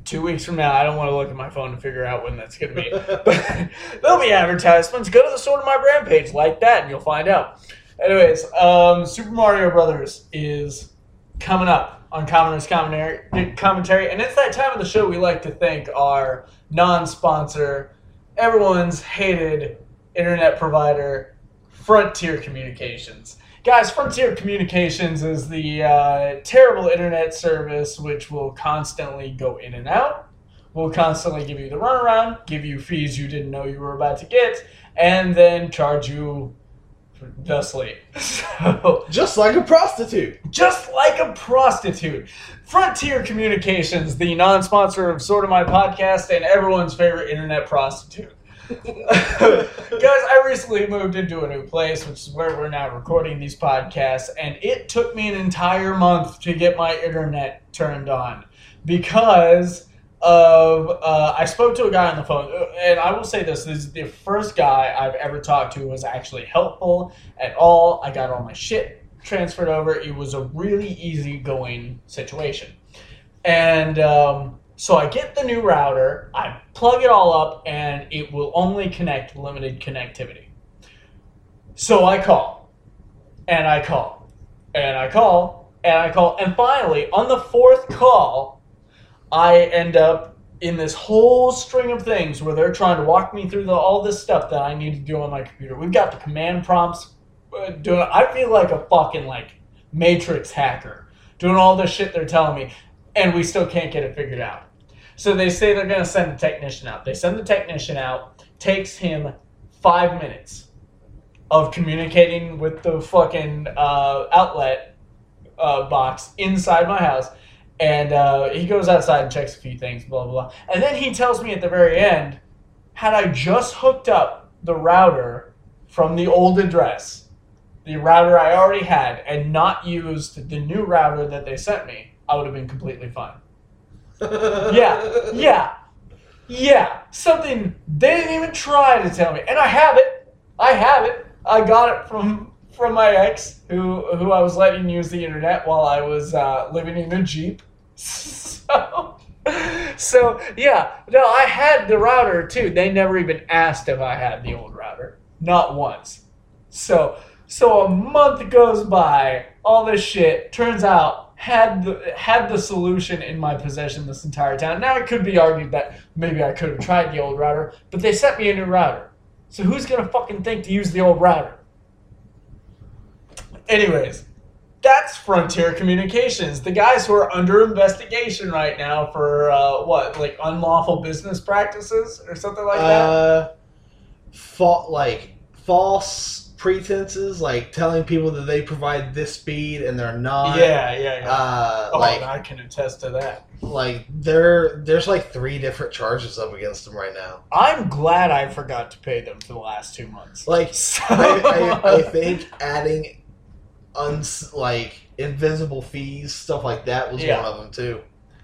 Two weeks from now, I don't want to look at my phone to figure out when that's gonna be. <laughs> But there'll be advertisements. Go to the Sorta My Brand page, like that, and you'll find out. Anyways, um, Super Mario Brothers is coming up on Commoners Commentary, commentary, and it's that time of the show we like to thank our non-sponsor, everyone's hated internet provider, Frontier Communications. Guys, Frontier Communications is the uh, terrible internet service which will constantly go in and out, will constantly give you the runaround, give you fees you didn't know you were about to get, and then charge you thusly. <laughs> So, Just like a prostitute. just like a prostitute. Frontier Communications, the non-sponsor of Sorta My Podcast and everyone's favorite internet prostitute. <laughs> Guys, I recently moved into a new place, which is where we're now recording these podcasts, and it took me an entire month to get my internet turned on because of uh, I spoke to a guy on the phone, and I will say this: this is the first guy I've ever talked to was actually helpful at all. I got all my shit transferred over. It was a really easy-going situation, and um, so I get the new router, I plug it all up, and it will only connect limited connectivity. So I call, and I call, and I call, and I call, and finally, on the fourth call, I end up in this whole string of things where they're trying to walk me through the, all this stuff that I need to do on my computer. We've got the command prompts uh, doing. I feel like a fucking like Matrix hacker doing all this shit they're telling me, and we still can't get it figured out. So they say they're gonna send a technician out. They send the technician out. Takes him five minutes of communicating with the fucking uh, outlet uh, box inside my house. And uh, he goes outside and checks a few things, blah, blah, blah. And then he tells me at the very end had I just hooked up the router from the old address, the router I already had, and not used the new router that they sent me, I would have been completely fine. <laughs> Yeah, yeah, yeah. Something they didn't even try to tell me, and I have it. I have it. I got it from from my ex, who who I was letting use the internet while I was uh, living in a jeep. <laughs> So, so yeah, no, I had the router too. They never even asked if I had the old router, not once. So, so a month goes by, all this shit. Turns out had the had the solution in my possession this entire time. Now it could be argued that maybe I could have tried the old router, but they sent me a new router. So who's gonna fucking think to use the old router? Anyways, that's Frontier Communications, the guys who are under investigation right now for uh, what, like unlawful business practices or something like that. uh, fa- like false pretenses, like telling people that they provide this speed and they're not. yeah, yeah, yeah. Uh, oh, like, I can attest to that. like there, there's like three different charges up against them right now. I'm glad I forgot to pay them for the last two months. Like, So- <laughs> I, I, I think adding, uns like invisible fees, stuff like that was Yeah. one of them too.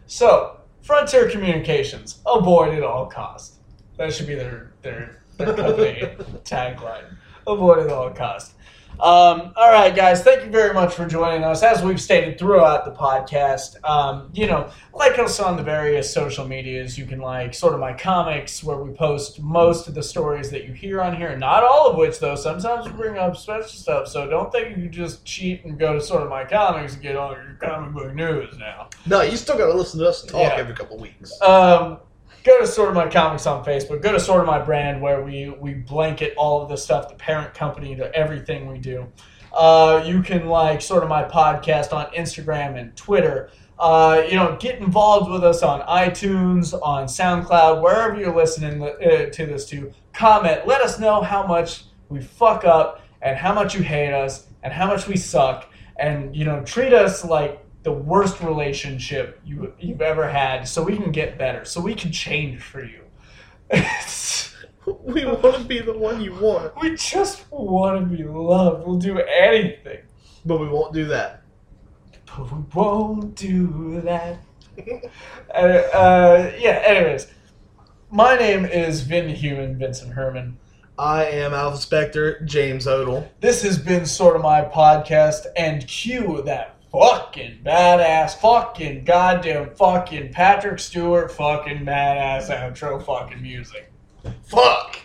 So, Frontier Communications, avoid at all costs. That should be their their, their company <laughs> tagline. Avoid at all costs. Um, all right, guys, thank you very much for joining us. As we've stated throughout the podcast, um, you know, like us on the various social medias. You can like sorta my comics where we post most of the stories that you hear on here. Not all of which, though. Sometimes we bring up special stuff. So don't think you just cheat and go to sorta my comics and get all your comic book news now. No, you still got to listen to us talk Yeah. every couple weeks. Um, go to Sorta My Comics on Facebook. Go to Sorta My Brand where we we blanket all of the stuff, the parent company to everything we do. Uh, you can like Sorta My Podcast on Instagram and Twitter. Uh, you know, get involved with us on iTunes, on SoundCloud, wherever you're listening uh, to this to. Comment. Let us know how much we fuck up and how much you hate us and how much we suck. And you know, treat us like the worst relationship you you've ever had, so we can get better, so we can change for you. <laughs> we want to be the one you want, we just want to be loved. We'll do anything, but we won't do that. but we won't do that. <laughs> uh, uh, yeah. Anyways, my name is Vin Human Vincent Herman. I am Alpha Spectre, James Odell. This has been sorta my podcast, and cue that fucking badass, fucking goddamn, fucking Patrick Stewart, fucking badass outro, fucking music. Fuck!